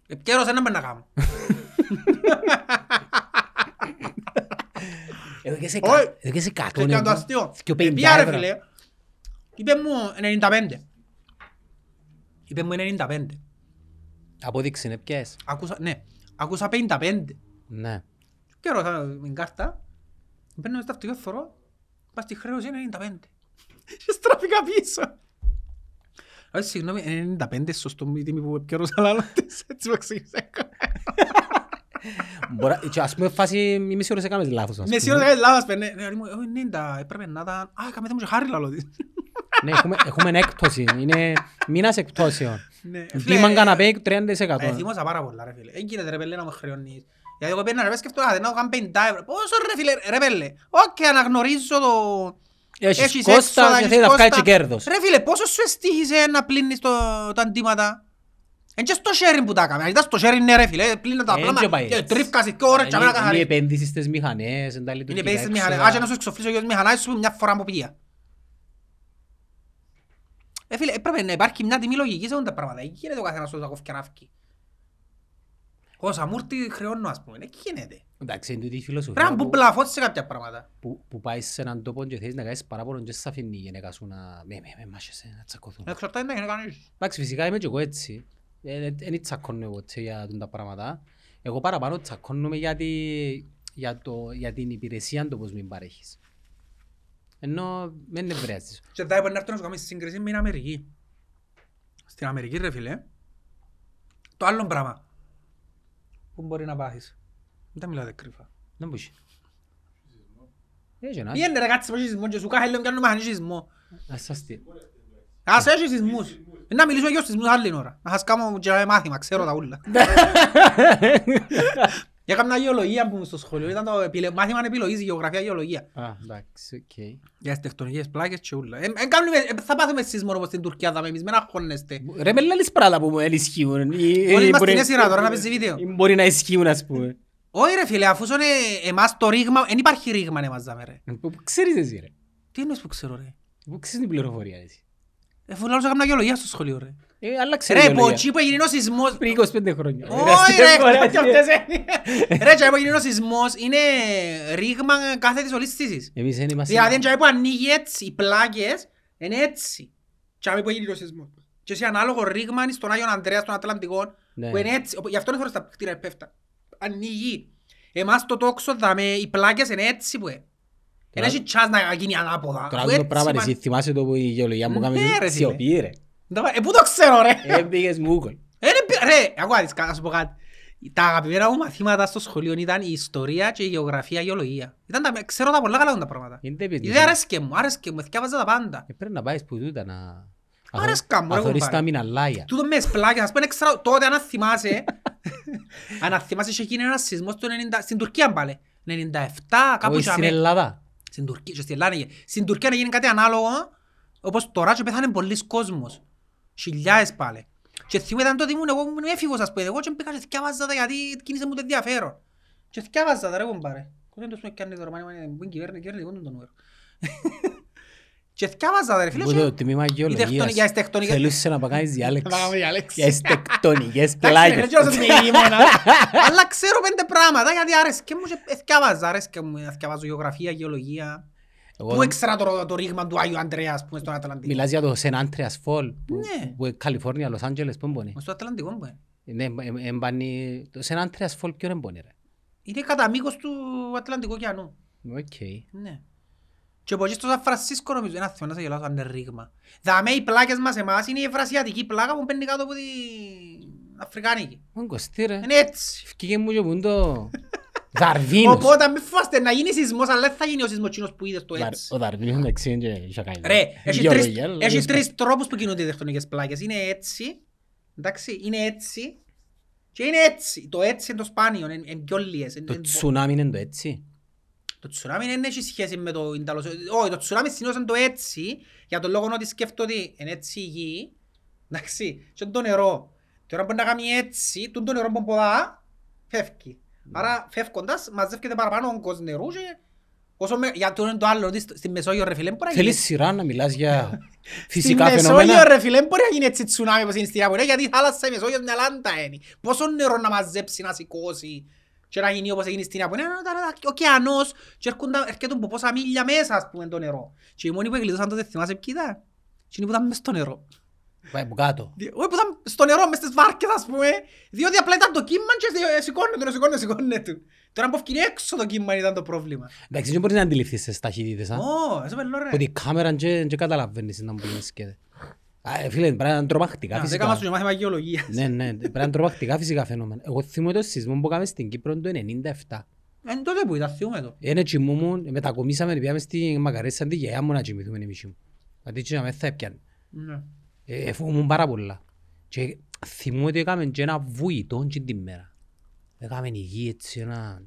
Επικαιρός ένα πρέπει να κάνω. Εδώ και σε Όχι. κα- εδώ και σε κατώ. Και κάνω το αστείο. Και ο 50 Επία, ρε ευρώ. φίλε. Είπε μου 95. Είπε μου 95. Απόδειξη είναι ποιες. Άκουσα, ναι. Άκουσα 55. Ναι. Και ρώσα την κάρτα. Μπαίνω στο αυτοκίνητο θωρώ. Πας στη χρέωση είναι 95. Και στράφηκα πίσω. Α, συγγνώμη, είναι 95 σωστό μου η τιμή που επικαιρώσα λάλατες. Έτσι μου εξήγησε. Μπορεί- και Ας πούμε φάση είμαι σίγουρος έκαμες λάθος. ας Ναι, πούμε. σίγουρα θα κάνεις λάθος. παι- ναι, ναι, μου, ε, 90, έπρεπε να ήταν... Α, κάμε μου και χάρη λαλό της. Ναι, έχουμε- έχουμε έκπτωση. Είναι μήνας εκπτώσεων. Ναι, Τίμαν φίλε, καναπέ 30%. Ε, θύμωσα πάρα πολλά ρε φίλε. Δεν γίνεται ρε πέλε να μου χρεώνεις. Γιατί εγώ πέρνα ρε πες σκεφτώ, α, να κάνω 50 ευρώ. Πόσο ρε φίλε, ρε πέλε. Οκ, αναγνωρίζω το... Έχεις κόστα έξοδα, και έχεις θέλεις να κόστα. βγάλεις και κέρδος. Ρε φίλε, πόσο σου εστίχησε να πλύνεις το- τα αντίματα; Εν και στο sharing που τα έκαμε. Αν ήταν στο sharing ναι ρε φίλε, πλύνε τα Εν και απλά πάει και έτσι. τρίφκασες και ώρες και Είναι- αμένα Είναι η καθαρί. επένδυσης στις μηχανές, είναι τα Είναι λειτουργικά πέσεις μηχανές. έξοδα. Άκε να σου εξοφλήσω για τις μηχανές σου μια φορά από πηγεία. Ε φίλε, έπρεπε να υπάρχει μια τιμή λογικής σε όλα τα πράγματα. Εκεί γίνεται ο καθένας του να κόφει και να φύγει. Ο Σαμούρτη χρεώνω ας πούμε. Εκεί γίνεται. Εντάξει, είναι τούτη η Πρέπει φιλοσοφία να μπουν που- πλαφώς σε κάποια πράγματα. που, που πάει σε έναν τόπο και θέλεις να κάνεις παράπονο και σε αφήνει η γυναίκα σου να με, με, με μάχεσαι, να τσακωθούν. Εξαρτάται να γίνει κανείς. Εντάξει, φυσικά είμαι και εγώ έτσι. Δεν τσακώνω εγώ έτσι για τα πράγματα. Εγώ παραπάνω τσακώνομαι για, τη, για, το, για την υπηρεσία το πώς μην παρέχεις. Ενώ δεν ευρέαζεις. Και θα έπρεπε να έρθω να σου κάνεις σύγκριση με την Αμερική. Στην Αμερική ρε φίλε, το άλλο πράγμα. Πού μπορεί να πάθεις; Δεν τα μιλάτε κρύφα. Δεν μπορείς. Έχει ένα. Πήγαινε ρε κάτσε με σεισμό και σου κάχε λίγο κι άλλο μηχανή σεισμό. Να σας τι. Ας έχει σεισμούς. Να μιλήσουμε για σεισμούς άλλη ώρα. Να σας κάνω και μάθημα, ξέρω τα ούλα. Έκανα γεωλογία που ήμουν στο σχολείο, ήταν το επιλε- μάθημα επιλογής, γεωγραφία, γεωλογία. Α, εντάξει, οκ. Για τις τεκτονικές πλάκες και ούλα. Ε, ε, κάνουμε- ε, Θα πάθουμε σεισμό όπως στην Τουρκία, θα με εμείς, μην αγχώνεστε. Ρε με λες πράγματα που δεν ισχύουν. Ή- ή Όλοι είμαστε μπορεί- στην σειρά τώρα να παίζει βίντεο. ή Μπορεί να ισχύουν ας πούμε. Όχι ρε φίλε, αφού είναι εμάς το ρήγμα, δεν υπάρχει ρήγμα εμάς δάμε ρε. Πού πού ξέρεις εσύ ρε. Τι εννοείς που ξέρω ρε; Πού ξέρεις την πληροφορία εσύ. Εφού λάλλον έκανα γεωλογία στο σχολείο ρε. Ε, άλλαξε Ρε, η από γεωλογία. εκεί που έγινε ο σεισμός. Πριν 25 χρόνια. Όχι ρε, και αυτές είναι. Ρε, και που έγινε ο σεισμός είναι ρήγμα κάθε της ολίσθησης. Εμείς δεν είμαστε... Δηλαδή, και που ανοίγει έτσι, οι πλάκες είναι έτσι. Και που έγινε ο σεισμός. Και σε ανάλογο ρήγμα είναι στον Άγιον Ανδρέας, στον Ατλαντικό, Ναι. που είναι έτσι. Γι' αυτό είναι φορές τα κτίρια πέφτα. Ανοίγει. Εμάς το τόξο δάμε, οι πλάκες είναι έτσι που είναι. Δεν Τώρα- έχει τσάς να γίνει ανάποδα. Τώρα αφού αυτό το έτσι πράγμα ρε, μαν- εσύ θυμάσαι το που η γεωλογία μου Ναι, κάμε ρε, φίλε. σιωπή ρε. Ε, πού το ξέρω ρε. Ε, πήγες μου Google. Ε, ρε, πι- Ρε, ακούω δεις, να σου πω κάτι. Τα αγαπημένα μου μαθήματα στο σχολείο ήταν η ιστορία και η γεωγραφία, η γεωλογία. Ήταν τα, ξέρω τα πολλά καλά τα πράγματα. Είναι τα παιδιά. Γιατί άρεσκε μου, άρεσκε μου, θυκιάβαζα τα πάντα. Ε, Πρέπει να πάεις που τούτα να... Άρεσκα μου, ρε Αθωρείς τα κουμπάρε. μιναλάγια. Τούτο μες τις πλάκες, ας πούμε έξερα, τότε αν θυμάσαι, αν θυμάσαι είχε γίνει ένας σεισμός το 90, στην Τουρκία πάλι, 97, κάπου Όχι στην είχαμε. Ελλάδα. Στην Τουρκία, και στην Ελλάδα έγινε. Στην Τουρκία να γίνει κάτι ανάλογο, όπως τώρα και πέθανε πολλοί κόσμος. Χιλιάδες πάλι. Και θυμούμαι ήταν τότε ήμουν εγώ ήμουν έφηβος ας πούμε, εγώ και μπήκα και θυκιάβαζα τα γιατί κίνησε μου το ενδιαφέρον. Και θυκιάβαζα τα ρε κομπάρε. Πώς είναι το πούμε κάνει τώρα, μάνα, μάνα, πού είναι κυβέρνηση, κυβέρνηση, πού είναι το νούμερο. Και θυκιάβαζα τα ρε φίλε. Που και- το τμήμα τεκτονικές- γεωλογίας. για τις τεκτονικές- Θέλούσε να παγάνεις διάλεξη. Να κάνουμε διάλεξη. Για τις τεκτονικές Εντάξει, ρε, πλάγες. δεν ξέρω ότι είμαι ήμουνα. Αλλά ξέρω πέντε πράγματα γιατί άρεσκε μου και εθιάβαζα, άρεσκε μου, εθιάβαζω γεωγραφία, γεωλογία. Εγώ- Πού ήξερα το, το ρήγμα του Άγιου Αντρέα, ας πούμε, στον Ατλαντικό; Μιλάς για το San Andreas Fault. που- Ναι. Που είναι Καλιφόρνια, Λος Άντζελες, πού είναι. Στο Ατλαντικό μου είναι. Ναι, ε, εμπάνει... Το San Andreas Fault ποιον εμπόνει ρε; Είναι κατά μήκος του Ατλαντικού ωκεανού. Οκ. Ναι. Και από εκεί στο Σαν Φρανσίσκο νομίζω, ένα θέμα να σε γελάσω αν είναι ρήγμα. Δαμέ οι πλάκες μας εμάς είναι η ευρασιατική πλάκα που μπαίνει κάτω από την Αφρικάνικη. Μον κοστί ρε. Είναι έτσι. Ευκήγε μου και που είναι το... Δαρβίνος. Οπότε μην φοβάστε να γίνει σεισμός, αλλά δεν θα γίνει ο σεισμός εκείνος που είδες το Δαρ- έτσι. Ο Δαρβίνος εντάξει είναι και είχε κάνει. Ρε, έχει Γεωλογία, τρεις, αλλά έχει δεν τρεις τρόπους που κινούνται οι τεκτονικές πλάκες. Είναι έτσι, εντάξει, είναι έτσι και είναι έτσι. Το έτσι είναι το σπάνιο, είναι, είναι πιο λιές. είναι- Το είναι- τσουνάμι είναι το έτσι. Το τσουνάμι δεν έχει σχέση με το Ινδαλος. Όχι, το τσουνάμι συνήθως είναι το έτσι, για τον λόγο ότι σκέφτομαι ότι είναι έτσι η γη, εντάξει, και είναι το νερό. Τώρα μπορεί να κάνει έτσι, τούτο το νερό που ποδά, φεύγει. Άρα φεύγοντας μαζεύκεται παραπάνω όγκος νερού και όσο με, για το είναι το άλλο, ότι στο- στη Μεσόγειο ρε φίλε, μπορεί να γίνει Θέλεις σειρά να μιλάς για Στη φυσικά Μεσόγειο φαινόμενα; ρε φίλε, δεν μπορεί να γίνει έτσι τσουνάμι όπως είναι στην Ιαπωνία, γιατί η θάλασσα η Μεσόγειος μια λάντα είναι. Πόσο νερό να μαζέψει, να σηκώσει και να γίνει όπως έγινε στην Ιαπωνία, είναι ο ωκεανός και έρχονται- έρχεται από πόσα μίλια μέσα, ας πούμε, το νερό. Και οι μόνοι που εγκλείδωσαν τότε θυμάσαι ποιοι ήταν; Και είναι που ήταν μες στο νερό. Πάει από κάτω. Δι- Όχι που ήταν στο νερό, μες στις βάρκες, ας πούμε, διότι απλά ήταν το κύμα και σι- σηκώνεται, σηκώνεται, σηκώνεται. Τώρα που ευκαιρία έξω το κύμα ήταν το πρόβλημα. Εντάξει, δεν μπορείς να αντιληφθείς τις ταχύτητες. α. Ω, eso πελό ρε. Ότι η κάμερα δεν καταλαβαίνεις να μου σκέτε. Α, ε, Φίλε, πρέπει να είναι τρομακτικά Να, φυσικά. Δέκα μας σου μάθημα γεωλογίας. Ναι, ναι, πρέπει να είναι τρομακτικά φυσικά φαινόμενα. Εγώ θυμούμαι το σεισμό που έκαμε στην Κύπρο το 97. Εν τότε που ήταν, θυμούμαι το. Είναι κοιμούμουν, μετακομίσαμε, πήγαμε στη Μακαρέσσα, τη γιαγιά μου να κοιμηθούμε εμείς μου. Γιατί και να με θα έπιανε. Ναι. Ε, φοβούμουν πάρα πολλά. Και θυμούμαι ότι έκαμε και ένα βουητό και την μέρα. Έκαμε η γη έτσι ένα...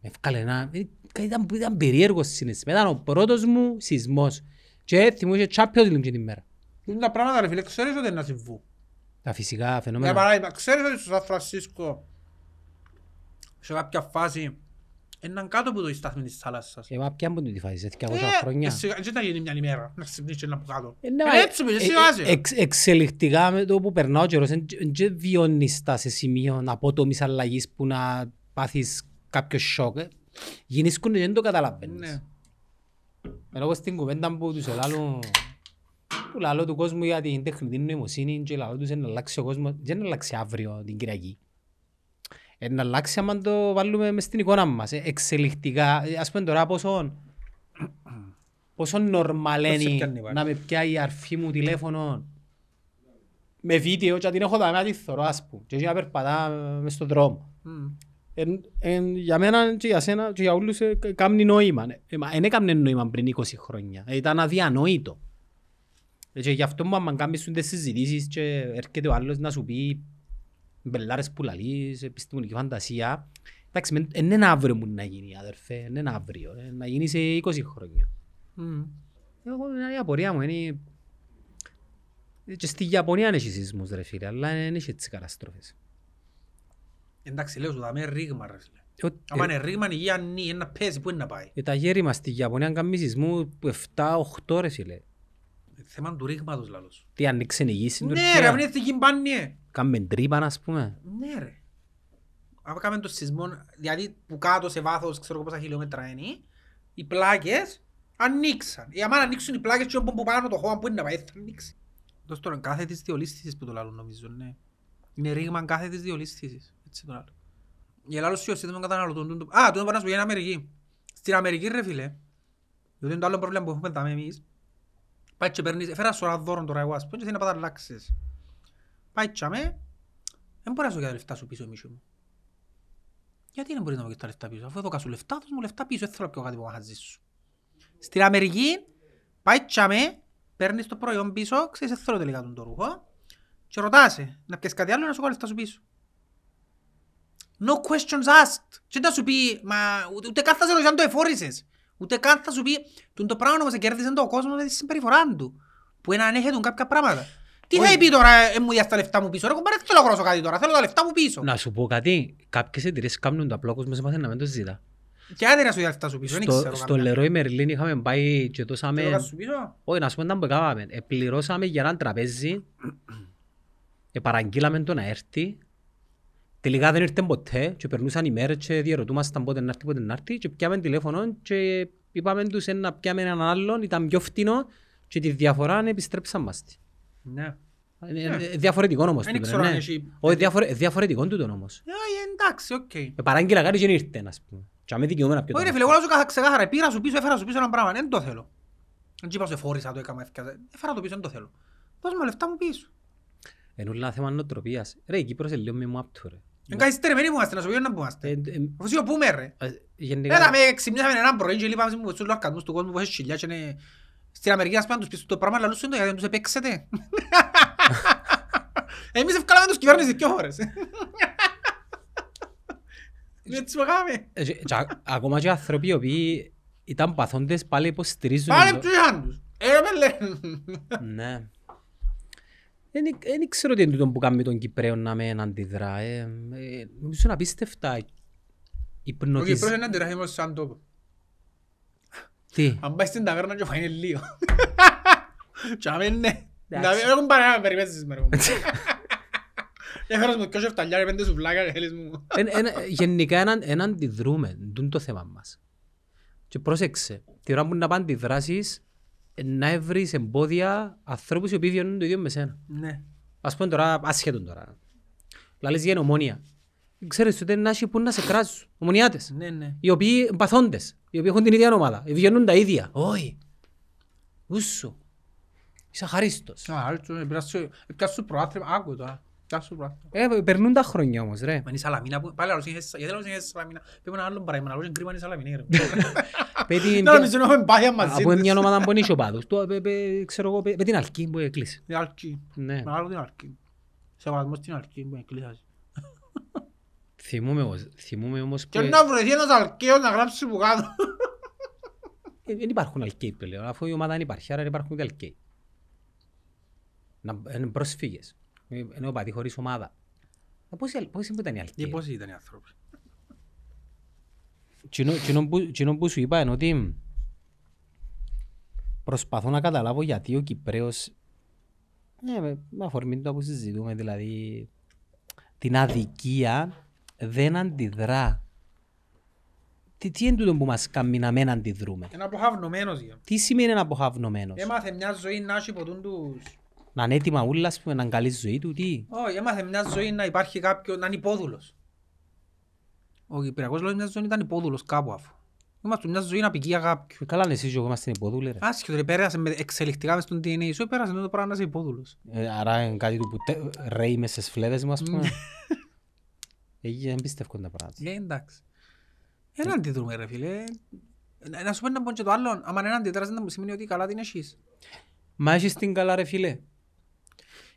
Με έφκαλε ένα... ε, Ήταν, ήταν περίεργος συναίσθημα. Ήταν ο πρώτος μου σεισμός. Και θυμούμαι και Champions League και την μέρα. Είναι τα πράγματα ρε φίλε, ξέρεις ότι είναι να συμβούν. Τα φυσικά Για φαινόμενα. παράδειγμα, ξέρεις ότι στο Σαν Φρανσίσκο σε κάποια φάση έναν κάτω από το στάθμι της θάλασσας. Ε, μα ποια μου την τη φάση, σε 200 Ε, χρόνια; σιγά- Δεν θα γίνει μια ημέρα να ξυπνήσει ένα από κάτω. Ε, ναι, Είναι μα, έτσι, ε, παιδί, ε, σιγά σιγά. εξ- Εξελιχτικά με το που περνά ο καιρός, δεν βιώνεις τα σε σημείο απότομης αλλαγής που να πάθεις κάποιο σοκ. ε. Γίνησκουν και δεν το καταλαβαίνεις. Ναι. Ενώ εγώ στην κουβέντα που τους ελάλω που λαλώ του κόσμου για την τεχνητή νοημοσύνη και λαλώ τους να αλλάξει ο κόσμος δεν να αλλάξει αύριο την Κυριακή. Ε, να αλλάξει άμα το βάλουμε μες στην εικόνα μας. Ε, εξελιχτικά, ε, ας πούμε τώρα πόσο πόσο νορμαλ Πώς σε είναι πιάνει πάλι. να με πιάει η αρφή μου τηλέφωνο με βίντεο και να την έχω δάμε να τη θωρώ ας πούμε και έτσι να περπατά μες στον δρόμο. Μμ. Εν, εν, για μένα και για σένα και για όλους ε, κα- κάνει νόημα. Ε, μα δεν έκαμνε νόημα πριν 20 χρόνια. Ε, ήταν αδιανόητο. Ε, και γι' αυτό μου άμα κάνεις τις συζητήσεις και έρχεται ο άλλος να σου πει μπελάρες που λαλείς, επιστημονική φαντασία. Εντάξει, μεν- εν είναι αύριο μου να γίνει αδερφέ, εν είναι αύριο. ε, να γίνει σε 20 χρόνια. Μμ. Εγώ η απορία μου είναι... ε, Και στη Ιαπωνία είναι σεισμούς ρε φίλε, αλλά δεν έχει έτσι καταστροφές. Εντάξει, λέω σου, δάμε ρήγμα ρε φίλε. Ε, Άμα ε, είναι ρήγμα, η γη ανή, είναι να πέσει, πού είναι να πάει. Ε, τα γέρη μας στη Ιαπωνία κάνουν σεισμού που 7-8 ρε φίλε. Ε, Θέμα του ρήγματος λαλός. Τι ανοίξε η γη στην Ναι ρε, Τουρκία. αν είναι στην Κιμπάνιε. Κάμε τρύπα ας πούμε. Ναι ρε. Αφού κάνουμε το σεισμό, δηλαδή που κάτω σε βάθος, ξέρω εγώ πόσα χιλιόμετρα είναι, οι πλάκες ανοίξαν. Ε, άμα ανοίξουν οι πλάκες και όπου που πάνω το χώμα που είναι να πάει, θα ανοίξει. Δώσ' τώρα κάθε της διολίσθησης που το λάλλουν νομίζω, ναι. Είναι ρήγμα κάθε της διολίσθησης. Έτσι το λάλλουν. Για λάλλον σου σύνδεμο καταναλωτών. τούτο- Α, τούτο πάνω να σου πει είναι Αμερική. Στην Αμερική ρε φίλε, διότι είναι το άλλο πρόβλημα που έχουμε δάμε εμείς, πάει και παίρνεις, έφερα σωρά δώρον τώρα εγώ ας πούμε και θέλει να πάτα αλλάξεις. Πάει τσάμε, δεν μπορεί να σου get τα λεφτά σου πίσω μίσο μου. Γιατί δεν μπορείς να μου get τα λεφτά πίσω, αφού έδωκα σου λεφτά, δώσ' μου λεφτά πίσω, δεν θέλω να πιω κάτι που μαχαζί σου. Στην Αμερική, πάει τσάμε, παίρνεις το προϊόν πίσω, ξέρεις, δεν θέλω τελικά τον το ρούχο και ρωτάσαι να πιες κάτι άλλο να σου βάλεις λεφτά σου πίσω. No questions asked. Και να σου πει, μα ούτε, ούτε καν θα σε ρωτήσει αν το εφόρησες. Ούτε καν θα σου πει, τον το πράγμα όμως κέρδισε το κόσμο με τη συμπεριφορά του. Που είναι ανέχεται κάποια πράγματα. Τι θα Όχι. πει τώρα, ε, μου διάς τα λεφτά μου πίσω. Ρε κομπάρε, δεν θέλω να αγοράσω κάτι τώρα, θέλω τα λεφτά μου πίσω. Να σου πω κάτι, κάποιες εταιρείες κάνουν το απλό κόσμος μάθει να μην το ζητά. Και άντε να σου διάς τα λεφτά σου πίσω, δεν Στο, ξέρω στο καμιά. Leroy Merlin είχαμε πάει και δώσαμε... Θέλω να σου πίσω. Όχι, να σου πω τι που έκαναμε. Επληρώσαμε για έναν τραπέζι, επαραγγείλαμε το να έρθει, τελικά δεν ήρθε ποτέ και περνούσαν οι μέρες και διερωτούμασταν πότε να έρθει, πότε να έρθει και πιάμε τηλέφωνο και είπαμε τους «Ε, να πιάμε έναν άλλον, ήταν πιο φτηνό και τη διαφορά επιστρέψαν μας τη. Ναι. Ε, ε, Διαφορετικό όμως Δεν τούτο, ξέρω αν ναι. έχει- Όχι, διαφορε- διαφορετικό τούτο όμως. Ε, εντάξει, οκ. Ε, Παράγγειλα κάτι και δεν ήρθε, ας πούμε. Και αμέ δικαιούμαι να πιω Όχι το ρε φίλε, εγώ να σου καθα- ξεκάθαρα, πήρα σου πίσω, έφερα σου πίσω ένα πράγμα, δεν το θέλω. Δεν είπα σου εφόρησα το, έκαμα ευκαιρία, έφερα το πίσω, δεν το θέλω. Δώσ' μου λεφτά μου πίσω. Είναι όλα θέμα νοοτροπίας. Ρε, η Κύπρος είναι λίγο μη μου απτώ, ρε. Εν καθυστερημένοι που είμαστε, να σου πω να που Ε, είμαστε. ε, Αφού εσύ οπούμε ρε. ε, Έλα Γενικά, με ξυπνήσαμε έναν πρωί και είπαμε μου στους λογαριασμούς του κόσμου που έχει χιλιά και είναι... Στην Αμερική ας πούμε να τους πεις το πράγμα λαλούς σου είναι το γιατί δεν τους επέξετε. Εμείς ευκάλαμε τους κυβέρνηση δυο φορές. Έτσι που κάναμε. ε, και- και α- ακόμα και άνθρωποι οι οποίοι ήταν παθόντες πάλι υποστηρίζουν. Πάλι το- τους είχαν τους. Ε, με λένε. Ναι. Δεν δεν ξέρω τι είναι τούτο που κάνει τον Κυπρέο να με αντιδρά. ε, ε, Νομίζω είναι απίστευτα Ο Κύπρος υπνοτισ... είναι αντιρραχήμος σαν τόπο. Τι; Αν πάει στην ταβέρνα και φάει λίγο. Και άμα ναι. Εντάξει. Δεν έχουν πάρει να περιμένεις σήμερα. Έφερας μου δυο σεφταλιά, πέντε σουβλάκια και θέλεις μου. Εν- εν- Γενικά έναν- εν αντιδρούμε. Τούν το θέμα μας. Και πρόσεξε. Τη ώρα που να πάνε αντιδράσεις ε, να βρεις εμπόδια ανθρώπους οι οποίοι βιώνουν το ίδιο με σένα. Ναι. Ας πούμε τώρα, άσχετον τώρα. Λάλες για ομόνια. Ξέρεις τότε να έχει που να σε κράζουν. Ομονιάτες. Ναι, ναι. Οι οποίοι παθόντες. Οι οποίοι έχουν την ίδια ομάδα. Οι βιώνουν τα ίδια. Όχι. Ούσου. Είσαι αχαρίστος. Α, άλλο, πιάσου σου προάθλημα, άκου τώρα. Πιάσου σου προάθλημα. Ε, περνούν τα χρόνια όμως ρε. Μα είναι η Σαλαμίνα που... Πάλι άλλος είχες... Γιατί άλλος είχες Σαλαμίνα; Πρέπει ένα άλλο παράδειγμα, άλλος είναι κρίμα είναι η Σαλαμίνα. ρε. Παιδί, Να νομίζω να έχουμε πάει μαζί από της. μια ομάδα που είναι ισοπάδους. Το, ε, ε, Ξέρω εγώ, με την Αλκή που έκλεισε. Την Αλκή. Ναι. Με άλλο την Αλκή. Σε βαδμό στην Αλκή που εκλείσασαι. Θυμούμαι όμως, θυμούμαι όμως που... Και να βρεθεί ένας Αλκαίος να γράψει που κάτω. Ε, Δεν υπάρχουν Αλκέοι πλέον, αφού η ομάδα δεν υπάρχει, άρα δεν υπάρχουν και Αλκέοι. Να είναι πρόσφυγες. Ε, Είναι ο πατή χωρίς ομάδα. Ε, Πόσοι, Αλ- πόσοι που ήταν οι Και Αλκέοι. πώς ήταν οι άνθρωποι; Τσινό- τσινό που- τσινό που σου είπα είναι ότι προσπαθώ να καταλάβω γιατί ο Κυπρέος ναι, με, με αφορμή το που συζητούμε δηλαδή την αδικία δεν αντιδρά. Τι, τι είναι τούτο που μας κάνει να μην αντιδρούμε; Είναι αποχαυνομένος για. Τι σημαίνει ένα αποχαυνομένος. Έμαθε μια ζωή να έχει ποτούν τους... Να είναι έτοιμα ούλα, ας πούμε, να είναι καλή ζωή του, τι. Όχι, έμαθε μια ζωή να υπάρχει κάποιο, να είναι υπόδουλος. Ο Κυπριακός λόγος μια ζωή ήταν υπόδουλος κάπου αφού. Είμαστε μια ζωή απικία κάποιου. Ε, Καλά είναι εσύ και εγώ είμαστε υποδούλοι, ρε. Άσχετο, ρε, πέρασε με εξελιχτικά μες στον DNA σου, πέρασε το πράγμα να είσαι υπόδουλος. Ε, Άρα είναι κάτι του που τε- ρέει μες στις φλέβες μου, ας πούμε. Εκεί δεν πιστεύω τα πράγματα. Ε, εντάξει. Ένα αντιδρούμε ρε φίλε. Ε, Να σου πω ένα πω και το άλλο, άμα είναι αντιδράς δεν σημαίνει ότι καλά την έχεις. Μα έχεις την καλά ρε φίλε.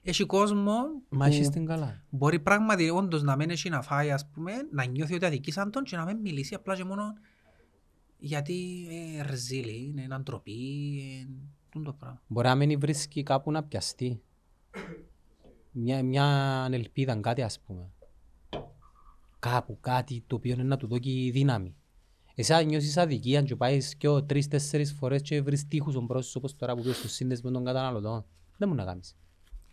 Έχει κόσμο Μα που έχεις την καλά. μπορεί πράγματι όντως να μην έχει να φάει ας πούμε, να νιώθει ότι αδικήσαν τον και να μην μιλήσει απλά και μόνο γιατί ε, ρεζίλη, είναι ένα ντροπή, ε, τούτο το πράγμα. Μπορεί να μην βρίσκει κάπου να πιαστεί. Μια, μια ελπίδα, κάτι ας πούμε. Κάπου, κάτι το οποίο είναι να του δώσει δύναμη. Εσύ αν νιώσεις αδικία και πάεις και ο τρεις-τέσσερις φορές και βρεις τείχους στον πρόσωπο όπως τώρα που πήγες στο σύνδεσμο των καταναλωτών. Δεν μου να κάνεις.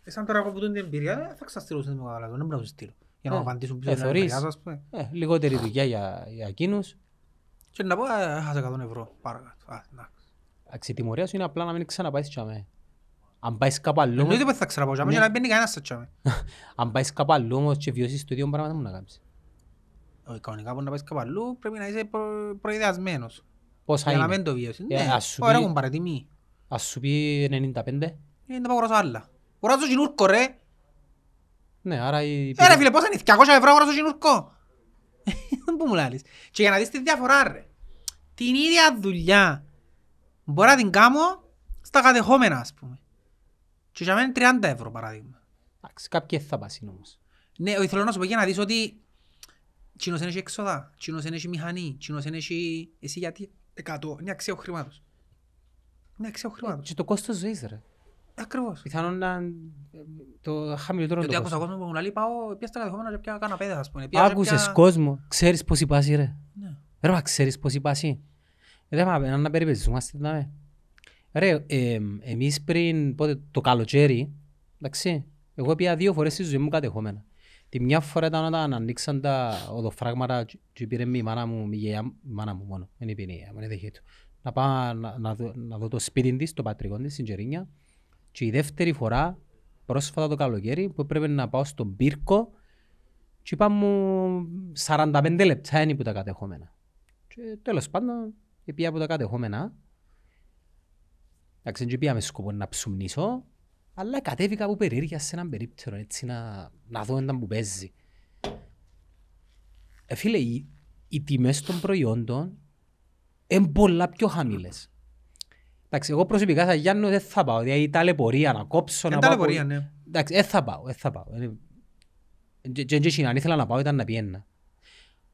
Ε, σαν τώρα εγώ που τον την εμπειρία ε, θα ξαστηρώσω την μεγάλα, δεν μπορώ να του στείλω. Για να Ε, μου απαντήσουν πίσω ε, στην θωρείς. εμπειρία, ας πούμε. Ε, λιγότερη δουλειά για, για εκείνους. Και να πω, ε, έχασα 100 ευρώ, παρακάτω. Α, εντάξει. Αξιτιμωρία σου είναι απλά να μην ξαναπάεις τσάμε. Αν πάεις κάπου αλλού, Εννοείται όμως- πως θα ξαναπάω, και Ναι. να μπαίνει κανένας σε τσάμε. αν πάεις κάπου αλλού όμως και βιώσεις το ίδιο πράγμα, δεν μου να κάνεις. Όχι, κανονικά που να πάεις κάπου αλλού πρέπει να είσαι προ- προειδεασμένος. Πόσα Για να είναι; μην το βιώσεις. Ε, Ναι, ας σου ωραία πει- έχουν παρετημή. Ας σου πει 95. Ε, να πάω αγοράσω άλλα. Αγοράζω γινούρκο ρε. Ναι, άρα η... Ε ρε φίλε, πόσα είναι, 200 ευρώ αγοράζω γινούρκο; Πού μου λάλλεις. Και για να δεις τη διαφορά ρε. Την ίδια δουλειά μπορεί να την κάνω στα κατεχόμενα ας πούμε. Και για μένα είναι 30 ευρώ παράδειγμα. Εντάξει, κάποιοι θα πάσουν όμως. Ναι, όχι, θέλω να σου πω για να δεις ότι Τσίνος δεν έχει έξοδα, Τσίνος δεν έχει μηχανή, Τσίνος δεν έχει... Εσύ γιατί; 100, είναι αξία ο χρήματος. Είναι αξία ο χρήματος. Και το κόστος ζωής ρε. Ακριβώς. Πιθανόν να ε, το χαμηλότερο Γιατί το άκουσα κόστος. κόσμο που μου λέει πάω πια στα κατεχόμενα και πια καναπέδες ας πούμε. Πια- Άκουσες πια- κόσμο, ξέρεις πώς υπάσει ρε. Ναι. Ρε μα ξέρεις πώς υπάσει. Ρε μα να περιπεζόμαστε να με. Ρε, ε, εμείς πριν πότε, το καλοκαίρι, εντάξει, εγώ πήγα δύο φορές στη ζωή μου κατεχόμενα. Τη μια φορά ήταν όταν ανοίξαν τα οδοφράγματα και- και πήρε με η μάνα μου, η γιαγιά μου- η μάνα μου μόνο, δεν είπε η γιαγιά μου, δεν δέχεται. Να πάω να, να, δω, να δω το σπίτι της, το πατρικό της, στην Τζερίνια. Και η δεύτερη φορά, πρόσφατα το καλοκαίρι, που έπρεπε να πάω στον Πύρκο και είπα μου 45 λεπτά είναι που τα κατεχόμενα. Και τέλος πάντων, πήγα από τα κατεχόμενα. Εντάξει, δεν πήγαμε σκοπό να ψουμνήσω, αλλά κατέβηκα από περίεργεια σε έναν περίπτερο, έτσι να, να δω έναν που παίζει. Ε, φίλε, οι, οι τιμές των προϊόντων είναι πολλά πιο χαμηλές. Εντάξει, εγώ προσωπικά σαν Γιάννο δεν θα πάω, δηλαδή η ταλαιπωρία να κόψω, Είναι να πάω... ταλαιπωρία, ναι. Εντάξει, δεν θα πάω, δεν θα πάω. Ε, Και και- και αν ήθελα να πάω ήταν να πιένα.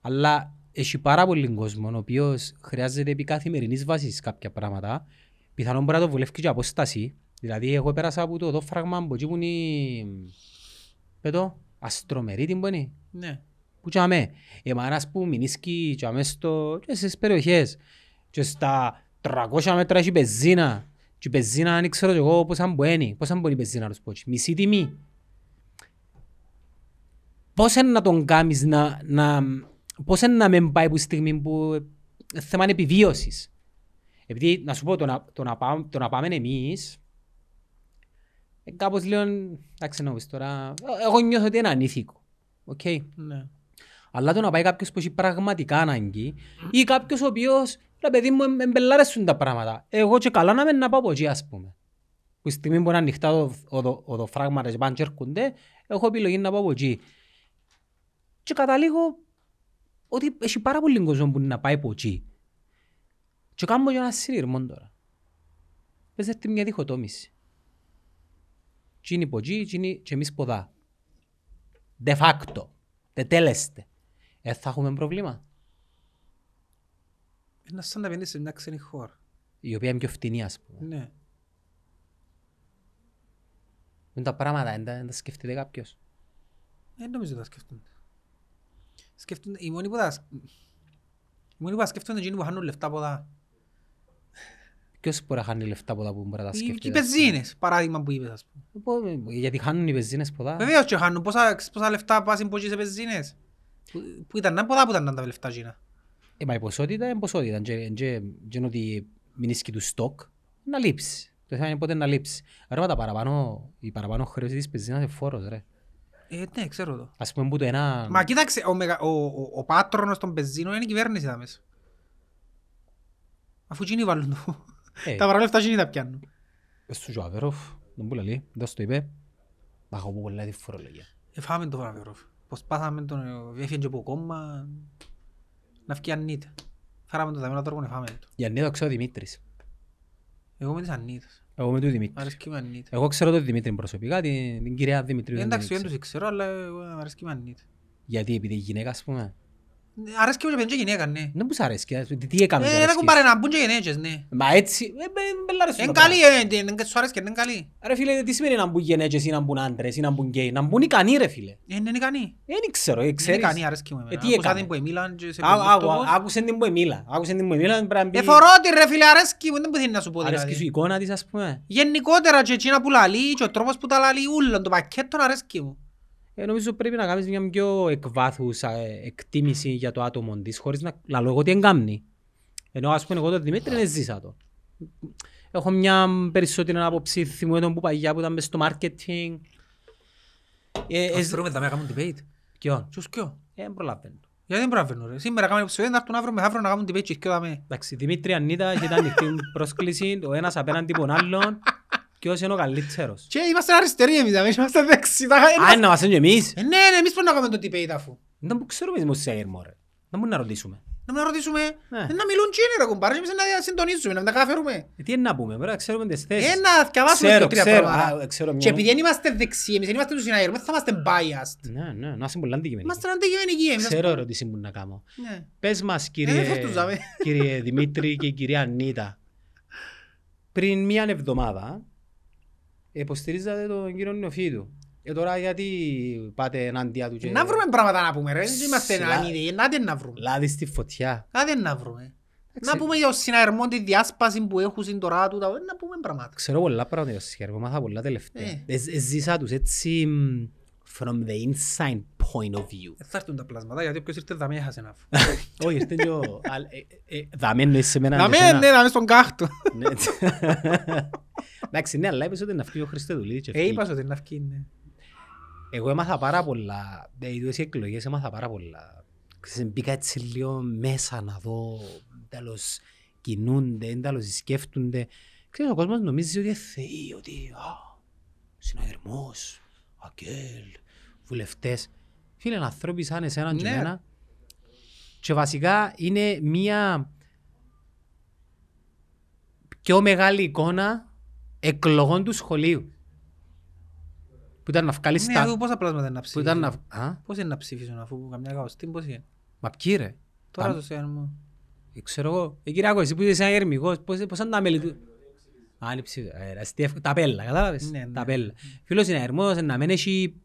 Αλλά έχει πάρα πολύ κόσμο ο οποίος χρειάζεται επί καθημερινής βάσης κάποια πράγματα. Πιθανόν μπορεί να το βουλεύει και η απόσταση. Δηλαδή εγώ πέρασα από το δόφραγμα που εκεί που είναι η... Πέτω, αστρομερίτη που είναι; Ναι. Που και αμέ. Εμάς που μηνίσκει και αμέ στο... και στις περιοχές. Και στα 300 μέτρα έχει πεζίνα. Και η πεζίνα δεν ξέρω και εγώ πόσα μπαίνει. Πόσα μπορεί η πεζίνα να τους πω. έτσι. Μισή τιμή. Πώς είναι να τον κάνεις να... να πώς είναι να μην πάει που στιγμή που ε, θέμα είναι επιβίωσης. Επειδή, να σου πω, το να, το να, πάμε, το να πάμε εμείς, ε, κάπως λίγο, εντάξει να πεις τώρα, ε, εγώ νιώθω ότι είναι ανήθικο. Οκ. Ναι. Αλλά το να πάει κάποιος που έχει πραγματικά ανάγκη ή κάποιος ο οποίος, ρε παιδί μου, εμ- εμπελάρεσουν τα πράγματα. Εγώ και καλά να μην να πάω από εκεί, ας πούμε. Που στη στιγμή που είναι ανοιχτά οδο- οδο- οδοφράγματα και πάνε και έρχονται, έχω επιλογή να πάω από εκεί. Και καταλήγω ότι έχει πάρα πολύ κόσμο που να πάει από εκεί. Και κάνω και ένα συνειρμό τώρα. Πες έρθει μια διχοτόμηση. Τι είναι από εκεί, τι είναι και εμείς ποδά. De facto. Τετέλεστε. Ε, θα έχουμε πρόβλημα. Είναι σαν να πηγαίνεις σε μια ξένη χώρα. Η οποία είναι πιο φτηνή, ας πούμε. Ναι. Είναι τα πράγματα, δεν τα, δεν τα σκεφτείτε κάποιος; Δεν νομίζω ότι τα σκεφτούνται. Σκεφτούνται, οι μόνοι που τα... Οι μόνοι που τα σκεφτούνται είναι εκείνοι που χάνουν λεφτά από τα... Ποιος μπορεί να χάνει λεφτά από τα που μπορεί να τα Οι, σκεφτεί. οι πεζίνες, παράδειγμα που είπες, ας πούμε. Πω, Γιατί χάνουν οι πεζίνες ποδά. Βεβαίως και χάνουν. Πόσα, πόσα λεφτά πάσουν από εκεί σε πεζίνες; Που, που ήταν, ποδά που ήταν τα λεφτά εκείνα. Ε, μα η ποσότητα είναι ποσότητα. Και- και- και είναι ότι μην ίσκει του στόκ, να λείψει. Το θέμα είναι πότε να λείψει. Άρα μα τα παραπάνω, η παραπάνω χρέωση της πεζίνας είναι φόρος, ρε. Ε, ναι, ξέρω το. Ας πούμε που το ένα... Μα κοίταξε, ο, μεγα, ο, ο, ο πάτρονος των πεζίνων είναι η κυβέρνηση εδώ μέσα. Αφού εκείνοι βάλουν το. Ε. Τα παρά λεφτά εκείνοι τα πιάνουν. Στου Ζουαβέροφ, δεν που λέει, δεν το είπε. Μα έχω πω πολλά τη φορολογία. Ε, φάμε το βραβείο. Πως πάθαμε τον, ε, έφυγε και από κόμμα, να φκεί ανήτε. Φέραμε το δαμένο τρόπο να φάμε το. Για νέο ξέρω ο Δημήτρης. Εγώ με τις ανήτες. Εγώ με τον Δημήτρη. Αρέσκει με ανήτε. Εγώ ξέρω τον Δημήτρη προσωπικά, την, την κυρία Δημητρίου. δεν την Εντάξει, δεν ξέρω. τους ξέρω, αλλά εγώ αρέσκει με ανήτε. Γιατί επειδή η γυναίκα, ας πούμε. Αρέσκει μου και παιδί και γυναίκα, ναι. Δεν μου σ' αρέσει. ας πούμε, Τι έκαμε. Ε, να κουμπάρε να μπουν και γυναίκες, ναι. Μα έτσι, ε, με- με λάρεσουν Είναι τα καλή, πράγματα. ε, είναι- σου αρέσκει, είναι καλή. Ρε φίλε, τι σημαίνει να μπουν γενέτσες ή να μπουν άντρες ή να μπουν γκέι. Να μπουν ικανοί ρε φίλε. Ε, Είναι ικανή. Δεν ξέρω, ε, Είναι ξέρεις. ικανή, αρέσκει μου. Ε, εμένα. τι Άκουσα έκανες; την που εμίλαν και σε Ά- άκου- πεντούτοκος. Άκουσεν την που εμίλα. Άκουσεν την που εμίλα. πρέπει να μπει- Ε, θωρώ τη ρε φίλε, αρέσκει μου, δεν μπορεί να σου πω Αρέσκει σου η δηλαδή. εικόνα της, ας πούμε. Γενικότερα και εκείνα που λαλεί και ο τρόπος που τα λαλεί ούλον, το πακέτο αρέσκει μου. Ε, νομίζω πρέπει να κάνεις μια πιο εκβάθους ε, εκτίμηση για το άτομο της, χωρίς να λαλώ εγώ τι εγκάμνει. Ενώ ας πούμε εγώ τον Δημήτρη δεν ζήσα το. Έχω μια περισσότερη άποψη θυμούμενων που παγιά που ήταν μες στο marketing. Ε, ε, Ας βρούμε τα μέρα κάνουν debate. Ποιον; Ποιος ποιο. Ε, δεν προλαβαίνω. Γιατί δεν πράβαινω ρε; Σήμερα κάνουμε επεισόδιο, να έρθουν αύριο μεθαύριο να κάνουν debate και ποιο δάμε. Εντάξει, Δημήτρη Ανίτα έχει ανοιχτή πρόσκληση, ο ένας απέναντι από τον άλλον. Ποιος είναι ο καλύτερος. Και είμαστε αριστεροί εμείς, εμείς είμαστε δεξιά. Α, να μας είναι και εμείς. Ε, ναι, ναι, εμείς πρέπει να κάνουμε το debate αφού. Δεν που ξέρουμε εμείς σε έρμο ρε. Δεν μπορούμε να ρωτήσουμε. Να μην ρωτήσουμε, Ναι. να μιλούν τσίνοι ρε κουμπάρε και εμείς να συντονίζουμε, να τα καταφέρουμε. Ε, Τι είναι να πούμε, πρέπει να ξέρουμε τις θέσεις. Ε, να διαβάσουμε Ξέρω, δύο τρία ξέρω. πράγματα. Α, ξέρω μια- Και επειδή δεν είμαστε δεξιοί, εμείς δεν είμαστε τους συναγερμούς, δεν θα είμαστε biased. Ναι, ναι, να είσαι πολύ αντικειμενική. Είμαστε αντικειμενικοί εμείς. Ξέρω ερώτηση που να κάνω. Ναι. Πες μας Ε, κύριε, δεν φορτούζαμε. κύριε Δημήτρη και κυρία Νίτα. Πριν μία εβδομάδα υποστηρίζατε τον κύριο Νεοφίτου. Ε, τώρα γιατί πάτε ενάντια του και... Να βρούμε πράγματα να πούμε ρε, δεν είμαστε Σλα- ανίδιοι, να τι να βρούμε. Λάδι στη φωτιά. Κάτι να βρούμε. Εντάξει. Να πούμε για το συναγερμό τη διάσπαση που έχουν τώρα του, τα- να πούμε πράγματα. Ξέρω πολλά πράγματα για το σχέδιο, μάθα πολλά τελευταία. Ε. Ε, ε, Ζήσα τους έτσι μ, from the inside point of view. Δεν θα έρθουν τα πλάσματα γιατί όποιος ήρθε δαμέ έχασε να Όχι, ήρθε και ο... αλ- ε, ε, Δαμέ εννοείς σε μένα. Δαμέ, εσένα. ναι, δαμέ στον κάχτο. Ναι, έτσι. Εντάξει, ναι, αλλά είπες ότι να φύγει ο Χριστοδουλίδης και Ε, φύγει. είπα σου ότι είναι να βγει, ναι. Εγώ έμαθα πάρα πολλά, ε, οι εκλογές έμαθα πάρα πολλά. Ξέρεις, Μπήκα έτσι λίγο μέσα να δω, τέλος κινούνται, τέλος σκέφτονται. Ξέρεις, ο κόσμος νομίζει ότι είναι θεοί, ότι α, συναγερμός, αγγέλ, βουλευτές. Φίλε, είναι ανθρώποι σαν εσένα και Ναι. εμένα. Και βασικά είναι μία πιο μεγάλη εικόνα εκλογών του σχολείου. Που ήταν να βγάλεις Ναι, τα... εδώ πόσα πλάσματα είναι να Που ήταν ψηφίσουν. να... Α, Πώς είναι να ψηφίσουν αφού καμιά καοστή, πώς είναι; μα ποιοι ρε; Τώρα Τα- το συναγερμό. Ε, Ξέρω εγώ. Ε, Κυριακό, εσύ που είσαι ένα γερμικός, πώς, πώς είναι τα μέλη του... Α, είναι ψήφι. Ε, ρε, αστεία, τα πέλα, κατάλαβες; Ναι, ναι. Τα πέλα. Φίλος συναγερμός να μην έχει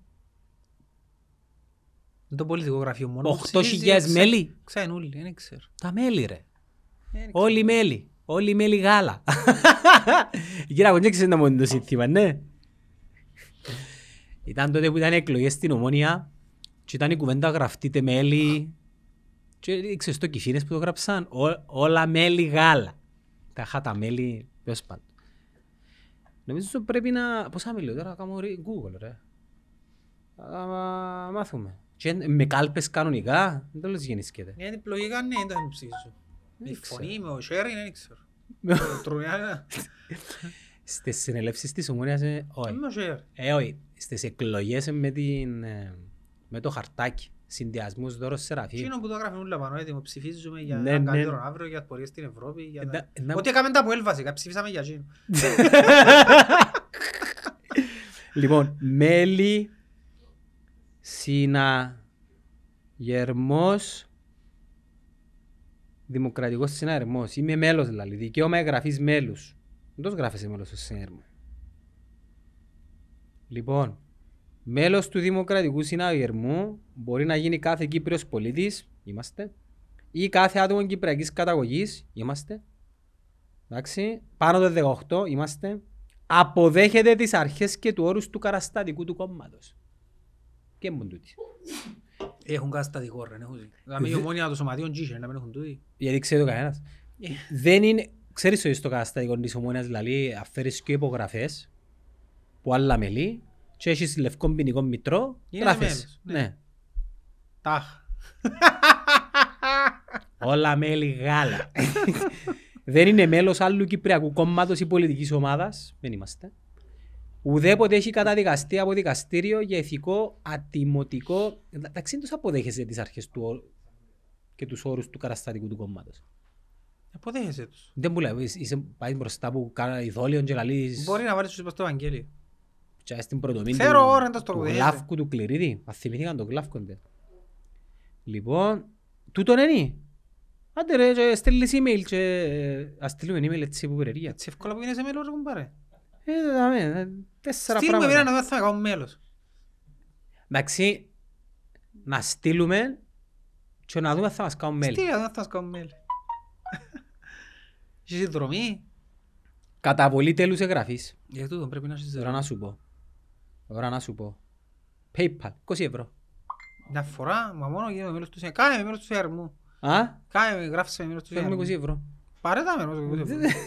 Είναι το πολιτικό γραφείο μόνο. 8.000 μέλη; Ξέρουν όλοι, δεν ξέρω. Τα μέλη ρε. Δεν ξέρω. Όλοι μέλη. Όλοι μέλη γάλα. Η Κυριακό, δεν ξέρεις να μόνο το σύνθημα, ναι. Ήταν τότε που ήταν εκλογές στην Ομόνια και ήταν η κουβέντα γραφτείτε μέλη και ξέρεις το κυφίνες που το γράψαν «Ό- όλα μέλη γάλα. Τα είχα τα μέλη, ποιος πάντων. Νομίζω ότι πρέπει να... Πόσα μέλη τώρα, κάνω ρε- Google ρε. Θα μα- μάθουμε. Και με κάλπες κανονικά, δεν το λες γεννήσκεται. Γιατί πλογικά ναι, δεν θα ψηφίσω. Δεν Η ξέρω. φωνή με ο Σέρι, δεν ξέρω. Το Τρουνιάνα, Στις συνελεύσεις της Ομόνιας, ε, όχι. με ο Σέρι. Ε, όχι. Στις εκλογές με, την, ε, με το χαρτάκι. Συνδυασμούς δώρος Σεραφείμ. Εκείνο που το γράφουν όλα πάνω έτοιμο, ψηφίζουμε για Ναι, έναν ναι. καλύτερο αύριο, για πορείες στην Ευρώπη. για τα- Ε, να- Ό,τι έκαμε τα από βασικά, ψηφίσαμε για εκείνο. Λοιπόν, μέλη, συναγερμός, δημοκρατικός συναγερμός. Είμαι μέλος δηλαδή, δικαίωμα εγγραφής μέλους. Δεν τόσο γράφεσαι μέλος στο συναγερμό. Λοιπόν, μέλος του δημοκρατικού συναγερμού μπορεί να γίνει κάθε Κύπριος πολίτης, είμαστε, ή κάθε άτομο κυπριακής καταγωγής, είμαστε, εντάξει, πάνω το 18, είμαστε, αποδέχεται τις αρχές και του όρους του καραστατικού του κόμματος. Και μου τούτοι. Έχουν καταστατικό ρε, έχουν. Δηλαδή η ομόνια των σωματείων τζίσαι, να μην έχουν τούτοι. Γιατί ξέρει το κανένας. Δεν είναι... Ξέρεις ότι στο καταστατικό της ομόνιας δηλαδή αφαίρεις και υπογραφές που άλλα μελή και έχεις λευκό ποινικό μητρό, Είναι γράφεις. μέλος, ναι. Ναι. Τάχ. Όλα μέλη γάλα. Δεν είναι μέλος άλλου Κυπριακού κόμματος ή πολιτικής ομάδας. Δεν είμαστε. Ουδέποτε έχει καταδικαστεί από δικαστήριο για ηθικό ατιμωτικό. Εντάξει, τους αποδέχεσαι τις αρχές του όρου και τους όρους του καταστατικού του κόμματος. Αποδέχεσαι τους. Δεν μου λέει, είσαι- είσαι πάει μπροστά που κάνα ειδόλιον και λαλείς Μπορεί να βάλεις τους είπα στο Ευαγγέλιο. και στην πρωτομήνη Ξέρω, του- ώρα, εντός το του αποδέχεσαι. γλάφκου του κληρίδι. Μα θυμήθηκαν το γλάφκοντε. Λοιπόν, τούτον είναι. Άντε ρε, και στέλνεις email και ε, ας στείλουμε email έτσι που περαιρία. Έτσι εύκολα που γίνεσαι μέλος ρε κουμπάρε. Ε, δάμε, ε, τέσσερα Στείλουμε μοίρα να πράγματα. δούμε αν θα με κάνουν μέλος. Εντάξει, να στείλουμε και να δούμε αν θα μας κάνουν μέλη. Στείλε να δούμε αν θα μας κάνουν μέλη. Έχεις συνδρομή. Καταβολή τέλους εγγραφής. Για τούτο πρέπει να έχεις Τώρα συνδρομή. να σου πω. Τώρα να σου πω. PayPal, 20 ευρώ. Μια φορά, μα μόνο γίνομαι μέλος του συνεργού. Κάνε με μέλος του συνεργού. Α, Κάνε με, γράφησε με μέλος του φέρνουμε 20 συνεργού. ευρώ. Πάρε τα μέλος του συνεργού.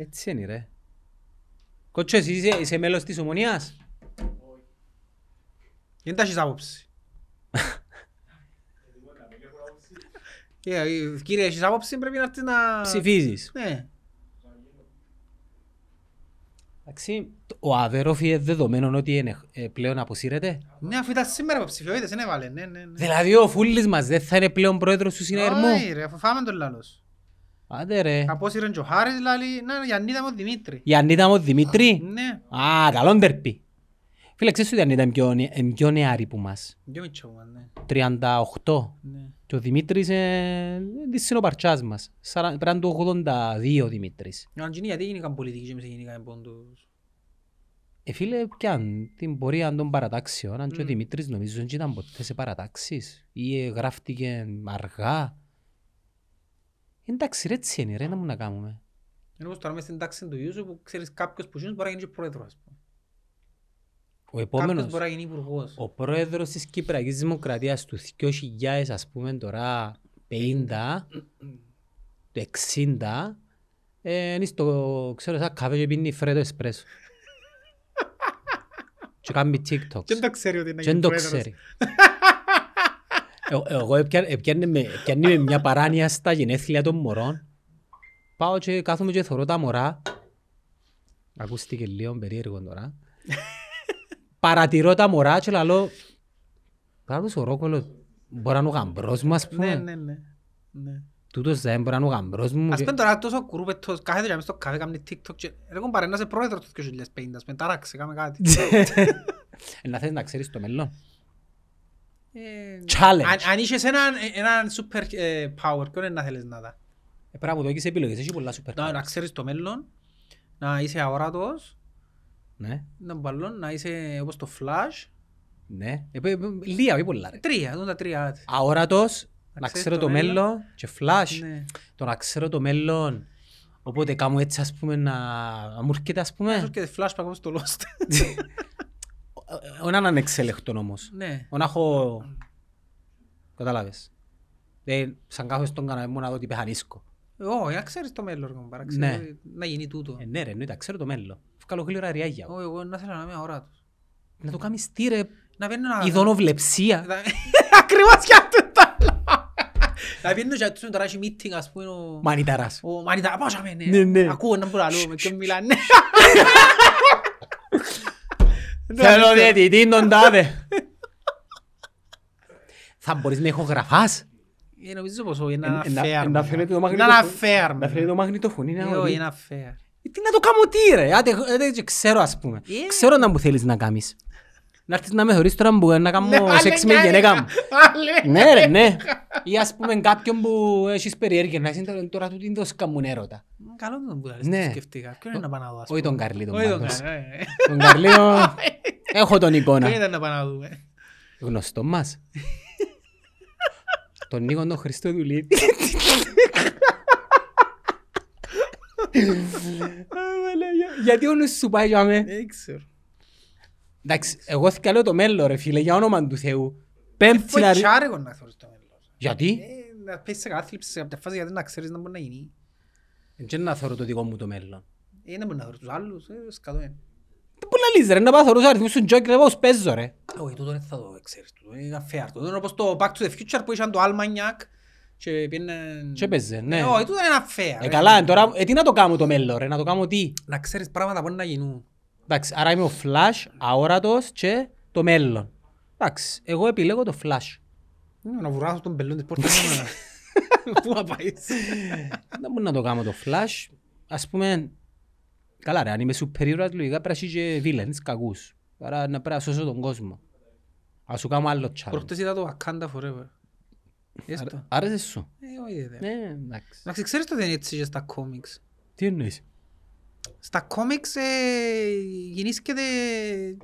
Έτσι είναι ρε. Κότσο, εσύ είσαι, είσαι μέλος της ομονίας; Δεν τα έχεις άποψη. Ε, ε, Κύριε, έχεις άποψη πρέπει να έρθεις να... Ψηφίζεις. Ναι. Εντάξει, ο Αβέροφ είναι δεδομένο ότι είναι, ε, πλέον αποσύρεται. Ναι, αφού ήταν σήμερα υποψηφιότητες, δεν έβαλε, ναι, ναι, ναι. Δηλαδή ο Φούλης μας δεν θα είναι πλέον πρόεδρος του συνεργού. Όχι ρε, αφού φάμε τον λάλος. Άντε ρε. Απόσυραν και ο Χάρης, λάλη, να, η Ανίτα μου Δημήτρη. Η Ανίτα μου Δημήτρη. Ναι, Α, καλό ντερπι. Φίλε, ξέρεις ότι η Ανίτα είναι πιο, νε- είναι πιο νεαρή που μας. δυο μητσό μου, ναι. 38. ναι. Και ο Δημήτρης είναι της συνοπαρτσάς μας. Σαρα- Πρέπει να είναι του 82 ο Δημήτρης. Ο Αντζίνη γιατί γίνηκαν πολιτικοί και εμείς γίνηκαν πόντους. Ε, φίλε, πιάν την πορεία των παρατάξεων, αν και ο Μμ. Δημήτρης νομίζω δεν ήταν ποτέ σε παρατάξεις ή ε, γράφτηκε αργά. Εντάξει ρε, έτσι είναι ρε, να μου να κάνουμε. Είναι όπως τώρα μες στην τάξη του Ιούσου που ξέρεις κάποιος που γίνεις μπορεί να γίνει και πρόεδρος. ας πούμε. Ο Κάποιος επόμενος, μπορεί να γίνει υπουργός. ο πρόεδρος της Κυπριακής Δημοκρατίας του 2000 ας πούμε τώρα 50, του 60, ε, είναι στο, ξέρω, σαν καφέ και πίνει φρέτο εσπρέσο. και κάνει TikToks. Και δεν το ξέρει ότι είναι Και δεν το ξέρει. Ε- Εγώ έπια- έπιανε με έπιανε με μια παράνοια στα γενέθλια των μωρών. Πάω και κάθομαι και θωρώ τα μωρά. Ακούστηκε λίγο περίεργο τώρα. Παρατηρώ τα μωρά και λαλώ Κάτω ο Ρόκολος μπορεί να είναι ο γαμπρός μου ας Ναι, πούμε. ναι, ναι. ναι. Τούτος δεν μπορεί να είναι ο γαμπρός μου. Ας και- πούμε τώρα τόσο κουρούπετος, κάθεται και μες στο καφέ, κάνει TikTok και ρε κομπάρε να είσαι πρόεδρος του 2050, ας πούμε, τάραξε, κάμε κάτι. Ε, Να θες να ξέρεις το μέλλον. Ε, Challenge. αν- Αν είχες έναν έναν super ε, power, ποιον είναι να θέλεις να τα. Ε, Πρέπει να μου δώσεις επιλογές, έχει πολλά super Να να powers. ξέρεις το μέλλον, να είσαι αόρατος, Ναι, να μπαλόν, να είσαι όπως το Flash. ναι. Ε, παι- παι- Λίγα, όχι πολλά ρε. Τρία, δουν τα τρία. αόρατος, να ξέρεις ξέρω το το μέλλον. μέλλον και flash. Ναι. Το να ξέρω το μέλλον, οπότε κάνω έτσι ας πούμε να να μου έρχεται ας Όσο πούμε. και flashback όπως το Lost. Όχι να είναι ανεξέλεκτον όμως. Ναι. Όχι να έχω... Κατάλαβες. Δεν σαν κάθομαι στον καναπέ μου να δω τι πεχανίσκω. Όχι, να ξέρεις το μέλλον, κομπάρα, Ναι. ξέρω, να γίνει τούτο. Ε, ναι ρε, εννοείται, ξέρω το μέλλον. Βγάλω γλύωρα ριάγια. Όχι, εγώ να θέλω να είμαι αοράτος. Να το κάνεις τι ρε, Να πιένω να... ειδωνοβλεψία. Να- Ακριβώς και αυτό το άλλο. Να πιένω και αυτούς τώρα έχει meeting, ας πούμε, ο... Μανιταράς. Ο Μανιτά, πάω σε Ναι, μένα. ναι. Ακούω να μπορώ να λέω, με ποιον μιλάνε. Θέλω διαιτητή τον τάδε; Θα μπορείς να ηχογραφάς; Ε, Νομίζω πως όχι, είναι ένα Ε, να- fair. να φαίνεται το Είναι μαγνητοφο- ένα fair. Να φέρει το μαγνητοφωνή. Ε, να όχι, ορεί. είναι ένα fair. Ε, Τι να το κάνω τι ρε, άντε, ε, δεν ξέρω ας πούμε. Ε. Ξέρω να μου θέλεις να κάνεις. Να έρθεις να με θεωρείς τώρα που να κάνω Ναι, σεξ άλλε με γυναίκα μου. Άλλε. Ναι ρε, ναι. Ή ας πούμε κάποιον που έχεις περιέργεια να είσαι τώρα του τι το σκαμούν έρωτα. Καλό το που Ναι. το σκεφτήκα. Ποιον είναι να πάω να δω, ας Όχι πούμε. τον Καρλί τον Όχι τον πάντως. Καρλί, ε, ε. Τον Καρλίο έχω τον Ποιον εικόνα. ήταν να πάω να δούμε; Γνωστό μας. Τον Νίκο τον Χριστοδουλίδη. Γιατί ο νους σου πάει για με. Δεν ξέρω. Εντάξει, εγώ θα λέω το μέλλον ρε φίλε, για όνομα του Θεού. Πέμπτη να... Φοητσάρε εγώ να θεωρείς το μέλλον. Γιατί; Ε, Να πέσεις σε κάθλιψη σε κάποια φάση γιατί να ξέρεις να μπορεί να γίνει. Δεν να θεωρώ το δικό μου το μέλλον. Ε, να μπορεί να θεωρείς τους άλλους. ε, σκατό είναι. Τι που λαλείς ρε, να πάω θεωρώ τους αριθμούς του Τζόκερ, εγώ πώς παίζω ρε. Όχι, τούτο δεν θα το ξέρεις. Τούτο είναι fair. Τούτο είναι όπως το Back to the Future που είχαν το Almanac και πήγαινε... Και παίζε, ναι. Ε, Όχι, τούτο είναι ένα fair. Ε, ε. καλά, τώρα, ε, τι να το κάνω το μέλλον ρε, να το κάνω τι; Να ξέρεις πράγματα που να γίνουν. Εντάξει, άρα είμαι ο Flash, αόρατος και το μέλλον. Εντάξει, εγώ επιλέγω το Flash. Ε, Να βουράσω τον πελόν της πόρτας. να- Πού να πάεις. Δεν μπορώ να το κάνω το Flash. Ας πούμε, καλά ρε, αν είμαι super ήρωας, λογικά πρέπει να έχει και villains, κακούς. Άρα να πρέπει να σώσω τον κόσμο. Ας σου κάνω άλλο challenge. Προχτές είδα το Wakanda Forever. Είδες το. Άρα- Άρεσες σου; Ε, όχι δε. Ναι, εντάξει. Εντάξει, ξέρεις το δεν είναι έτσι και στα κόμιξ. Τι εννοείς; Στα κόμιξ ε, γεννήσκεται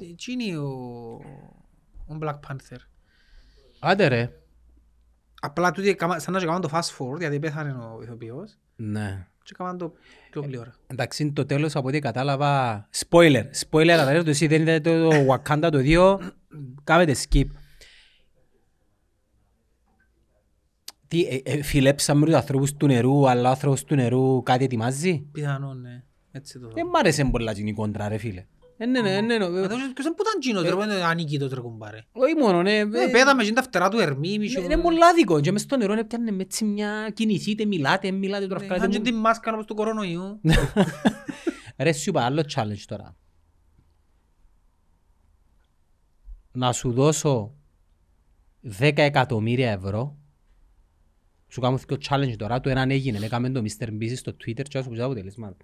εκείνη ο, ο Black Panther. Άντε ρε. Απλά τούτοι έκαμα- σαν να και κάνουν το fast forward γιατί πέθανε ο ηθοποιός Ναι. και έκαναν το πιο γλύωρα. Εντάξει, το τέλος από ό,τι κατάλαβα... Spoiler. Spoiler, αλλά το εσύ δεν είδατε το Wakanda το 2. Κάμετε skip. Τι, ε, ε, φιλέψαμε τους ανθρώπους του νερού, αλλά ο άνθρωπος του νερού κάτι ετοιμάζει; Πιθανόν, ναι. Έτσι το Δεν μ' άρεσε πολλά την η κόντρα ρε φίλε. Ε, ναι, ναι, ναι, ναι. Ε, τότε Ποιος δεν ήταν εκείνος τώρα, δεν ανήκει το τρεκουμπάρε. Όχι μόνο, ναι. Ε, Πέδαμε εκείνη τα φτερά του Ερμή, μισό. Είναι πολλά δικό. Και μες στο νερό έπιανε με έτσι μια κινηθείτε, μιλάτε, μιλάτε τώρα Ε, βγάλετε Είχαν και μου. τη μάσκα όπως του κορονοϊού. Ρε σου είπα άλλο challenge τώρα. Να σου δώσω 10 εκατομμύρια ευρώ σου κάνω το challenge τώρα, το έναν έγινε, έκαμε το Mr. Beast στο Twitter και όσο που ζητάω αποτελέσματα.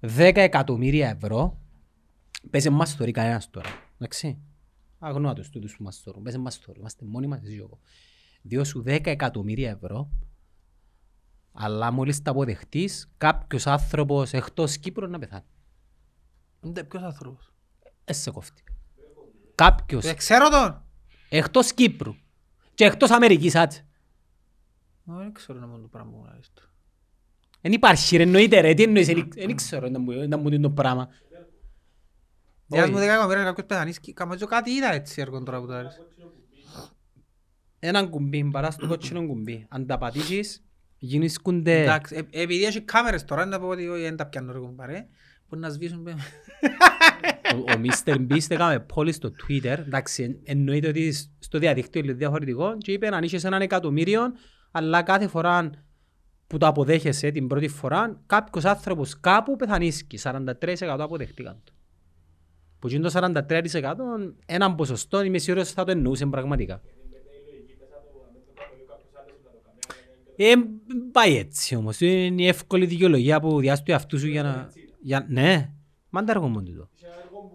10 εκατομμύρια ευρώ, παίζει μας story κανένας τώρα, εντάξει. Αγνώα τους τούτους που μας story, παίζει μας story, είμαστε μόνοι μας εσύ και εγώ. Διώ σου 10 εκατομμύρια ευρώ, αλλά μόλις τα αποδεχτείς, κάποιος άνθρωπος εκτός Κύπρου να πεθάνει. Ντε, Ποιος άνθρωπος; Ε, σε κόφτει. Κάποιος Ε, Ξέρω τον. εκτός Κύπρου και εκτός Αμερικής, άτσε. Ω, Δεν ξέρω να μου το πράγμα μου αρέσει του. Δεν υπάρχει ρε, εννοείται ρε, τι εννοείς, δεν ξέρω να μου- να μου δίνει το πράγμα. Διάς Όχι. μου δέκα εκατομμύρια κάποιος πεθανείς και καμάζω κάτι είδα έτσι έργο τώρα που το άρεσε. Έναν κουμπί, παράς στο κότσινο κουμπί. Αν τα πατήσεις, γίνησκονται... Εντάξει, ε- επειδή έχει κάμερες τώρα, να πω ότι όχι, δεν τα πιάνω ρε κομπάρε. Μπορεί να σβήσουν πέ- Ο, ο Mr. Beast έκαμε πόλη στο Twitter, εντάξει, εν- εννοείται ότι στο διαδίκτυο είναι διαφορετικό και είπε αν είχες έναν εκατομμύριο, αλλά κάθε φορά που το αποδέχεσαι την πρώτη φορά, κάποιος άνθρωπος κάπου πεθανίσκει, 43% αποδεχτήκαν το. Που είναι το 43% έναν ποσοστό είμαι σίγουρος θα το εννοούσε πραγματικά. Ε, πάει έτσι όμως. Είναι η εύκολη δικαιολογία που διάσου του εαυτού σου για να... Για... Ναι, μάντα έργο μόνο τούτο.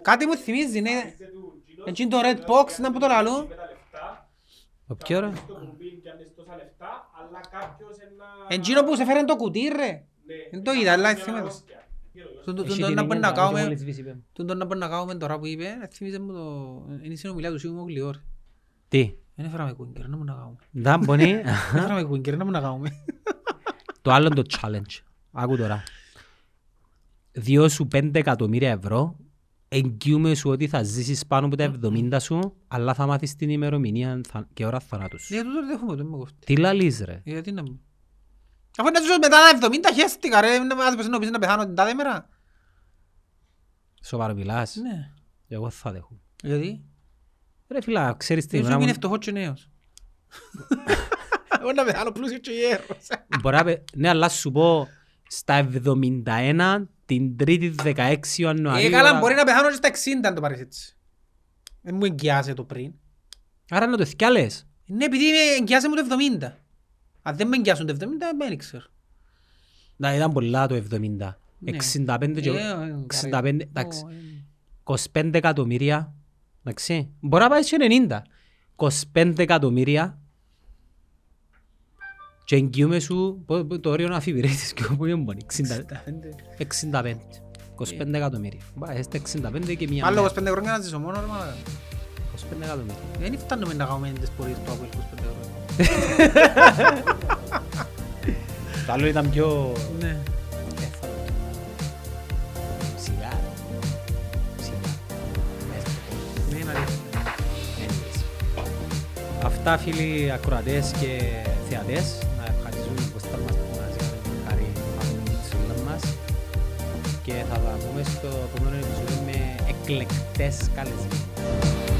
Κάτι μου θυμίζει, ναι. Έτσι το red box, να πω το λαλό. Ο ποιο ρε. Το κουμπί και αν είσαι τόσα λεφτά, αλλά κάποιος ένα... Εντζίνο που σε φέρε το κουτί ρε. Ναι, Δεν το είδα, αλλά μια θυμάμαι. αρρώστια. Τον- τον- Έχει τον την να μπορεί να εννιά, όχι κάνουμε... μόλις σβήσει, είπε. Τον τον να μπορεί να κάνουμε τώρα που είπε, ε, θύμιζε μου το... Είναι η συνομιλία του Σίγου Μογλιό ρε. Τι; Δεν έφεραμε κουίνκερ, να μου να κάνουμε. Δεν μπορεί. Δεν έφεραμε κουίνκερ, να μου να κάνουμε. Το άλλο είναι το challenge. Άκου τώρα. Διώ σου 5 εκατομμύρια ευρώ, εγγύουμε σου ότι θα ζήσεις πάνω από τα 70 σου, αλλά θα μάθεις την ημερομηνία θα- και ώρα θανάτου σου. Γιατί τούτο δεν έχουμε, δεν με κόφτει. Τι λαλείς ρε. Γιατί να μου. Αφού είναι τους μετά τα 70 χέστηκα ρε, να μας πες να πεις να πεθάνω την τάδε μέρα. Σοβαρό μιλάς. Ναι. Εγώ θα δέχομαι. Γιατί. Ρε φίλα, ξέρεις τι. Δεν σου εμένα είναι μου- φτωχός και νέος. Εγώ να πεθάνω πλούσιος και γέρος. Μπορεί να πε- Ναι, αλλά σου πω, στα 71, την 3η 16 Ε, Ιανουαρίου. καλά, ώρα- μπορεί να πεθάνω και στα 60 αν το πάρεις έτσι. Δεν μου εγγυάσαι το πριν. Άρα να το θυκιάλες. Ναι, επειδή με εγγυάσαι μου το 70. Αν δεν με εγγυάσουν το 70, δεν ξέρω. Να ήταν πολλά το 70. Ναι. 65 και Ε, ε, 65, εντάξει. Ω, ε. 25 εκατομμύρια. Εντάξει. Μπορεί να πάει και 90. 25 εκατομμύρια. Και εγγυούμε σου πο- πο- το όριο να αφιπηρέτεις και όπου είναι μόνοι. 65. 65. 25 εκατομμύρια. Πάει στα 65 και μία Άλλο μέρα. 25 χρόνια να ζήσω μόνο, ρε μαλάκα. 25 εκατομμύρια. Δεν φτάνουμε να κάνουμε τις πορείες του από 25 χρόνια. Το άλλο ήταν πιο... Ναι. εύκολο. Σιγά. ρε. Σιγά. Μέσα στο κόμμα. Ναι, είναι αλήθεια. Anyways. Αυτά φίλοι ακροατές και θεατές και θα τα πούμε στο επόμενο επεισόδιο με εκλεκτές καλεσμένους.